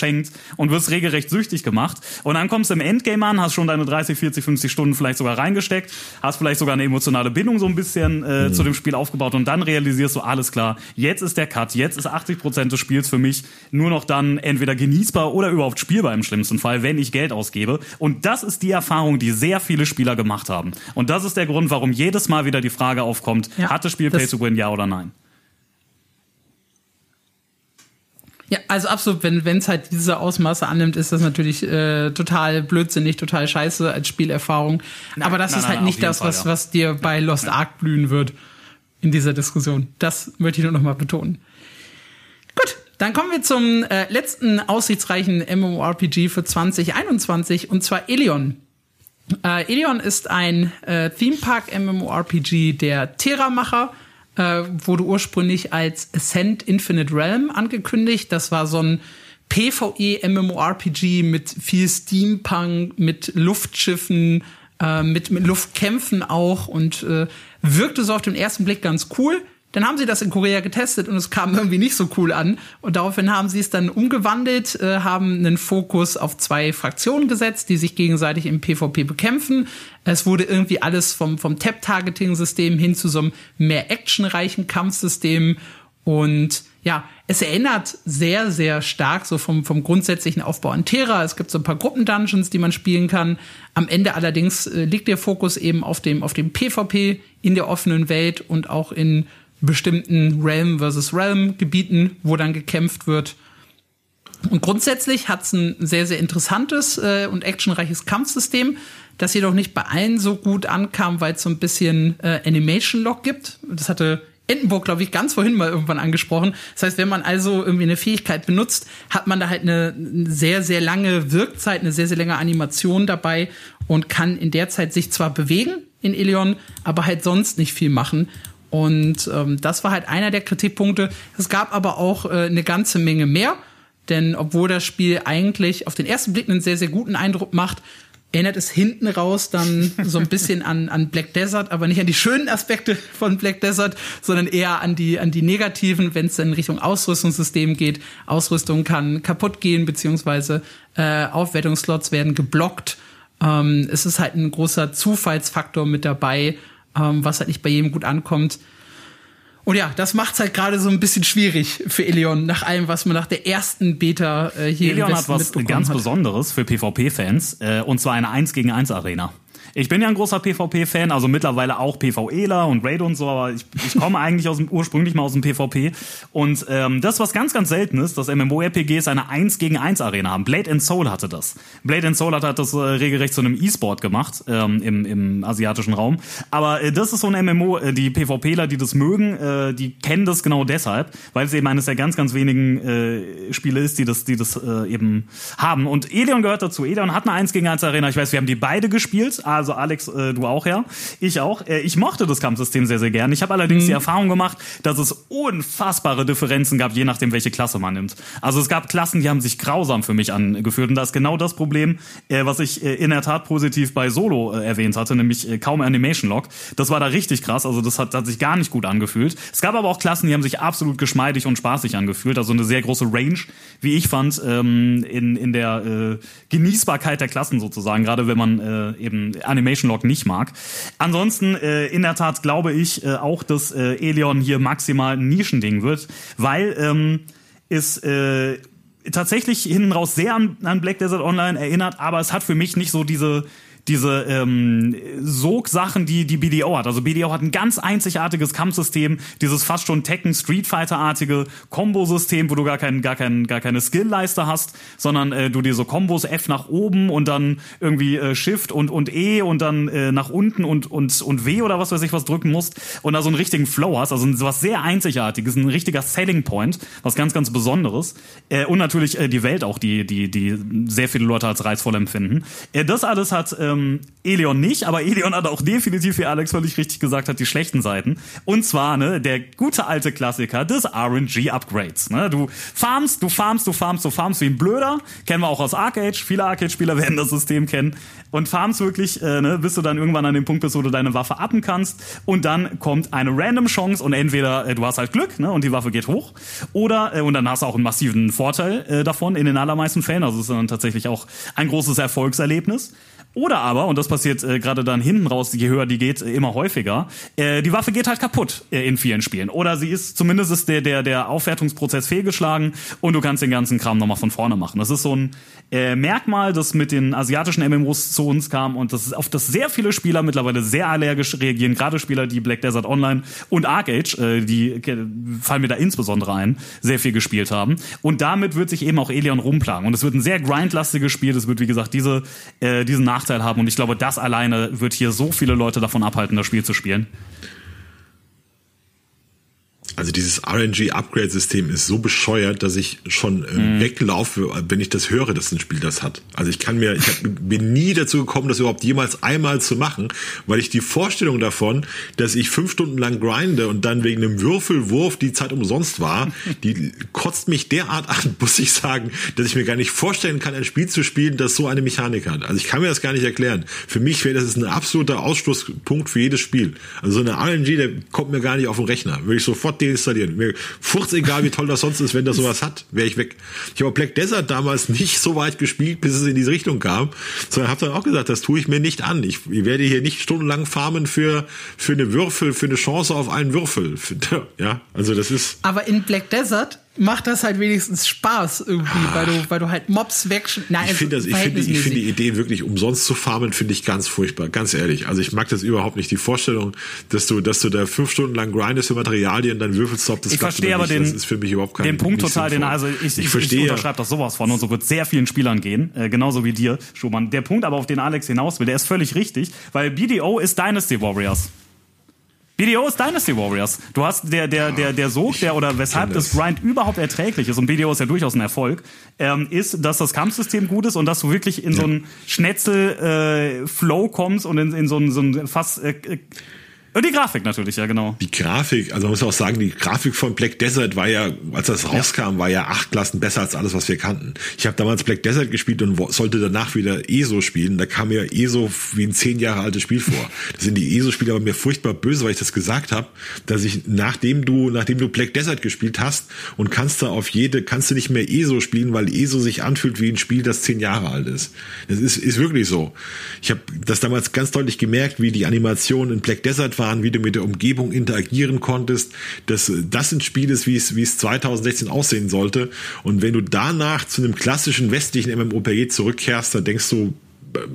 und wirst regelrecht süchtig gemacht. Und dann kommst du im Endgame an, hast schon deine 30, 40, 50 Stunden vielleicht sogar reingesteckt, hast vielleicht sogar eine emotionale Bindung so ein bisschen äh, mhm. zu dem Spiel aufgebaut und dann realisierst du, alles klar, jetzt ist der Cut, jetzt ist 80 Prozent des Spiels für mich nur noch dann entweder genießbar oder überhaupt spielbar im schlimmsten Fall, wenn ich Geld ausgebe. Und das ist die Erfahrung, die sehr viele Spieler gemacht haben. Und das ist der Grund, warum jedes Mal wieder die Frage aufkommt, ja, hat das Spiel Pay to Win, ja oder nein? Ja, also absolut, wenn es halt diese Ausmaße annimmt, ist das natürlich äh, total blödsinnig, total scheiße als Spielerfahrung. Nein, Aber das nein, ist halt nein, nicht das, Fall, was, ja. was dir bei Lost Ark blühen wird in dieser Diskussion. Das möchte ich nur noch mal betonen. Gut, dann kommen wir zum äh, letzten aussichtsreichen MMORPG für 2021 und zwar Elion. Äh, Elion ist ein äh, Theme Park MMORPG der Terra-Macher äh, wurde ursprünglich als Ascent Infinite Realm angekündigt. Das war so ein PvE MMORPG mit viel Steampunk, mit Luftschiffen, äh, mit, mit Luftkämpfen auch und äh, wirkte so auf den ersten Blick ganz cool. Dann haben sie das in Korea getestet und es kam irgendwie nicht so cool an. Und daraufhin haben sie es dann umgewandelt, äh, haben einen Fokus auf zwei Fraktionen gesetzt, die sich gegenseitig im PvP bekämpfen. Es wurde irgendwie alles vom, vom Tap-Targeting-System hin zu so einem mehr actionreichen Kampfsystem. Und ja, es erinnert sehr, sehr stark so vom, vom grundsätzlichen Aufbau an Terra. Es gibt so ein paar Gruppendungeons, die man spielen kann. Am Ende allerdings äh, liegt der Fokus eben auf dem, auf dem PvP in der offenen Welt und auch in bestimmten Realm versus Realm Gebieten, wo dann gekämpft wird. Und grundsätzlich hat es ein sehr, sehr interessantes äh, und actionreiches Kampfsystem, das jedoch nicht bei allen so gut ankam, weil es so ein bisschen äh, Animation Lock gibt. Das hatte Entenburg, glaube ich, ganz vorhin mal irgendwann angesprochen. Das heißt, wenn man also irgendwie eine Fähigkeit benutzt, hat man da halt eine sehr, sehr lange Wirkzeit, eine sehr, sehr lange Animation dabei und kann in der Zeit sich zwar bewegen in Ilion, aber halt sonst nicht viel machen. Und ähm, das war halt einer der Kritikpunkte. Es gab aber auch äh, eine ganze Menge mehr. Denn obwohl das Spiel eigentlich auf den ersten Blick einen sehr, sehr guten Eindruck macht, erinnert es hinten raus dann [LAUGHS] so ein bisschen an, an Black Desert, aber nicht an die schönen Aspekte von Black Desert, sondern eher an die, an die negativen, wenn es in Richtung Ausrüstungssystem geht. Ausrüstung kann kaputt gehen, beziehungsweise äh, Aufwertungsslots werden geblockt. Ähm, es ist halt ein großer Zufallsfaktor mit dabei, ähm, was halt nicht bei jedem gut ankommt. Und ja, das macht's halt gerade so ein bisschen schwierig für Elion, nach allem, was man nach der ersten Beta äh, hier Elion hat was ganz hat. Besonderes für PvP-Fans, äh, und zwar eine 1 gegen 1 Arena. Ich bin ja ein großer PvP-Fan, also mittlerweile auch PvEler und Raid und so, aber ich, ich komme [LAUGHS] eigentlich aus dem, ursprünglich mal aus dem PvP. Und ähm, das, was ganz, ganz selten ist, dass MMORPGs eine 1 gegen 1 Arena haben. Blade and Soul hatte das. Blade and Soul hat, hat das äh, regelrecht zu einem E-Sport gemacht ähm, im, im asiatischen Raum. Aber äh, das ist so ein MMO, äh, die PvPler, die das mögen, äh, die kennen das genau deshalb, weil es eben eines der ganz, ganz wenigen äh, Spiele ist, die das, die das äh, eben haben. Und Elion gehört dazu. Elion hat eine 1 gegen 1 Arena. Ich weiß, wir haben die beide gespielt. Also also Alex, äh, du auch, ja. Ich auch. Äh, ich mochte das Kampfsystem sehr, sehr gern. Ich habe allerdings mhm. die Erfahrung gemacht, dass es unfassbare Differenzen gab, je nachdem, welche Klasse man nimmt. Also es gab Klassen, die haben sich grausam für mich angefühlt. Und das ist genau das Problem, äh, was ich äh, in der Tat positiv bei Solo äh, erwähnt hatte, nämlich äh, kaum Animation Lock. Das war da richtig krass. Also das hat, hat sich gar nicht gut angefühlt. Es gab aber auch Klassen, die haben sich absolut geschmeidig und spaßig angefühlt. Also eine sehr große Range, wie ich fand, ähm, in, in der äh, Genießbarkeit der Klassen sozusagen, gerade wenn man äh, eben Animation Lock nicht mag. Ansonsten, äh, in der Tat glaube ich äh, auch, dass äh, Elion hier maximal ein Nischending wird, weil ähm, es äh, tatsächlich hinten raus sehr an, an Black Desert Online erinnert, aber es hat für mich nicht so diese diese ähm, Sog-Sachen, die die BDO hat. Also BDO hat ein ganz einzigartiges Kampfsystem, dieses fast schon Tekken Street Fighter-artige Kombo-System, wo du gar kein, gar kein, gar keine Skill-Leiste hast, sondern äh, du dir so Kombos F nach oben und dann irgendwie äh, Shift und und E und dann äh, nach unten und und und W oder was weiß ich was drücken musst und da so einen richtigen Flow hast, also was sehr einzigartiges, ein richtiger Selling Point, was ganz ganz Besonderes äh, und natürlich äh, die Welt auch, die die die sehr viele Leute als reizvoll empfinden. Äh, das alles hat äh, ähm, Elion nicht, aber Elion hat auch definitiv, wie Alex völlig richtig gesagt hat, die schlechten Seiten. Und zwar, ne, der gute alte Klassiker des RNG-Upgrades. Ne? Du farmst, du farmst, du farmst, du farmst wie ein Blöder. Kennen wir auch aus Arcade. Viele Arcade-Spieler [LAUGHS] werden das System kennen. Und farmst wirklich, äh, ne, bis du dann irgendwann an dem Punkt bist, wo du deine Waffe appen kannst. Und dann kommt eine random Chance und entweder äh, du hast halt Glück, ne, und die Waffe geht hoch. Oder, äh, und dann hast du auch einen massiven Vorteil äh, davon in den allermeisten Fällen. Also es ist dann tatsächlich auch ein großes Erfolgserlebnis. Oder aber, und das passiert äh, gerade dann hinten raus, je höher die geht, äh, immer häufiger, äh, die Waffe geht halt kaputt äh, in vielen Spielen. Oder sie ist, zumindest ist der, der, der Aufwertungsprozess fehlgeschlagen und du kannst den ganzen Kram nochmal von vorne machen. Das ist so ein äh, Merkmal, das mit den asiatischen MMOs zu uns kam und das ist, auf das sehr viele Spieler mittlerweile sehr allergisch reagieren, gerade Spieler, die Black Desert Online und Arc Age, äh, die äh, fallen mir da insbesondere ein, sehr viel gespielt haben. Und damit wird sich eben auch Elion rumplagen. Und es wird ein sehr grindlastiges Spiel, es wird, wie gesagt, diese, äh, diesen Nachteil haben. Und ich glaube, das alleine wird hier so viele Leute davon abhalten, das Spiel zu spielen. Also dieses RNG-Upgrade-System ist so bescheuert, dass ich schon äh, mhm. weglaufe, wenn ich das höre, dass ein Spiel das hat. Also ich kann mir, ich hab, bin nie dazu gekommen, das überhaupt jemals einmal zu machen, weil ich die Vorstellung davon, dass ich fünf Stunden lang grinde und dann wegen einem Würfelwurf die Zeit umsonst war, [LAUGHS] die kotzt mich derart an, [LAUGHS] muss ich sagen, dass ich mir gar nicht vorstellen kann, ein Spiel zu spielen, das so eine Mechanik hat. Also ich kann mir das gar nicht erklären. Für mich wäre das ein absoluter Ausschlusspunkt für jedes Spiel. Also so eine RNG, der kommt mir gar nicht auf den Rechner. Würde ich sofort deinstallieren. Mir furcht's egal, wie toll das sonst ist, wenn das sowas hat, wäre ich weg. Ich habe Black Desert damals [LAUGHS] nicht so weit gespielt, bis es in diese Richtung kam, sondern habe dann auch gesagt, das tue ich mir nicht an. Ich, ich werde hier nicht stundenlang farmen für für eine Würfel, für eine Chance auf einen Würfel. [LAUGHS] Ja, also das ist. Aber in Black Desert macht das halt wenigstens Spaß irgendwie, Ach. weil du, weil du halt Mobs weg. Nein, ich finde das, ich finde, ich finde die Idee wirklich umsonst zu farmen, finde ich ganz furchtbar, ganz ehrlich. Also ich mag das überhaupt nicht. Die Vorstellung, dass du, dass du da fünf Stunden lang grindest für Materialien, dann würfelst du, ob das Ich verstehe aber den, das ist für mich überhaupt kein den Punkt total, den, also ich, ich, ich, verstehe. ich unterschreibe das sowas von und so wird sehr vielen Spielern gehen, äh, genauso wie dir, Schumann. Der Punkt aber, auf den Alex hinaus will, der ist völlig richtig, weil BDO ist Dynasty Warriors. BDO ist Dynasty Warriors. Du hast der, der, der, der Sog, der oder weshalb das Grind überhaupt erträglich ist, und BDO ist ja durchaus ein Erfolg, ähm, ist, dass das Kampfsystem gut ist und dass du wirklich in so einen Schnetzel-Flow äh, kommst und in, in so ein, so ein fast äh, äh die Grafik natürlich, ja, genau. Die Grafik, also man muss auch sagen, die Grafik von Black Desert war ja, als das rauskam, ja. war ja acht Klassen besser als alles, was wir kannten. Ich habe damals Black Desert gespielt und sollte danach wieder ESO spielen. Da kam mir ESO wie ein zehn Jahre altes Spiel vor. [LAUGHS] Das sind die ESO-Spiele aber mir furchtbar böse, weil ich das gesagt habe, dass ich, nachdem du, nachdem du Black Desert gespielt hast und kannst da auf jede, kannst du nicht mehr ESO spielen, weil ESO sich anfühlt wie ein Spiel, das zehn Jahre alt ist. Das ist, ist wirklich so. Ich habe das damals ganz deutlich gemerkt, wie die Animation in Black Desert war fahren, wie du mit der Umgebung interagieren konntest. Das, das ein Spiel ist, wie es, wie es 2016 aussehen sollte. Und wenn du danach zu einem klassischen westlichen MMORPG zurückkehrst, dann denkst du,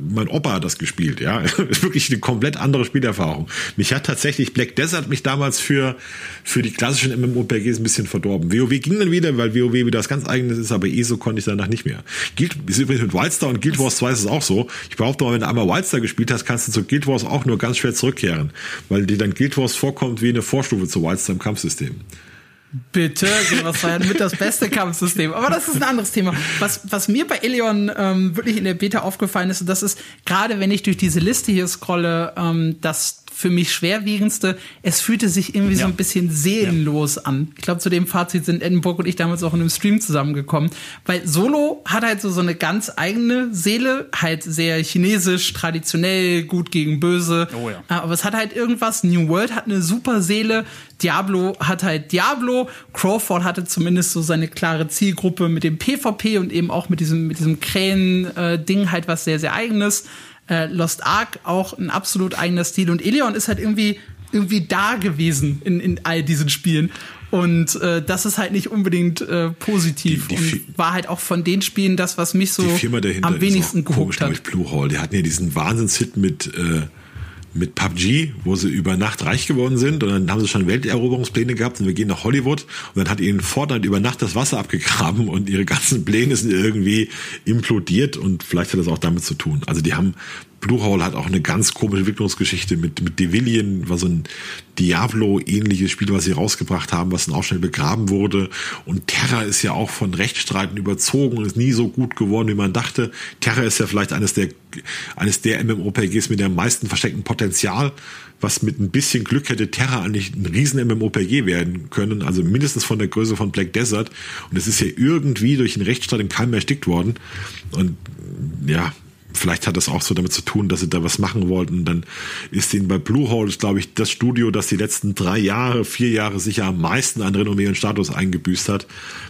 mein Opa hat das gespielt, ja. ist [LAUGHS] wirklich eine komplett andere Spielerfahrung. Mich hat tatsächlich Black Desert mich damals für, für die klassischen MMORPGs ein bisschen verdorben. WoW ging dann wieder, weil WoW wieder das ganz eigenes ist, aber ESO konnte ich danach nicht mehr. Guild, ist übrigens mit Wildstar und Guild Wars 2 ist es auch so. Ich behaupte mal, wenn du einmal Wildstar gespielt hast, kannst du zu Guild Wars auch nur ganz schwer zurückkehren, weil dir dann Guild Wars vorkommt wie eine Vorstufe zu Wildstar im Kampfsystem. Bitte, was war ja mit das beste Kampfsystem. Aber das ist ein anderes Thema. Was, was mir bei Ilion ähm, wirklich in der Beta aufgefallen ist, und das ist gerade, wenn ich durch diese Liste hier scrolle, ähm, das für mich schwerwiegendste. Es fühlte sich irgendwie ja. so ein bisschen seelenlos ja. an. Ich glaube, zu dem Fazit sind Edinburgh und ich damals auch in einem Stream zusammengekommen. Weil Solo hat halt so, so eine ganz eigene Seele, halt sehr chinesisch, traditionell, gut gegen böse. Oh ja. Aber es hat halt irgendwas. New World hat eine super Seele. Diablo hat halt Diablo. Crowfall hatte zumindest so seine klare Zielgruppe mit dem PvP und eben auch mit diesem, mit diesem Krähen-Ding äh, halt was sehr, sehr eigenes äh, Lost Ark auch ein absolut eigener Stil. Und Eleon ist halt irgendwie, irgendwie da gewesen in, in all diesen Spielen. Und äh, das ist halt nicht unbedingt äh, positiv die, die und war halt auch von den Spielen das, was mich so am wenigsten gehuckt hat. Bluehole, die hatten ja diesen Wahnsinnshit mit äh, mit PUBG, wo sie über Nacht reich geworden sind. Und dann haben sie schon Welteroberungspläne gehabt und wir gehen nach Hollywood. Und dann hat ihnen Fortnite über Nacht das Wasser abgegraben und ihre ganzen Pläne sind irgendwie implodiert. Und vielleicht hat das auch damit zu tun. Also die haben Bluehole hat auch eine ganz komische Entwicklungsgeschichte mit, mit Devillion, war so ein Diablo-ähnliches Spiel, was sie rausgebracht haben, was dann auch schnell begraben wurde. Und Terra ist ja auch von Rechtsstreiten überzogen und ist nie so gut geworden, wie man dachte. Terra ist ja vielleicht eines der, eines der MMORPGs mit dem meisten versteckten Potenzial, was mit ein bisschen Glück hätte Terra eigentlich ein riesen MMORPG werden können, also mindestens von der Größe von Black Desert. Und es ist ja irgendwie durch den Rechtsstreit im Keim erstickt worden. Und ja, vielleicht hat das auch so damit zu tun, dass sie da was machen wollten. Dann ist ihnen bei Bluehole, glaube ich, das Studio, das die letzten drei Jahre, vier Jahre sicher am meisten an Renommee und Status eingebüßt hat.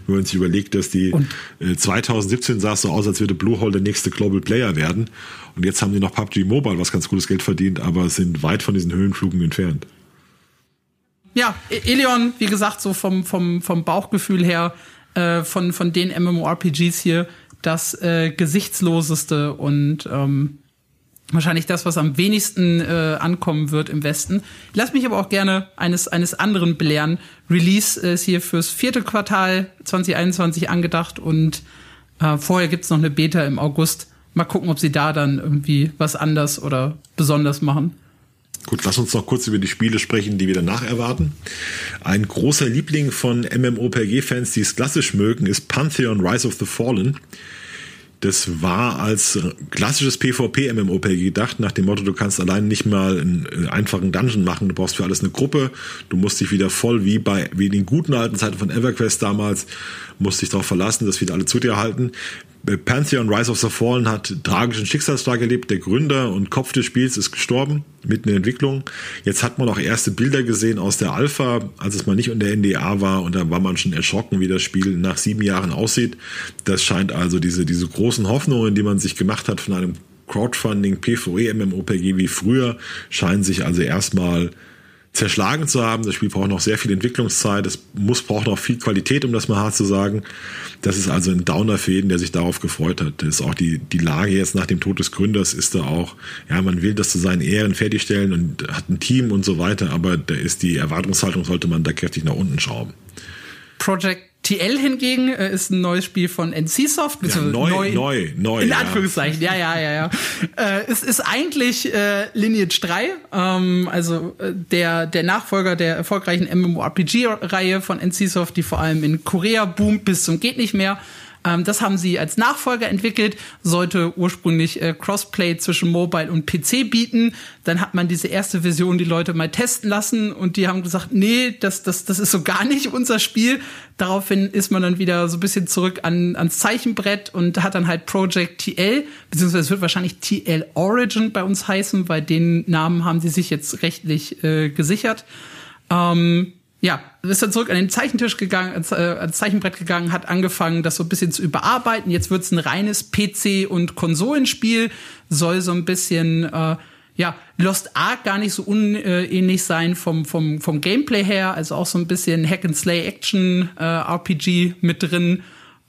Wenn man sich überlegt, dass die und? 2017 sah es so aus, als würde Bluehole der nächste Global Player werden. Und jetzt haben die noch PUBG Mobile, was ganz gutes Geld verdient, aber sind weit von diesen Höhenflugen entfernt. Ja, e- Eleon, wie gesagt, so vom, vom, vom Bauchgefühl her, äh, von, von den MMORPGs hier, das äh, gesichtsloseste und ähm, wahrscheinlich das, was am wenigsten äh, ankommen wird im Westen. Lass mich aber auch gerne eines, eines anderen belehren. Release ist hier fürs vierte Quartal 2021 angedacht und äh, vorher gibt's noch eine Beta im August. Mal gucken, ob sie da dann irgendwie was anders oder besonders machen. Gut, lass uns noch kurz über die Spiele sprechen, die wir danach erwarten. Ein großer Liebling von MMOPG-Fans, die es klassisch mögen, ist Pantheon Rise of the Fallen. Das war als klassisches PvP-MMOPG gedacht, nach dem Motto, du kannst allein nicht mal einen einfachen Dungeon machen, du brauchst für alles eine Gruppe, du musst dich wieder voll wie bei wie in den guten alten Zeiten von EverQuest damals, musst dich darauf verlassen, dass wieder alle zu dir halten. Pantheon Rise of the Fallen hat tragischen Schicksalsschlag erlebt. Der Gründer und Kopf des Spiels ist gestorben, mitten in der Entwicklung. Jetzt hat man auch erste Bilder gesehen aus der Alpha, als es mal nicht in der NDA war und da war man schon erschrocken, wie das Spiel nach sieben Jahren aussieht. Das scheint also diese, diese großen Hoffnungen, die man sich gemacht hat von einem Crowdfunding PvE MMOPG wie früher, scheinen sich also erstmal zerschlagen zu haben. Das Spiel braucht noch sehr viel Entwicklungszeit. Es muss, braucht noch viel Qualität, um das mal hart zu sagen. Das ist also ein Downer für jeden, der sich darauf gefreut hat. Das ist auch die, die Lage jetzt nach dem Tod des Gründers ist da auch, ja, man will das zu seinen Ehren fertigstellen und hat ein Team und so weiter, aber da ist die Erwartungshaltung, sollte man da kräftig nach unten schrauben. Project TL hingegen äh, ist ein neues Spiel von NCSoft. Ja, neu, neu, neu, neu. In Anführungszeichen, ja, ja, ja, ja. äh, es ist eigentlich äh, Lineage 3, ähm, also äh, der, der Nachfolger der erfolgreichen MMORPG-Reihe von NCSoft, die vor allem in Korea boomt bis zum geht nicht mehr. Ähm, das haben sie als Nachfolger entwickelt, sollte ursprünglich äh, Crossplay zwischen Mobile und PC bieten. Dann hat man diese erste Version die Leute mal testen lassen und die haben gesagt, nee, das, das, das ist so gar nicht [LAUGHS] unser Spiel. Daraufhin ist man dann wieder so ein bisschen zurück an, ans Zeichenbrett und hat dann halt Project TL, beziehungsweise es wird wahrscheinlich TL Origin bei uns heißen, weil den Namen haben sie sich jetzt rechtlich äh, gesichert. Ähm, ja, ist dann zurück an den Zeichentisch gegangen, ans, äh, ans Zeichenbrett gegangen, hat angefangen, das so ein bisschen zu überarbeiten. Jetzt wird's ein reines PC- und Konsolenspiel, soll so ein bisschen äh, ja, Lost Ark gar nicht so unähnlich sein vom, vom, vom Gameplay her, also auch so ein bisschen Hack and Slay Action äh, RPG mit drin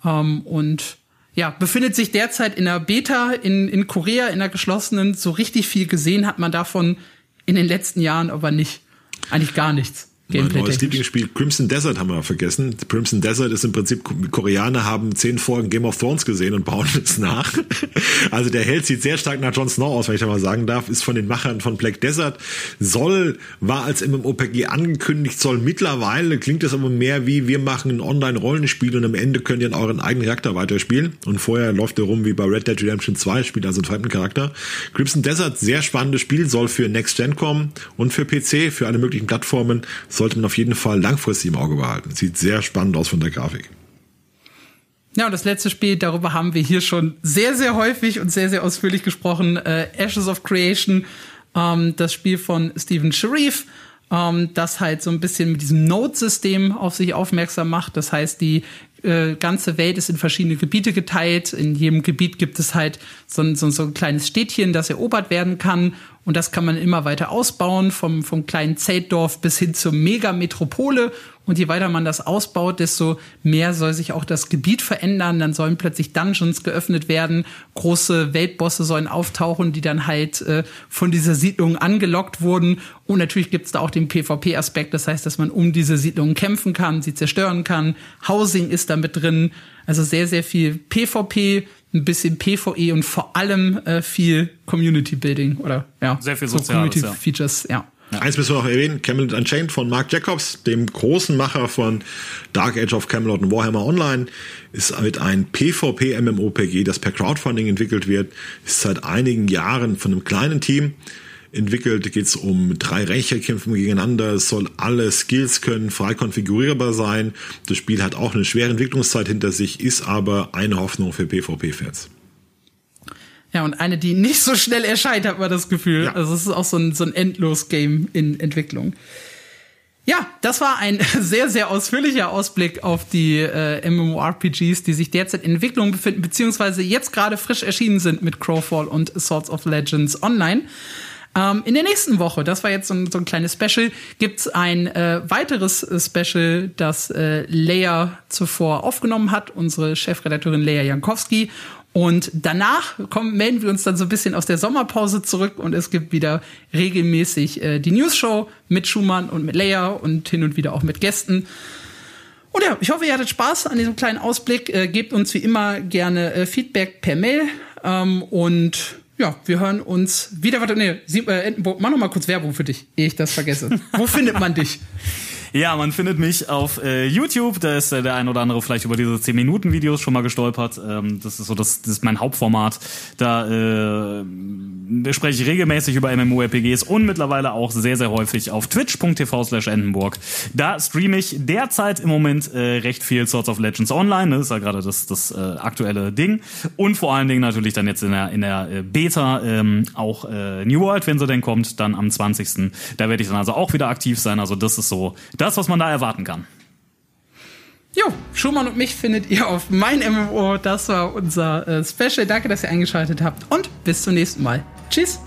ähm, und ja, befindet sich derzeit in der Beta in, in Korea, in der geschlossenen. So richtig viel gesehen hat man davon in den letzten Jahren aber nicht. Eigentlich gar nichts. Mein neues Lieblingsspiel Crimson Desert haben wir vergessen. Crimson Desert ist im Prinzip, Koreaner haben zehn Folgen Game of Thrones gesehen und bauen [LAUGHS] es nach. Also der Held sieht sehr stark nach Jon Snow aus, wenn ich da mal sagen darf, ist von den Machern von Black Desert, soll, war als MMOPG angekündigt, soll mittlerweile, klingt es aber mehr wie, wir machen ein Online-Rollenspiel und am Ende könnt ihr in euren eigenen Charakter weiterspielen und vorher läuft er rum wie bei Red Dead Redemption 2, spielt also einen zweiten Charakter. Crimson Desert, sehr spannendes Spiel, soll für Next Gen kommen und für PC, für alle möglichen Plattformen, sollte man auf jeden Fall langfristig im Auge behalten. Sieht sehr spannend aus von der Grafik. Ja, und das letzte Spiel, darüber haben wir hier schon sehr, sehr häufig und sehr, sehr ausführlich gesprochen. Äh, Ashes of Creation, ähm, das Spiel von Steven Sharif, ähm, das halt so ein bisschen mit diesem Node-System auf sich aufmerksam macht. Das heißt, die äh, ganze Welt ist in verschiedene Gebiete geteilt. In jedem Gebiet gibt es halt so ein, so ein kleines Städtchen, das erobert werden kann. Und das kann man immer weiter ausbauen, vom, vom kleinen Zeltdorf bis hin zur Megametropole. Und je weiter man das ausbaut, desto mehr soll sich auch das Gebiet verändern. Dann sollen plötzlich Dungeons geöffnet werden. Große Weltbosse sollen auftauchen, die dann halt äh, von dieser Siedlung angelockt wurden. Und natürlich gibt's da auch den PvP-Aspekt. Das heißt, dass man um diese Siedlungen kämpfen kann, sie zerstören kann. Housing ist da mit drin. Also sehr, sehr viel PvP, ein bisschen PvE und vor allem äh, viel Community Building oder ja, sehr viel so Soziales, Community Features, ja. Ja. Eins müssen wir noch erwähnen, Camelot Unchained von Mark Jacobs, dem großen Macher von Dark Age of Camelot und Warhammer Online, ist mit ein PvP-MMOPG, das per Crowdfunding entwickelt wird, ist seit einigen Jahren von einem kleinen Team entwickelt, geht es um drei Rächer kämpfen gegeneinander, es soll alle Skills können frei konfigurierbar sein. Das Spiel hat auch eine schwere Entwicklungszeit hinter sich, ist aber eine Hoffnung für PvP-Fans. Ja, und eine, die nicht so schnell erscheint, hat man das Gefühl. Ja. Also es ist auch so ein, so ein Endlos-Game in Entwicklung. Ja, das war ein [LAUGHS] sehr, sehr ausführlicher Ausblick auf die äh, MMORPGs, die sich derzeit in Entwicklung befinden, beziehungsweise jetzt gerade frisch erschienen sind mit Crowfall und Swords of Legends Online. Ähm, in der nächsten Woche, das war jetzt so ein, so ein kleines Special, gibt's ein äh, weiteres äh, Special, das äh, Leia zuvor aufgenommen hat, unsere Chefredakteurin Leia Jankowski. Und danach kommen, melden wir uns dann so ein bisschen aus der Sommerpause zurück und es gibt wieder regelmäßig äh, die News-Show mit Schumann und mit Leia und hin und wieder auch mit Gästen. Und ja, ich hoffe, ihr hattet Spaß an diesem kleinen Ausblick. Äh, gebt uns wie immer gerne äh, Feedback per Mail. Ähm, und ja, wir hören uns wieder. Warte, nee, Sie, äh, Entenburg, mach noch mal kurz Werbung für dich, ehe ich das vergesse. [LAUGHS] Wo findet man dich? Ja, man findet mich auf äh, YouTube. Da ist äh, der ein oder andere vielleicht über diese 10 Minuten Videos schon mal gestolpert. Ähm, das ist so das, das ist mein Hauptformat. Da äh, spreche ich regelmäßig über MMORPGs und mittlerweile auch sehr sehr häufig auf twitch.tv slash Endenburg. Da streame ich derzeit im Moment äh, recht viel Swords of Legends Online. Das ist ja gerade das das äh, aktuelle Ding und vor allen Dingen natürlich dann jetzt in der in der äh, Beta ähm, auch äh, New World, wenn sie denn kommt, dann am 20. Da werde ich dann also auch wieder aktiv sein. Also das ist so das, was man da erwarten kann. Jo, Schumann und mich findet ihr auf mein MMO. Das war unser äh, Special. Danke, dass ihr eingeschaltet habt und bis zum nächsten Mal. Tschüss.